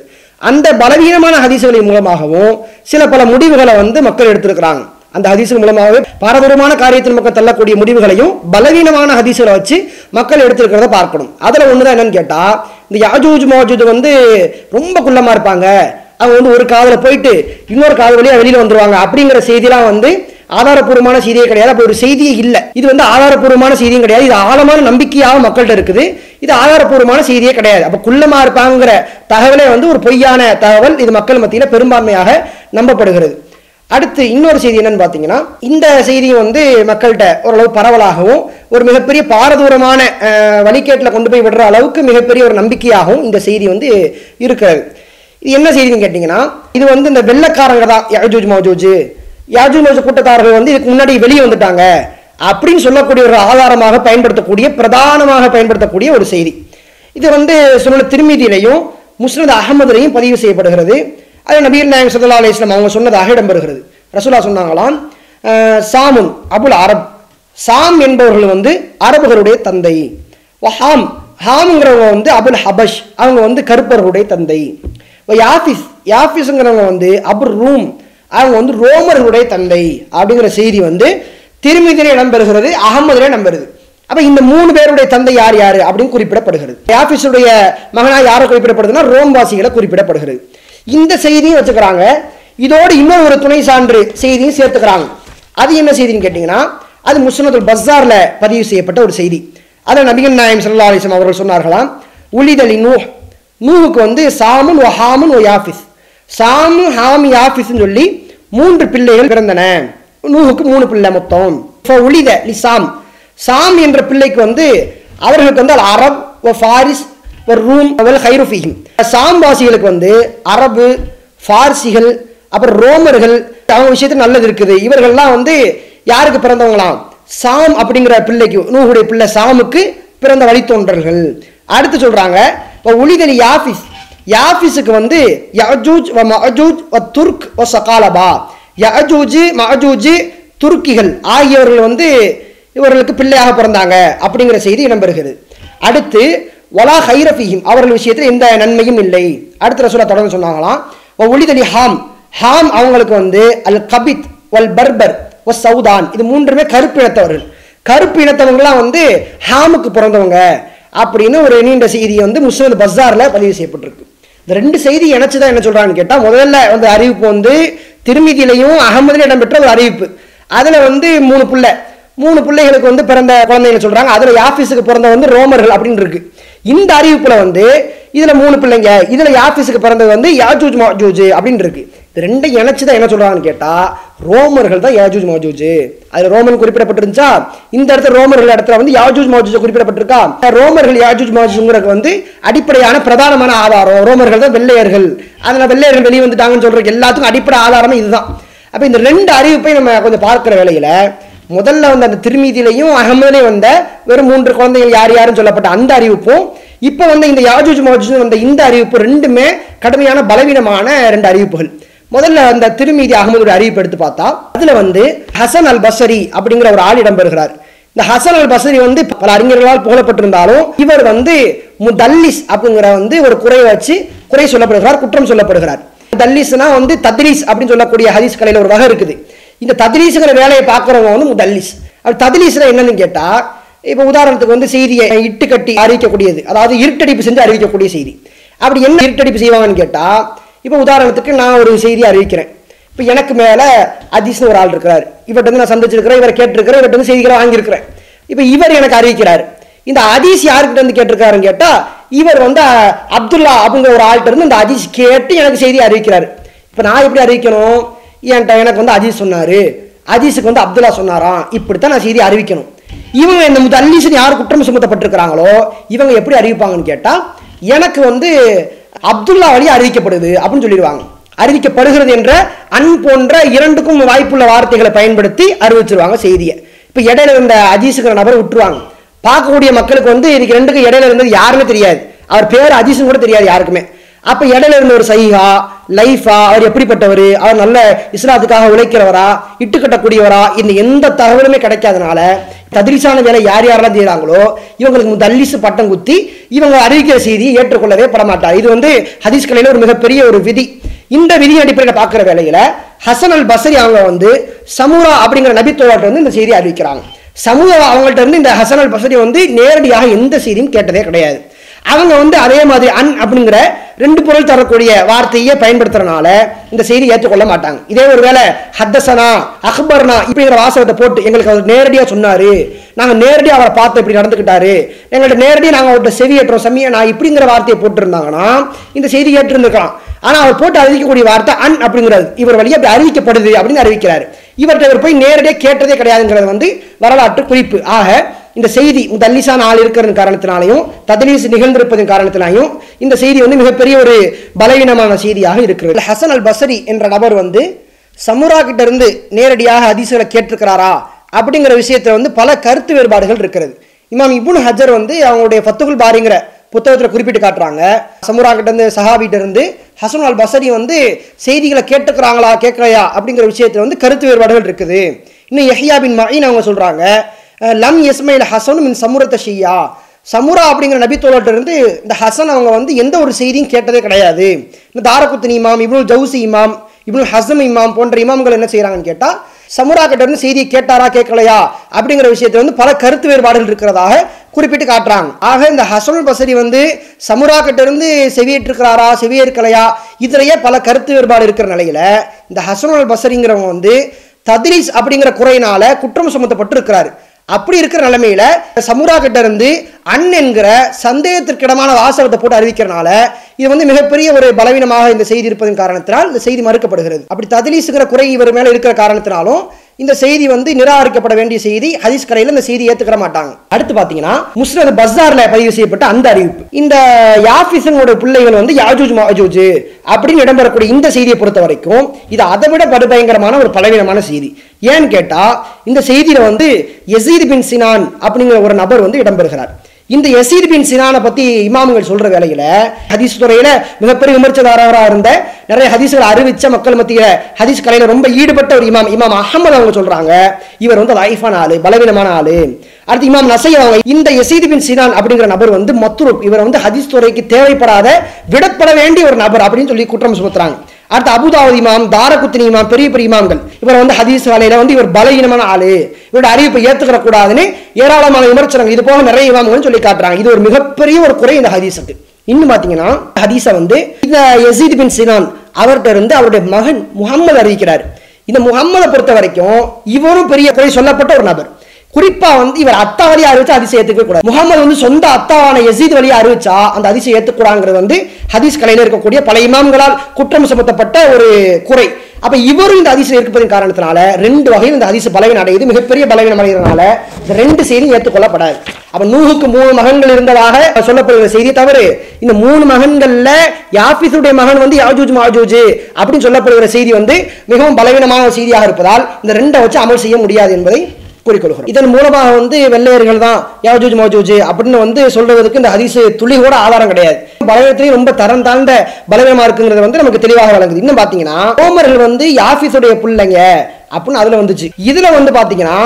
அந்த பலவீனமான ஹதீசுகளின் மூலமாகவும் சில பல முடிவுகளை வந்து மக்கள் எடுத்திருக்கிறாங்க. அந்த ஹதீசுகள் மூலமாகவே பாரதூரமான காரியத்தின் மக்கள் தள்ளக்கூடிய முடிவுகளையும் பலவீனமான ஹதீசுகளை வச்சு மக்கள் எடுத்திருக்கிறத பார்க்கணும். அதில் ஒன்று தான் என்னன்னு கேட்டால் இந்த யாஜூஜ் மௌஜூத் வந்து ரொம்ப குள்ளமாக இருப்பாங்க. அவங்க வந்து ஒரு காதில் போயிட்டு இன்னொரு காது வழியாக வெளியில் வந்துருவாங்க அப்படிங்கிற செய்திலாம் வந்து ஆதாரப்பூர்வமான செய்தியே கிடையாது. அப்படி ஒரு செய்தியே இல்லை. இது வந்து ஆதாரப்பூர்வமான செய்தியும் கிடையாது. இது ஆழமான நம்பிக்கையாக மக்கள்கிட்ட இருக்குது. இது ஆதாரப்பூர்வமான செய்தியே கிடையாது. அப்போ குள்ளமாக இருப்பாங்கிற தகவலே வந்து ஒரு பொய்யான தகவல் இது மக்கள் மத்தியில் பெரும்பான்மையாக நம்பப்படுகிறது. அடுத்து இன்னொரு செய்தி என்னன்னு பார்த்தீங்கன்னா இந்த செய்தியும் வந்து மக்கள்கிட்ட ஓரளவு பரவலாகவும் ஒரு மிகப்பெரிய பாரதூரமான வழிகேட்டில் கொண்டு போய் விடுற அளவுக்கு மிகப்பெரிய ஒரு நம்பிக்கையாகவும் இந்த செய்தி வந்து இருக்கிறது. இது என்ன செய்தின்னு கேட்டிங்கன்னா இது வந்து இந்த வெள்ளக்காரங்க தான் யஜூஜ் மௌஜூஜ். யாஜூஜ் கூட்டத்தார்கள் கூட்டத்தாரர்கள் வந்து இதுக்கு முன்னாடி வெளியே வந்துட்டாங்க அப்படின்னு சொல்லக்கூடிய ஒரு ஆதாரமாக பயன்படுத்தக்கூடிய பிரதானமாக பயன்படுத்தக்கூடிய ஒரு செய்தி. இது வந்து சொன்ன திருமீதியிலையும் முஸ்னத் அகமதுலையும் பதிவு செய்யப்படுகிறது. அது நபீர் நாயகம் சல்லா அலிஸ்லாம் அவங்க சொன்னதாக இடம்பெறுகிறது ரசூலா சொன்னாங்களாம் சாமுன் அபுல் அரப். சாம் என்பவர்கள் வந்து அரபுகளுடைய தந்தை. ஹாம் ஹாம்ங்கிறவங்க வந்து அபுல் ஹபஷ் அவங்க வந்து கருப்பர்களுடைய தந்தை. யாஃபிஸ் யாஃபிஸ்ங்கிறவங்க வந்து அபுல் ரூம் அவங்க வந்து ரோமர்களுடைய தந்தை அப்படிங்கிற செய்தி வந்து திருமதியிலே இடம்பெறுகிறது அகமதுல இடம்பெறுது அப்போ இந்த மூணு பேருடைய தந்தை யார் யார் அப்படின்னு குறிப்பிடப்படுகிறது. யாஃபிஸுடைய மகனாக யாரை குறிப்பிடப்படுதுன்னா ரோம்வாசிகளை குறிப்பிடப்படுகிறது. இந்த செய்தியும் வச்சுக்கிறாங்க. இதோடு இன்னொரு ஒரு துணை சான்று செய்தியும் சேர்த்துக்கிறாங்க. அது என்ன செய்தின்னு கேட்டிங்கன்னா அது முஸ்னதுல் பஸார்ல பதிவு செய்யப்பட்ட ஒரு செய்தி. அதில் நபிகள் நாயம் சல்லா அலிஸ்லாம் அவர்கள் சொன்னார்களாம். உலிதலி நூ நூவுக்கு வந்து சாமுன் ஒ ஹாமுன் ஒ யாஃபிஸ் சாமு ஹாமி யாஃபிஸ்ன்னு சொல்லி மூன்று பிள்ளைகள் பிறந்தன. நூகுக்கு மூணு பிள்ளை மொத்தம். இப்போ உளித லி சாம் சாம் என்ற பிள்ளைக்கு வந்து அவர்களுக்கு வந்து அரப் ஒ ஃபாரிஸ் ஒரு ரூம் அவள் ஹைரோஃபிஹிம் சாம் வாசிகளுக்கு வந்து அரபு ஃபார்சிகள் அப்புறம் ரோமர்கள் அவங்க விஷயத்தில் நல்லது இருக்குது. இவர்கள்லாம் வந்து யாருக்கு பிறந்தவங்களாம்? சாம் அப்படிங்கிற பிள்ளைக்கு நூகுடைய பிள்ளை சாமுக்கு பிறந்த வழித்தோன்றல்கள். அடுத்து சொல்கிறாங்க இப்போ உளிதலி ஆஃபீஸ். யாஃபிஸுக்கு வந்து யஜூஜ் வ மஜூஜ் வ துர்க் வ சகாலபா. யஜூஜ் மஜூஜி துருக்கிகள் ஆகியவர்கள் வந்து இவர்களுக்கு பிள்ளையாக பிறந்தாங்க அப்படிங்கிற செய்தி இடம்பெறுகிறது. அடுத்து வலா ஹைரஃபிஹிம் அவர்கள் விஷயத்தில் எந்த நன்மையும் இல்லை. அடுத்த ரசூலா தொடர்ந்து சொன்னாங்களாம் ஒளிதலி ஹாம். ஹாம் அவங்களுக்கு வந்து அல் கபித் ஒல் பர்பர் ஒ சவுதான். இது மூன்றுமே கருப்பு இனத்தவர்கள். கருப்பு இனத்தவங்களாம் வந்து ஹாமுக்கு பிறந்தவங்க அப்படின்னு ஒரு நீண்ட செய்தியை வந்து முஸ்லிம் பஸாரில் பதிவு செய்யப்பட்டிருக்கு. இந்த ரெண்டு செய்தி இணைச்சுதான் என்ன சொல்கிறான்னு கேட்டால் முதல்ல வந்து அறிவிப்பு வந்து திருமிதியிலையும் அகமதுல இடம்பெற்ற ஒரு அறிவிப்பு. அதில் வந்து மூணு பிள்ளை. மூணு பிள்ளைகளுக்கு வந்து பிறந்த குழந்தைங்க சொல்கிறாங்க அதில் யாஃபீஸுக்கு பிறந்த வந்து ரோமர்கள் அப்படின்னு இருக்கு. இந்த அறிவிப்பில் வந்து இதில் மூணு பிள்ளைங்க இதில் யாஃபீஸுக்கு பிறந்தது வந்து யாஜூஜ் மாஜூஜ் அப்படின்னு இருக்குது இது இணைச்சி தான் என்ன சொல்கிறாங்கன்னு கேட்டால் ரோமர்கள் தான் யாஜூஜ் மாஜூஜ் அதில் ரோமன் குறிப்பிடப்பட்டிருந்துச்சா? இந்த இடத்துல ரோமர்கள் இடத்துல வந்து யாஜூஜ் மாஜூஜ் குறிப்பிடப்பட்டிருக்கா? ரோமர்கள் யாஜூஜ் மாஜூஜுங்கிறது வந்து அடிப்படையான பிரதானமான ஆதாரம். ரோமர்கள் தான் வெள்ளையர்கள். அதனால் வெள்ளையர்கள் வெளியே வந்துட்டாங்கன்னு சொல்கிற எல்லாத்துக்கும் அடிப்படை ஆதாரமே இதுதான். அப்போ இந்த ரெண்டு அறிவிப்பை நம்ம கொஞ்சம் பார்க்குற வேலையில் முதல்ல வந்த அந்த திருமீதியிலையும் அகமதுலையும் வந்த வெறும் மூன்று குழந்தைகள் யார் யாருன்னு சொல்லப்பட்ட அந்த அறிவிப்பும் இப்போ வந்து இந்த யாஜூஜ் மாஜூஜ் வந்த இந்த அறிவிப்பு ரெண்டுமே கடுமையான பலவீனமான ரெண்டு அறிவிப்புகள். முதல்ல அந்த திருமீதி அகமதுடைய அறிவிப்பு எடுத்து பார்த்தா அதுல வந்து ஹசன் அல் பசரி அப்படிங்கிற ஒரு ஆள் இடம்பெறுகிறார். இந்த ஹசன் அல் பசரி வந்து பல அறிஞர்களால் புகழப்பட்டிருந்தாலும் இவர் வந்து முதல்லிஸ் அப்படிங்கிற வந்து ஒரு குறையை வச்சு குறை சொல்லப்படுகிறார் குற்றம் சொல்லப்படுகிறார். தல்லிஸ்னா வந்து தத்லீஸ் அப்படின்னு சொல்லக்கூடிய ஹதீஸ் கலையில ஒரு வகை இருக்குது. இந்த தத்லீஸுங்கிற வேலையை பார்க்குறவங்க வந்து முதல்லிஸ். அப்படி தத்லீஸ்னா என்னன்னு கேட்டா இப்போ உதாரணத்துக்கு வந்து செய்தியை இட்டு கட்டி அறிவிக்கக்கூடியது. அதாவது இருட்டடிப்பு செஞ்சு அறிவிக்கக்கூடிய செய்தி. அப்படி என்ன இருட்டடிப்பு செய்வாங்கன்னு கேட்டா இப்போ உதாரணத்துக்கு நான் ஒரு செய்தி அறிவிக்கிறேன். இப்போ எனக்கு மேலே அதிஸ்னு ஒரு ஆள் இருக்கிறார். இவர்கிட்ட வந்து நான் சந்திச்சிருக்கிறேன் இவரை கேட்டிருக்கிறேன் இவர்கிட்ட வந்து செய்திகளை வாங்கியிருக்கிறேன். இப்போ இவர் எனக்கு அறிவிக்கிறார். இந்த அதீஸ் யாருக்கிட்ட வந்து கேட்டிருக்காருன்னு கேட்டால் இவர் வந்து அப்துல்லா அப்படிங்கிற ஒரு ஆள்கிட்ட இருந்து இந்த அதீஸ் கேட்டு எனக்கு செய்தி அறிவிக்கிறார். இப்போ நான் எப்படி அறிவிக்கணும்? என்கிட்ட எனக்கு வந்து அதீஸ் சொன்னார். அதீஸுக்கு வந்து அப்துல்லா சொன்னாராம். இப்படித்தான் நான் செய்தி அறிவிக்கணும். இவங்க இந்த முதல்லீசன் யார் குற்றம் சுமத்தப்பட்டிருக்கிறாங்களோ இவங்க எப்படி அறிவிப்பாங்கன்னு கேட்டால் எனக்கு வந்து அப்துல்லா வழி அறிவிக்கப்படுது அப்படின்னு சொல்லிடுவாங்க. அறிவிக்கப்படுகிறது என்ற அன் போன்ற இரண்டுக்கும் வாய்ப்புள்ள வார்த்தைகளை பயன்படுத்தி அறிவிச்சிருவாங்க செய்தியை. இப்போ இடையில இருந்த அஜீஸுங்கிற நபர் விட்டுருவாங்க. பார்க்கக்கூடிய மக்களுக்கு வந்து இதுக்கு ரெண்டுக்கும் இடையில இருந்தது யாருமே தெரியாது. அவர் பேர் அஜீஸும் கூட தெரியாது யாருக்குமே. அப்ப இடையில இருந்த ஒரு சைஹா லைஃபா அவர் எப்படிப்பட்டவர் அவர் நல்ல இஸ்லாத்துக்காக உழைக்கிறவரா இட்டுக்கட்டக்கூடியவரா இந்த எந்த தகவலுமே கிடைக்காதனால ததிரிசான வேலை யார் யாரெல்லாம் செய்கிறாங்களோ இவங்களுக்கு தல்லிசு பட்டம் குத்தி இவங்க அறிவிக்கிற செய்தியை ஏற்றுக்கொள்ளவே படமாட்டார். இது வந்து ஹதீஸ் கலையில் ஒரு மிகப்பெரிய ஒரு விதி. இந்த விதி அடிப்படையில் பார்க்குற வேலையில் ஹசன் அல் பசரி அவங்க வந்து சமூரா அப்படிங்கிற நபித்தோட்ட வந்து இந்த செய்தியை அறிவிக்கிறாங்க. சமூக அவங்கள்ட்ட இருந்து இந்த ஹசன் அல் பசரி வந்து நேரடியாக எந்த செய்தியும் கேட்டதே கிடையாது. அவங்க வந்து அதே மாதிரி அன் அப்படிங்கிற ரெண்டு பொருள் தரக்கூடிய வார்த்தையே பயன்படுத்துறனால இந்த செய்தி ஏற்றுக்கொள்ள மாட்டாங்க. இதே ஒரு வேளை ஹத்தசனா அக்பர்னா இப்படிங்கிற வாசகத்தை போட்டு எங்களுக்கு அவர் நேரடியா சொன்னாரு. நாங்க நேரடியாக அவரை பார்த்து இப்படி நடந்துக்கிட்டாரு எங்கள்கிட்ட நேரடியாக நாங்கள் அவர்கிட்ட செவியேற்றோம் செம்மியா நான் இப்படிங்கிற வார்த்தையை போட்டிருந்தாங்கன்னா இந்த செய்தி ஏற்றிருந்துக்கலாம் ஆனா அவர் போட்டு அறிவிக்கக்கூடிய வார்த்தை அன் அப்படிங்கிறது இவர் வழியாக அப்படி அறிவிக்கப்படுது அப்படின்னு அறிவிக்கிறாரு. இவர்கிட்ட இவர் போய் நேரடியாக கேட்டதே கிடையாதுங்கிறது வந்து வரலாற்று குறிப்பு. ஆக இந்த செய்தி தல்லிசான ஆள் இருக்கிற காரணத்தினாலையும் ததலீஸ் நிகழ்ந்திருப்பதன் காரணத்தினாலையும் இந்த செய்தி வந்து மிகப்பெரிய ஒரு பலவீனமான செய்தியாக இருக்கிறது. ஹசன் அல் பசரி என்ற நபர் வந்து சமுரா கிட்ட இருந்து நேரடியாக ஹதீஸ்களை கேட்டிருக்கிறாரா? அப்படிங்கிற விஷயத்தில் வந்து பல கருத்து வேறுபாடுகள் இருக்கிறது. இமாம் இபுன் ஹஜர் வந்து அவங்களுடைய ஃபத்துகுல் பாரிங்கிற புத்தகத்தில் குறிப்பிட்டு காட்டுறாங்க. சமுரா கிட்ட இருந்து சஹாபிட்ட இருந்து ஹசன் அல் பசரி வந்து செய்திகளை கேட்டுக்கிறாங்களா கேட்கலையா அப்படிங்கிற விஷயத்தில் வந்து கருத்து வேறுபாடுகள் இருக்குது. இன்னும் யஹ்யா பின் மயின் அவங்க சொல்கிறாங்க லம் எஸ்மையில் ஹசனும் மின் சமுரத்த ஷியா. சமுரா அப்படிங்கிற நபித்தோழர்கிட்ட இருந்து இந்த ஹசன் அவங்க வந்து எந்த ஒரு செய்தியும் கேட்டதே கிடையாது. இந்த தாரகுத்தின் இமாம் இப்னுல் ஜவுசி இமாம் இப்னுல் ஹசம் இமாம் போன்ற இமாம்கள் என்ன செய்கிறாங்கன்னு கேட்டால் சமுரா கிட்ட இருந்து செய்தியை கேட்டாரா கேட்கலையா அப்படிங்கிற விஷயத்தில் வந்து பல கருத்து வேறுபாடுகள் இருக்கிறதாக குறிப்பிட்டு காட்டுறாங்க. ஆக இந்த ஹசனுல் பசரி வந்து சமுரா கிட்ட செவியேற்கலையா? இதுலேயே பல கருத்து வேறுபாடு இருக்கிற நிலையில் இந்த ஹசனுல் பசரிங்கிறவங்க வந்து தத்ரீஸ் அப்படிங்கிற குறையினால குற்றம் சுமத்தப்பட்டு இருக்கிறாரு அப்படி இருக்கிற நிலைமையில சமுரா கிட்ட இருந்து அன் என்கிற சந்தேகத்திற்கிடமான வாசகத்தை போட்டு அறிவிக்கிறனால இது வந்து மிகப்பெரிய ஒரு பலவீனமாக இந்த செய்தி இருப்பதன் காரணத்தினால் இந்த செய்தி மறுக்கப்படுகிறது. அப்படி ததிலீசுங்கிற குறை இவர் மேல இருக்கிற காரணத்தினாலும் இந்த செய்தி வந்து நிராகரிக்கப்பட வேண்டிய செய்தி ஹதீஸ் கடையில் இந்த செய்தி ஏத்துக்கிற மாட்டாங்க. அடுத்து பாத்தீங்கன்னா முஸ்னத் பஸ்தாரில் பதிவு செய்யப்பட்ட அந்த அறிவிப்பு. இந்த யாஃபிசனோட பிள்ளைகள் வந்து யாஜூஜ் மாஜூஜ் அப்படின்னு இடம்பெறக்கூடிய இந்த செய்தியை பொறுத்த வரைக்கும் இது அதை விட படுபயங்கரமான ஒரு பலவீனமான செய்தி. ஏன்னு கேட்டா இந்த செய்தியில வந்து எசீத் பின் சினான் அப்படிங்கிற ஒரு நபர் வந்து இடம்பெறுகிறார். இந்த யசீத் பின் சினானை பத்தி இமாம்கள் சொல்ற வேலையில ஹதீஸ் துறையில மிகப்பெரிய விமர்சனதாரராக இருந்த நிறைய ஹதீஸ்களை அறிவிச்ச மக்கள் மத்தியில ஹதீஸ் கலையில ரொம்ப ஈடுபட்ட ஒரு இமாம் இமாம் அகமது அவங்க சொல்றாங்க. இவர் வந்து லைஃபான ஆளு பலவீனமான ஆளு. அடுத்து இமாம் நசை அவங்க இந்த யசீத் பின் சினான் அப்படிங்கிற நபர் வந்து மத்ரூப். இவர் வந்து ஹதீஸ் துறைக்கு தேவைப்படாத விடப்பட வேண்டிய ஒரு நபர் அப்படின்னு சொல்லி குற்றம் சுமத்துறாங்க. அடுத்து அபுதாவதி இமாம் தாரகுத்தினி இமாம் பெரிய பெரிய இமாம்கள். இவர் வந்து ஹதீஸ் வேலையில வந்து இவர் பலகீனமான ஆளு. இவரோட அறிவிப்பை ஏத்துக்கிற கூடாதுன்னு ஏராளமான விமர்சனங்கள். இது போக நிறைய இமாம்கள் சொல்லி காட்டுறாங்க. இது ஒரு மிகப்பெரிய ஒரு குறை இந்த ஹதீஸுக்கு. இன்னும் பாத்தீங்கன்னா ஹதீஸை வந்து இந்த யசீத் பின் சினான் அவர்கிட்ட இருந்து அவருடைய மகன் முகம்மது அறிவிக்கிறார். இந்த முகம்மதை பொறுத்த வரைக்கும் இவரும் பெரிய குறை சொல்லப்பட்ட ஒரு நபர். குறிப்பா வந்து இவர் அத்தா வழியா அறிவிச்சா அதிசயம் ஏத்துக்கூடாது முகமது வந்து சொந்த அத்தாவான எசீத் வழியா அறிவிச்சா அந்த அதிசயம் ஏத்துக்கூடாங்கிறது வந்து ஹதீஸ் கலையில இருக்கக்கூடிய பல இமாம்களால் குற்றம் சுமத்தப்பட்ட ஒரு குறை. அப்ப இவரும் இந்த அதிசயம் இருப்பதன் காரணத்தினால ரெண்டு வகையில் இந்த அதிசயம் பலவீனம் அடையுது. மிகப்பெரிய பலவீனம் அடைகிறதுனால இந்த ரெண்டு செய்தியும் ஏற்றுக்கொள்ளப்படாது. அப்ப நூகுக்கு மூணு மகன்கள் இருந்ததாக சொல்லப்படுகிற செய்தி தவறு இந்த மூணு மகன்கள்ல யாபிஸுடைய மகன் வந்து யாஜூஜ் மாஜூஜ் அப்படின்னு சொல்லப்படுகிற செய்தி வந்து மிகவும் பலவீனமான செய்தியாக இருப்பதால் இந்த ரெண்டை வச்சு அமல் செய்ய முடியாது என்பதை கூறிக்கொள்கிறோம். இதன் மூலமாக வந்து வெள்ளையர்கள் தான் யாஜூஜ் மௌஜூஜ் அப்படின்னு வந்து சொல்றதுக்கு இந்த ஹதீஸ் துளி கூட ஆதாரம் கிடையாது. பலவீனத்திலையும் ரொம்ப தரம் தாழ்ந்த பலவீனமா இருக்குங்கிறது வந்து நமக்கு தெளிவாக வழங்குது. இன்னும் பாத்தீங்கன்னா ரோமர்கள் வந்து யாஃபிஸுடைய பிள்ளைங்க அப்படின்னு அதுல வந்துச்சு. இதுல வந்து பாத்தீங்கன்னா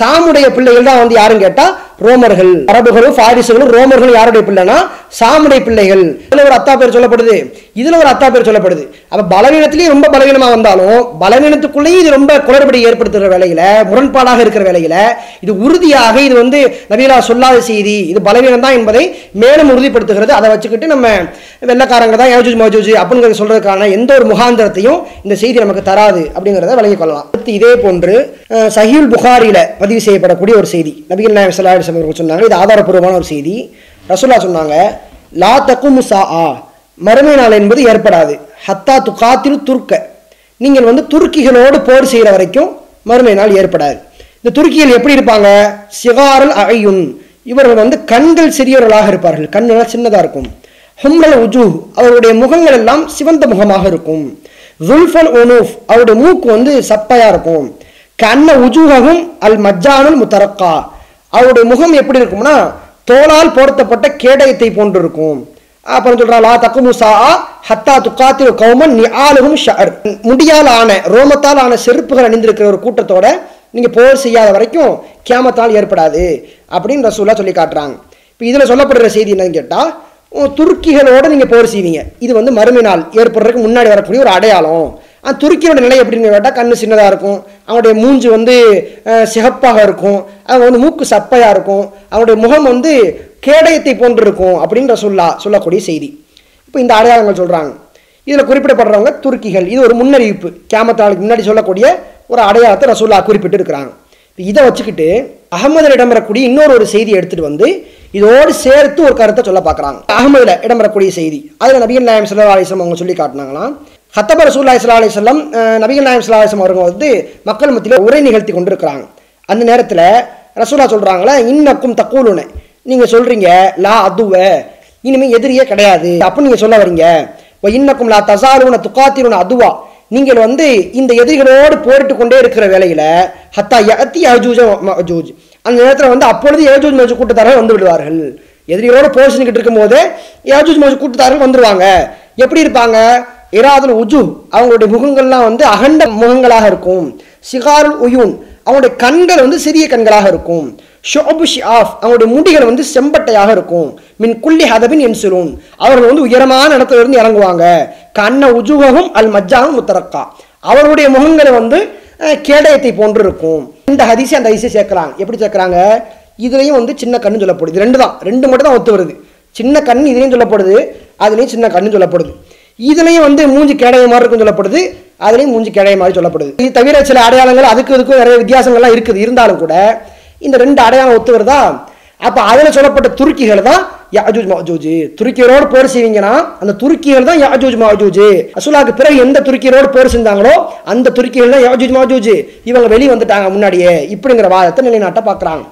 சாமுடைய பிள்ளைகள் தான் வந்து யாரும் கேட்டா ரோமர்கள். அரபுகளும் பாரிசுகளும் ரோமர்களும் யாருடைய பிள்ளைனா சாமுடைய பிள்ளைகள். இதுல ஒரு அத்தா பேர் சொல்லப்படுது. இதில் ஒரு அத்தா பேர் சொல்லப்படுது. அப்போ பலவீனத்திலேயே ரொம்ப பலவீனமாக வந்தாலும் பலவீனத்துக்குள்ளேயும் இது ரொம்ப குளறுபடி ஏற்படுத்துகிற வேலையில் முரண்பாடாக இருக்கிற வேலையில் இது உறுதியாக இது வந்து நவீனா சொல்லாத செய்தி இது பலவீனம் தான் என்பதை மேலும் உறுதிப்படுத்துகிறது. அதை வச்சுக்கிட்டு நம்ம வெள்ளக்காரங்க தான் ஏஜூஜ் மோஜூஜ் அப்படிங்கிறத சொல்கிறதுக்கான எந்த ஒரு முகாந்திரத்தையும் இந்த செய்தி நமக்கு தராது அப்படிங்கிறத விளங்கிக் கொள்ளலாம். அடுத்து இதே போன்று சஹீல் புகாரியில் பதிவு செய்யப்படக்கூடிய ஒரு செய்தி. நபிகள் நாயம் சல்லா அவர்கள் சொன்னாங்க இது ஆதாரப்பூர்வமான ஒரு செய்தி. ரசுல்லா சொன்னாங்க லா தக்கும் சா ஆ மறுமை நாள் என்பது ஏற்படாது. ஹத்தா துக்காத்திரு துர்க்க. நீங்கள் வந்து துருக்கிகளோடு போர் செய்கிற வரைக்கும் மறுமை நாள் ஏற்படாது. இந்த துருக்கிகள் எப்படி இருப்பாங்க? சிகாரல் அகையுன் இவர்கள் வந்து கண்கள் சிறியவர்களாக இருப்பார்கள். கண்ணுகள் சின்னதாக இருக்கும். ஹும்ரல் உஜூ அவருடைய முகங்கள் எல்லாம் சிவந்த முகமாக இருக்கும். ஜுல்ஃபல் ஒனூஃப் அவருடைய மூக்கு வந்து சப்பையாக இருக்கும். கண்ண உஜூகவும் அல் மஜ்ஜானுல் முத்தரக்கா. அவருடைய முகம் எப்படி இருக்கும்னா தோளால் போர்த்தப்பட்ட கேடயத்தை போன்று இருக்கும். அப்புறம் சொல்றா லா தக்குமுசா ஹத்தா துக்காத்தில் கௌமன் நீ ஆளுகும் ஷர் முடியால் ஆன ரோமத்தால் ஆன செருப்புகள் அணிந்திருக்கிற ஒரு கூட்டத்தோட நீங்கள் போர் செய்யாத வரைக்கும் கேமத்தால் ஏற்படாது அப்படின்னு ரசூலா சொல்லி காட்டுறாங்க. இப்போ இதில் சொல்லப்படுற செய்தி என்னன்னு கேட்டால் துருக்கிகளோடு துருக்கிகளோட போர் செய்வீங்க. இது வந்து மறுமை நாள் ஏற்படுறதுக்கு முன்னாடி வரக்கூடிய ஒரு அடையாளம். ஆனா துருக்கியோட நிலை எப்படின்னு கேட்டால் கண்ணு சின்னதாக இருக்கும் அவனுடைய மூஞ்சி வந்து சிகப்பாக இருக்கும் அவங்க வந்து மூக்கு சப்பையாக இருக்கும் அவனுடைய முகம் வந்து கேடயத்தை போன்றிருக்கும் அப்படின்ற அப்படின்னு சொல்லா சொல்லக்கூடிய செய்தி. இப்போ இந்த அடையாளங்கள் சொல்கிறாங்க இதில் குறிப்பிடப்படுறவங்க துருக்கிகள். இது ஒரு முன்னறிவிப்பு. கேமத்தாளுக்கு முன்னாடி சொல்லக்கூடிய ஒரு அடையாளத்தை ரசூல்லா குறிப்பிட்டு இருக்கிறாங்க. இப்போ இதை வச்சுக்கிட்டு அகமதில் இடம்பெறக்கூடிய இன்னொரு ஒரு செய்தி எடுத்துகிட்டு வந்து இதோடு சேர்த்து ஒரு கருத்தை சொல்ல பார்க்குறாங்க. அகமதில் இடம்பெறக்கூடிய செய்தி. அதில் நபிகள் நாயம் சல்லா அலிஸ்லம் அவங்க சொல்லி காட்டினாங்களாம் ஹத்தபர் ரசூல்லா இஸ்லா அலிஸ்லம் நபிகள் நாயம் சல்லா அலிஸ்லம் அவங்க வந்து மக்கள் மத்தியில் உரை நிகழ்த்தி கொண்டிருக்கிறாங்க. அந்த நேரத்தில் ரசூலா சொல்கிறாங்களே இன்னக்கும் தக்கூலுன்னு நீங்கள் சொல்கிறீங்க லா அதுவ இனிமேல் எதிரியே கிடையாது. அப்படின்னு நீங்கள் சொல்ல வரீங்க "வ இன்னக்கும் லா தசாலுன துக்காத்திருன அதுவா நீங்கள் வந்து இந்த எதிரிகளோடு போரிட்டு கொண்டே இருக்கிற வேலையில் ஹத்தா யத்தி யஜூஜ அஜூஜ். அந்த நேரத்தில் வந்து அப்பொழுது ஏஜூஜ் மஜூஜ் கூட்டத்தார்கள் வந்து விடுவார்கள். எதிரிகளோடு போர் இருக்கும்போது யஜூஜ் மஜூஜ் கூட்டத்தார்கள் வந்துடுவாங்க எப்படி இருப்பாங்க? இராதுல் உஜு அவங்களுடைய முகங்கள்லாம் வந்து அகண்ட முகங்களாக இருக்கும். சிகாருல் உயூன் அவங்களுடைய கண்கள் வந்து சிறிய கண்களாக இருக்கும். ஷோபு ஆஃப் அவங்களுடைய முடிகள் வந்து செம்பட்டையாக இருக்கும். மின் குள்ளி ஹதபின் என்சுலூன். அவர்கள் வந்து உயரமான இடத்துல இருந்து இறங்குவாங்க. கண்ண உஜுகவும் அல் மஜ்ஜாவும் முத்தரக்கா. அவருடைய முகங்களை வந்து கேடயத்தை போன்று இருக்கும் இந்த ஹதிசை அந்த ஹதிசை சேர்க்கிறாங்க. எப்படி சேர்க்கிறாங்க? இதுலையும் வந்து சின்ன கண்ணு சொல்லப்படுது. ரெண்டு தான். ரெண்டு மட்டும் தான் ஒத்து வருது. சின்ன கண் இதுலேயும் சொல்லப்படுது அதுலேயும் சின்ன கண்ணு சொல்லப்படுது. இதுலேயும் வந்து மூஞ்சி கேடைய மாதிரி இருக்கும் சொல்லப்படுது அதுலேயும் மூஞ்சி கேடைய மாதிரி சொல்லப்படுது. இது தவிர சில அடையாளங்கள் அதுக்கு இதுக்கும் நிறைய வித்தியாசங்கள்லாம் இருக்குது. இருந்தாலும் கூட இந்த ரெண்டு அடையாளம் ஒத்து வருதா அதில் சொல்லப்பட்ட துருக்கிகள் தான் யாஜூஜ் மாஜூஜ் துருக்கியரோடு போர் செய்வீங்கன்னா அந்த துருக்கிகள் தான் யாஜூஜ் மாஜூஜ் அசுலாக்கு பிறகு எந்த துருக்கியரோடு போர் செஞ்சாங்களோ அந்த துருக்கிகள் தான் யாஜூஜ் மாஜூஜ் இவங்க வெளியே வந்துட்டாங்க முன்னாடியே. இப்படிங்கிற வாதத்தை நிலைநாட்ட பார்க்குறாங்க.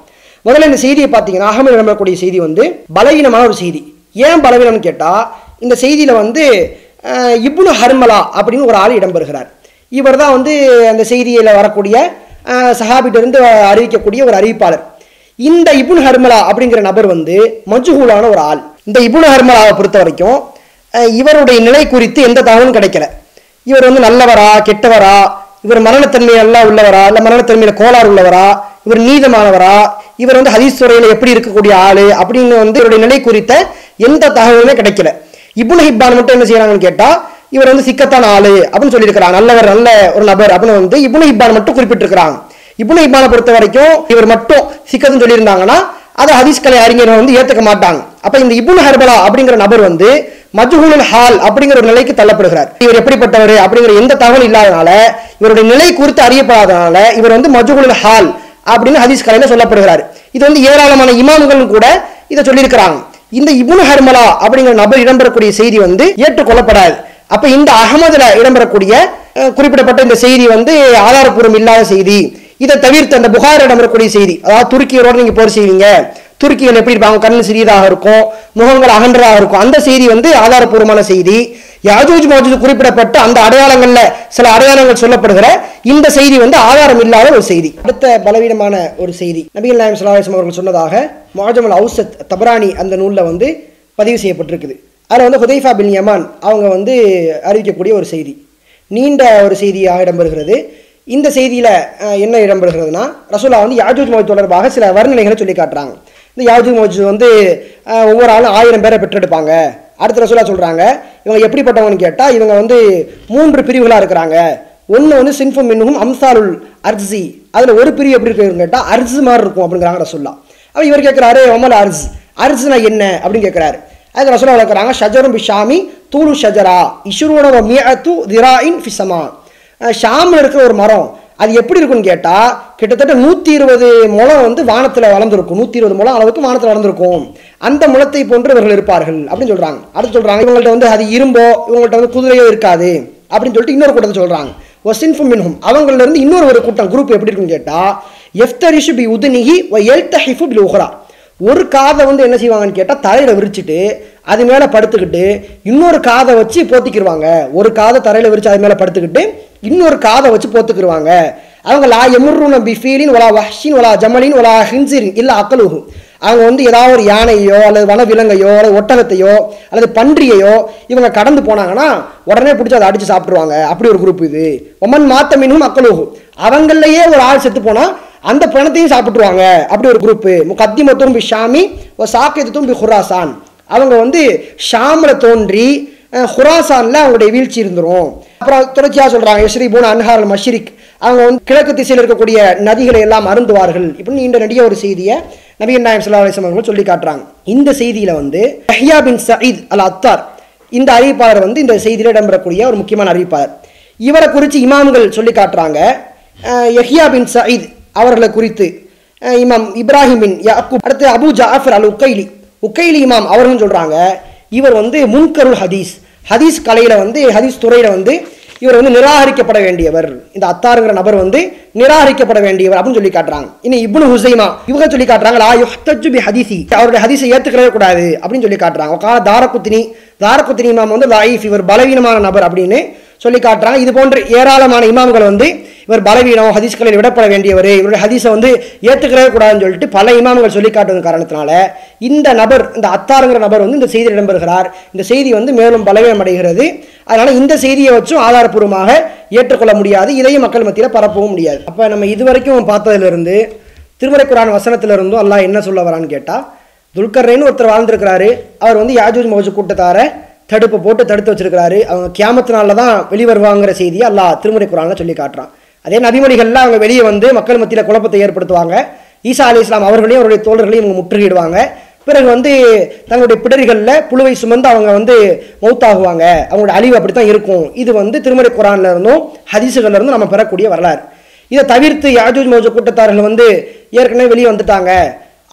முதல்ல இந்த செய்தியை பார்த்தீங்கன்னா அகமது நம்பக்கூடிய செய்தி வந்து பலவீனமான ஒரு செய்தி. ஏன் பலவீனம்னு கேட்டால் இந்த செய்தியில் வந்து இப்னு ஹர்மலா அப்படின்னு ஒரு ஆள் இடம்பெறுகிறார். இவர் தான் வந்து அந்த செய்தியில் வரக்கூடிய சஹாபிட்டிருந்து அறிவிக்கக்கூடிய ஒரு அறிவிப்பாளர். இந்த இபுன் ஹர்மலா அப்படிங்கிற நபர் வந்து மஜ்ஹூலான ஒரு ஆள். இந்த இபுன் ஹர்மலாவை பொறுத்த வரைக்கும் இவருடைய நிலை குறித்து எந்த தகவலும் கிடைக்கல. இவர் வந்து நல்லவரா கெட்டவரா இவர் மரணத்தன்மை நல்லா உள்ளவரா இல்லை மரணத்தன்மையில் கோளாறு உள்ளவரா இவர் நீதமானவரா இவர் வந்து ஹதீஸ் துறையில் எப்படி இருக்கக்கூடிய ஆள் அப்படின்னு வந்து இவருடைய நிலை குறித்த எந்த தகவலுமே கிடைக்கல. இபுன் ஹிப்பான் மட்டும் என்ன செய்யறாங்கன்னு கேட்டால் இவர் வந்து சிக்கத்தான ஆளு அப்படின்னு சொல்லியிருக்கிறாங்க நல்லவர் நல்ல ஒரு நபர் அப்படின்னு வந்து இப்னு இப்பான் மட்டும் குறிப்பிட்டிருக்கிறாங்க. இப்னு இப்பானை பொறுத்த வரைக்கும் இவர் மட்டும் சிக்கத்துன்னு சொல்லியிருந்தாங்கன்னா அதை ஹதீஸ் கலை அறிஞர்கள் வந்து ஏற்றுக்க மாட்டாங்க. அப்போ இந்த இப்னு ஹர்பலா அப்படிங்கிற நபர் வந்து மஜ்ஹூலுல் ஹால் அப்படிங்கிற ஒரு நிலைக்கு தள்ளப்படுகிறார். இவர் எப்படிப்பட்டவர் அப்படிங்கிற எந்த தகவல் இல்லாதனால இவருடைய நிலை குறித்து அறியப்படாதனால இவர் வந்து மஜ்ஹூலுல் ஹால் அப்படின்னு ஹதீஸ் கலையில சொல்லப்படுகிறார். இது வந்து ஏராளமான இமாம்களும் கூட இதை சொல்லியிருக்கிறாங்க. இந்த இபுன் ஹர்மலா அப்படிங்கிற நபர் இடம்பெறக்கூடிய செய்தி வந்து ஏற்றுக்கொள்ளப்படாது. அப்போ இந்த அகமதுல இடம்பெறக்கூடிய குறிப்பிடப்பட்ட இந்த செய்தி வந்து ஆதாரப்பூர்வம் இல்லாத செய்தி. இதை தவிர்த்து அந்த புகார் இடம்பெறக்கூடிய செய்தி. அதாவது துருக்கியரோடு நீங்கள் போர் செய்வீங்க. துருக்கிகள் எப்படி இருப்பாங்க? கண் சிறியதாக இருக்கும் முகங்கள் அகன்றதாக இருக்கும். அந்த செய்தி வந்து ஆதாரப்பூர்வமான செய்தி. யாஜூஜ் மாஜூஜ் குறிப்பிடப்பட்ட அந்த அடையாளங்களில் சில அடையாளங்கள் சொல்லப்படுகிற இந்த செய்தி வந்து ஆதாரம் இல்லாத ஒரு செய்தி. அடுத்த பலவீனமான ஒரு செய்தி. நபிகள் நாயம் சலாஹம் அவர்கள் சொன்னதாக மாஜமல் அவுசத் தபரானி அந்த நூலில் வந்து பதிவு செய்யப்பட்டிருக்குது. அதில் வந்து ஹுதைஃபா பின் யமான் அவங்க வந்து அறிவிக்கக்கூடிய ஒரு செய்தி. நீண்ட ஒரு செய்தியாக இடம்பெறுகிறது. இந்த செய்தியில் என்ன இடம்பெறுகிறதுனா ரசூலா வந்து யாஜூஜ் மோஜ் தொடர்பாக சில வர்ணனைகளை சொல்லி காட்டுறாங்க. இந்த யாஜூஜ் மோஜ் வந்து ஒவ்வொரு ஆளும் ஆயிரம் பேரை பெற்றெடுப்பாங்க. அடுத்த ரசூலா சொல்கிறாங்க இவங்க எப்படிப்பட்டவங்கன்னு கேட்டால் இவங்க வந்து மூன்று பிரிவுகளாக இருக்கிறாங்க. ஒன்று வந்து சின்ஃபு மின்னும் அம்சாலுல் அர்ஜி அதில் ஒரு பிரிவு எப்படி இருக்குன்னு கேட்டால் அர்ஜு மாதிரி இருக்கும் அப்படிங்கிறாங்க ரசூல்லா அப்போ இவர் கேட்குறாரு ஒமல் அர்ஜ் அர்ஜுனா என்ன அப்படின்னு கேட்குறாரு அதுக்கு ரசூலா வளர்க்குறாங்க ஷஜரும் பிஷாமி தூளு ஷஜரா இஷுருன மியத்து திராயின் ஃபிசமா ஷாமில் இருக்கிற ஒரு மரம் அது எப்படி இருக்கும்னு கேட்டால் கிட்டத்தட்ட நூற்றி இருபது முளம் வந்து வானத்தில் வளர்ந்துருக்கும். நூற்றி இருபது முளம் அளவுக்கு வானத்தில் வளர்ந்துருக்கும். அந்த முளத்தை போன்று இவர்கள் இருப்பார்கள் அப்படின்னு சொல்கிறாங்க அடுத்து சொல்கிறாங்க இவங்கள்ட்ட வந்து அது இரும்போ இவங்கள்ட்ட வந்து குதிரையோ இருக்காது. அப்படின்னு சொல்லிட்டு இன்னொரு கூட்டத்தை சொல்கிறாங்க ஒசின்ஃபு மின்ஹும். அவங்களிருந்து இன்னொரு ஒரு கூட்டம் குரூப் எப்படி இருக்குன்னு கேட்டால் எஃப்தரிஷு பி உதுனிஹி ஒ எல்தஹிஃபு பில் உஹ்ரா. ஒரு காதை வந்து என்ன செய்வாங்கன்னு கேட்டால் தலையில் விரிச்சிட்டு அது மேலே படுத்துக்கிட்டு இன்னொரு காதை வச்சு போத்திக்கிடுவாங்க ஒரு காதை தரையில் விரிச்சு அது மேலே படுத்துக்கிட்டு இன்னொரு காதை வச்சு போத்துக்கிருவாங்க. அவங்க லா எமுர்ரு நம்பி ஃபீலின் ஒலா வஹ்ஷின் ஒலா ஜமலின் ஒலா ஹின்சிரின் இல்லை அக்கலுகு அவங்க வந்து ஏதாவது ஒரு யானையோ அல்லது வனவிலங்கையோ அல்லது ஒட்டகத்தையோ அல்லது பன்றியையோ இவங்க கடந்து போனாங்கன்னா உடனே பிடிச்சி அதை அடித்து சாப்பிட்ருவாங்க அப்படி ஒரு குரூப் இது. ஒமன் மாத்த மீனும் மக்களுகு அவங்களையே ஒரு ஆள் செத்து போனால் அந்த பணத்தையும் சாப்பிட்டுருவாங்க. அப்படி ஒரு குரூப்பு முகத்திமத்தும் பி ஷாமி ஒரு சாக்கியத்தும் பி ஹுராசான். அவங்க வந்து ஷாமில் தோன்றி ஹுராசானில் அவங்களுடைய வீழ்ச்சி இருந்துரும். அப்புறம் தொடர்ச்சியாக சொல்கிறாங்க ஸ்ரீ பூன அன்ஹார் மஷ்ரிக் அவங்க வந்து கிழக்கு திசையில் இருக்கக்கூடிய நதிகளை எல்லாம் அருந்துவார்கள். இப்படின்னு இந்த நடிக ஒரு செய்தியை நபிகள் நாயம் சல்லா அலிஸ்லாம் அவர்கள் சொல்லி காட்டுறாங்க. இந்த செய்தியில் வந்து யஹ்யா பின் சயீத் அல் அத்தார் இந்த அறிவிப்பாளர் வந்து இந்த செய்தியில் இடம்பெறக்கூடிய ஒரு முக்கியமான அறிவிப்பாளர். இவரை குறித்து இமாம்கள் சொல்லி காட்டுறாங்க. யஹியா பின் சயீத் அவர்களை குறித்து இமாம் இப்ராஹிமின் யாக்கூப் அடுத்து அபு ஜாஃபர் அல் உக்கைலி உக்கைலி இமாம் அவர்களும் சொல்கிறாங்க இவர் வந்து முன்கருள் ஹதீஸ். ஹதீஸ் கலையில் வந்து ஹதீஸ் துறையில வந்து இவர் வந்து நிராகரிக்கப்பட வேண்டியவர். இந்த அத்தாருங்கிற நபர் வந்து நிராகரிக்கப்பட வேண்டியவர் அப்படின்னு சொல்லி காட்டுறாங்க. இனி இப்னு ஹுசைமா இவங்க சொல்லி காட்டுறாங்க லா யுஹ்தஜு பி ஹதீசி. அவருடைய ஹதீஸை ஏற்றுக்கவே கூடாது அப்படின்னு சொல்லி காட்டுறாங்க. கா தாரகுத்தினி தாரகுத்தினி இமாம் வந்து லைஃப் இவர் பலவீனமான நபர் அப்படின்னு சொல்லி காட்டுறாங்க. இது போன்ற ஏராளமான இமாம்கள் வந்து இவர் பலவீனம் ஹதீஸ்களில் விடப்பட வேண்டியவர் இவருடைய ஹதீஸை வந்து ஏற்றுக்கிறவே கூடாதுன்னு சொல்லிட்டு பல இமாம்கள் சொல்லி காட்டுவதன் காரணத்தினால இந்த நபர் இந்த அத்தாருங்கிற நபர் வந்து இந்த செய்தி இடம்பெறுகிறார். இந்த செய்தி வந்து மேலும் பலவீனம் அடைகிறது. அதனால இந்த செய்தியை வச்சும் ஆதாரப்பூர்வமாக ஏற்றுக்கொள்ள முடியாது. இதையும் மக்கள் மத்தியில் பரப்பவும் முடியாது. அப்போ நம்ம இதுவரைக்கும் பார்த்ததிலிருந்து திருமறை குரான் வசனத்திலிருந்தும் அல்லாஹ் என்ன சொல்ல வரான்னு கேட்டால் துல்கர்னு ஒருத்தர் வாழ்ந்திருக்கிறாரு. அவர் வந்து யாஜூஜ் மௌஜூ கூட்டத்தார தடுப்பு போட்டு தடுத்து வச்சிருக்கிறாரு. அவங்க கேமத்தினால தான் வெளிவருவாங்கிற செய்தியை அல்லாஹ் திருமுறை குரான்ல சொல்லி காட்டுறான். அதே நபிமொழிகள்ல அவங்க வெளியே வந்து மக்கள் மத்தியில் குழப்பத்தை ஏற்படுத்துவாங்க. ஈசா அலி இஸ்லாம் அவர்களையும் அவருடைய தோழர்களையும் இவங்க முற்றுகையிடுவாங்க. பிறகு வந்து தங்களுடைய பிடரிகளில் புழுவை சுமந்து அவங்க வந்து மௌத்தாகுவாங்க. அவங்களோட அழிவு அப்படி தான் இருக்கும். இது வந்து திருமறை குரான்ல இருந்தும் ஹதீஸுகள்ல இருந்தும் நம்ம பெறக்கூடிய வரலாறு. இதை தவிர்த்து யாஜூஜ் மௌஜ கூட்டத்தார்கள் வந்து ஏற்கனவே வெளியே வந்துட்டாங்க.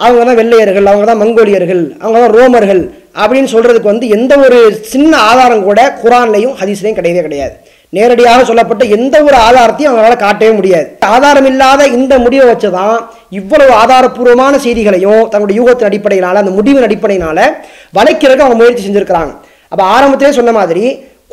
அவங்க தான் வெள்ளையர்கள் அவங்க தான் மங்கோலியர்கள் அவங்க தான் ரோமர்கள் அப்படின்னு சொல்கிறதுக்கு வந்து எந்த ஒரு சின்ன ஆதாரம் கூட குரான்லையும் ஹதீஸ்லையும் கிடையவே கிடையாது. நேரடியாக சொல்லப்பட்ட எந்த ஒரு ஆதாரத்தையும் அவங்களால காட்டவே முடியாது. ஆதாரம் இல்லாத இந்த முடிவை வச்சு தான் இவ்வளவு ஆதாரப்பூர்வமான செய்திகளையும் தங்களுடைய யூகத்தின் அடிப்படையினால அந்த முடிவின் அடிப்படையினால வளைக்கிறதுக்கு அவங்க முயற்சி செஞ்சுருக்கிறாங்க. அப்போ ஆரம்பத்திலே சொன்ன மாதிரி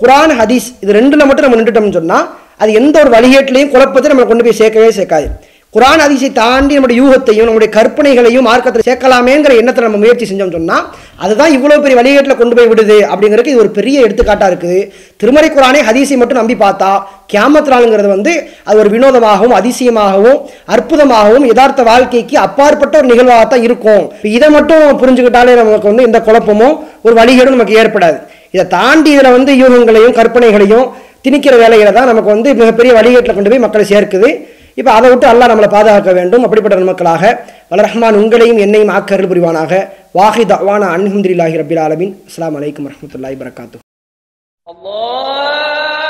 குரான் ஹதீஸ் இது ரெண்டுல மட்டும் நம்ம நின்றுட்டோம்னு சொன்னால் அது எந்த ஒரு வழிகேட்டிலையும் குழப்பத்தை நம்ம கொண்டு போய் சேர்க்கவே சேர்க்காது. குரான் அதிசை தாண்டி நம்முடைய யூகத்தையும் நம்முடைய கற்பனைகளையும் மார்க்கத்தில் சேர்க்கலாமேங்கிற எண்ணத்தை நம்ம முயற்சி செஞ்சோம் சொன்னால் அதுதான் இவ்வளோ பெரிய வழிகேட்டில் கொண்டு போய் விடுது அப்படிங்கிறதுக்கு இது ஒரு பெரிய எடுத்துக்காட்டாக இருக்குது திருமறை குரானே ஹதீஸை மட்டும் நம்பி பார்த்தா கியாமத் வந்து அது ஒரு வினோதமாகவும் அதிசயமாகவும் அற்புதமாகவும் யதார்த்த வாழ்க்கைக்கு அப்பாற்பட்ட ஒரு நிகழ்வாக தான் இருக்கும் இதை மட்டும் புரிஞ்சுக்கிட்டாலே நமக்கு வந்து எந்த குழப்பமும் ஒரு வழிகேடும் நமக்கு ஏற்படாது. இதை தாண்டி இதில் வந்து யூகங்களையும் கற்பனைகளையும் திணிக்கிற வேலைகளை தான் நமக்கு வந்து மிகப்பெரிய வழிகேட்டில் கொண்டு போய் மக்களை சேர்க்குது. இப்போ அதை விட்டு அல்லாஹ் நம்மளை பாதுகாக்க வேண்டும். அப்படிப்பட்ட மக்களாக வலரஹ்மான் உங்களையும் என்னையும் ஆக்கருள் புரிவானாக. வாஹி தவானா அன்ஹம்துல்லாஹி ரபில் ஆலமின். அஸ்லாம் வலைக்கம் வரமத்துல்லாஹி வரகாத்து அல்லாஹ்!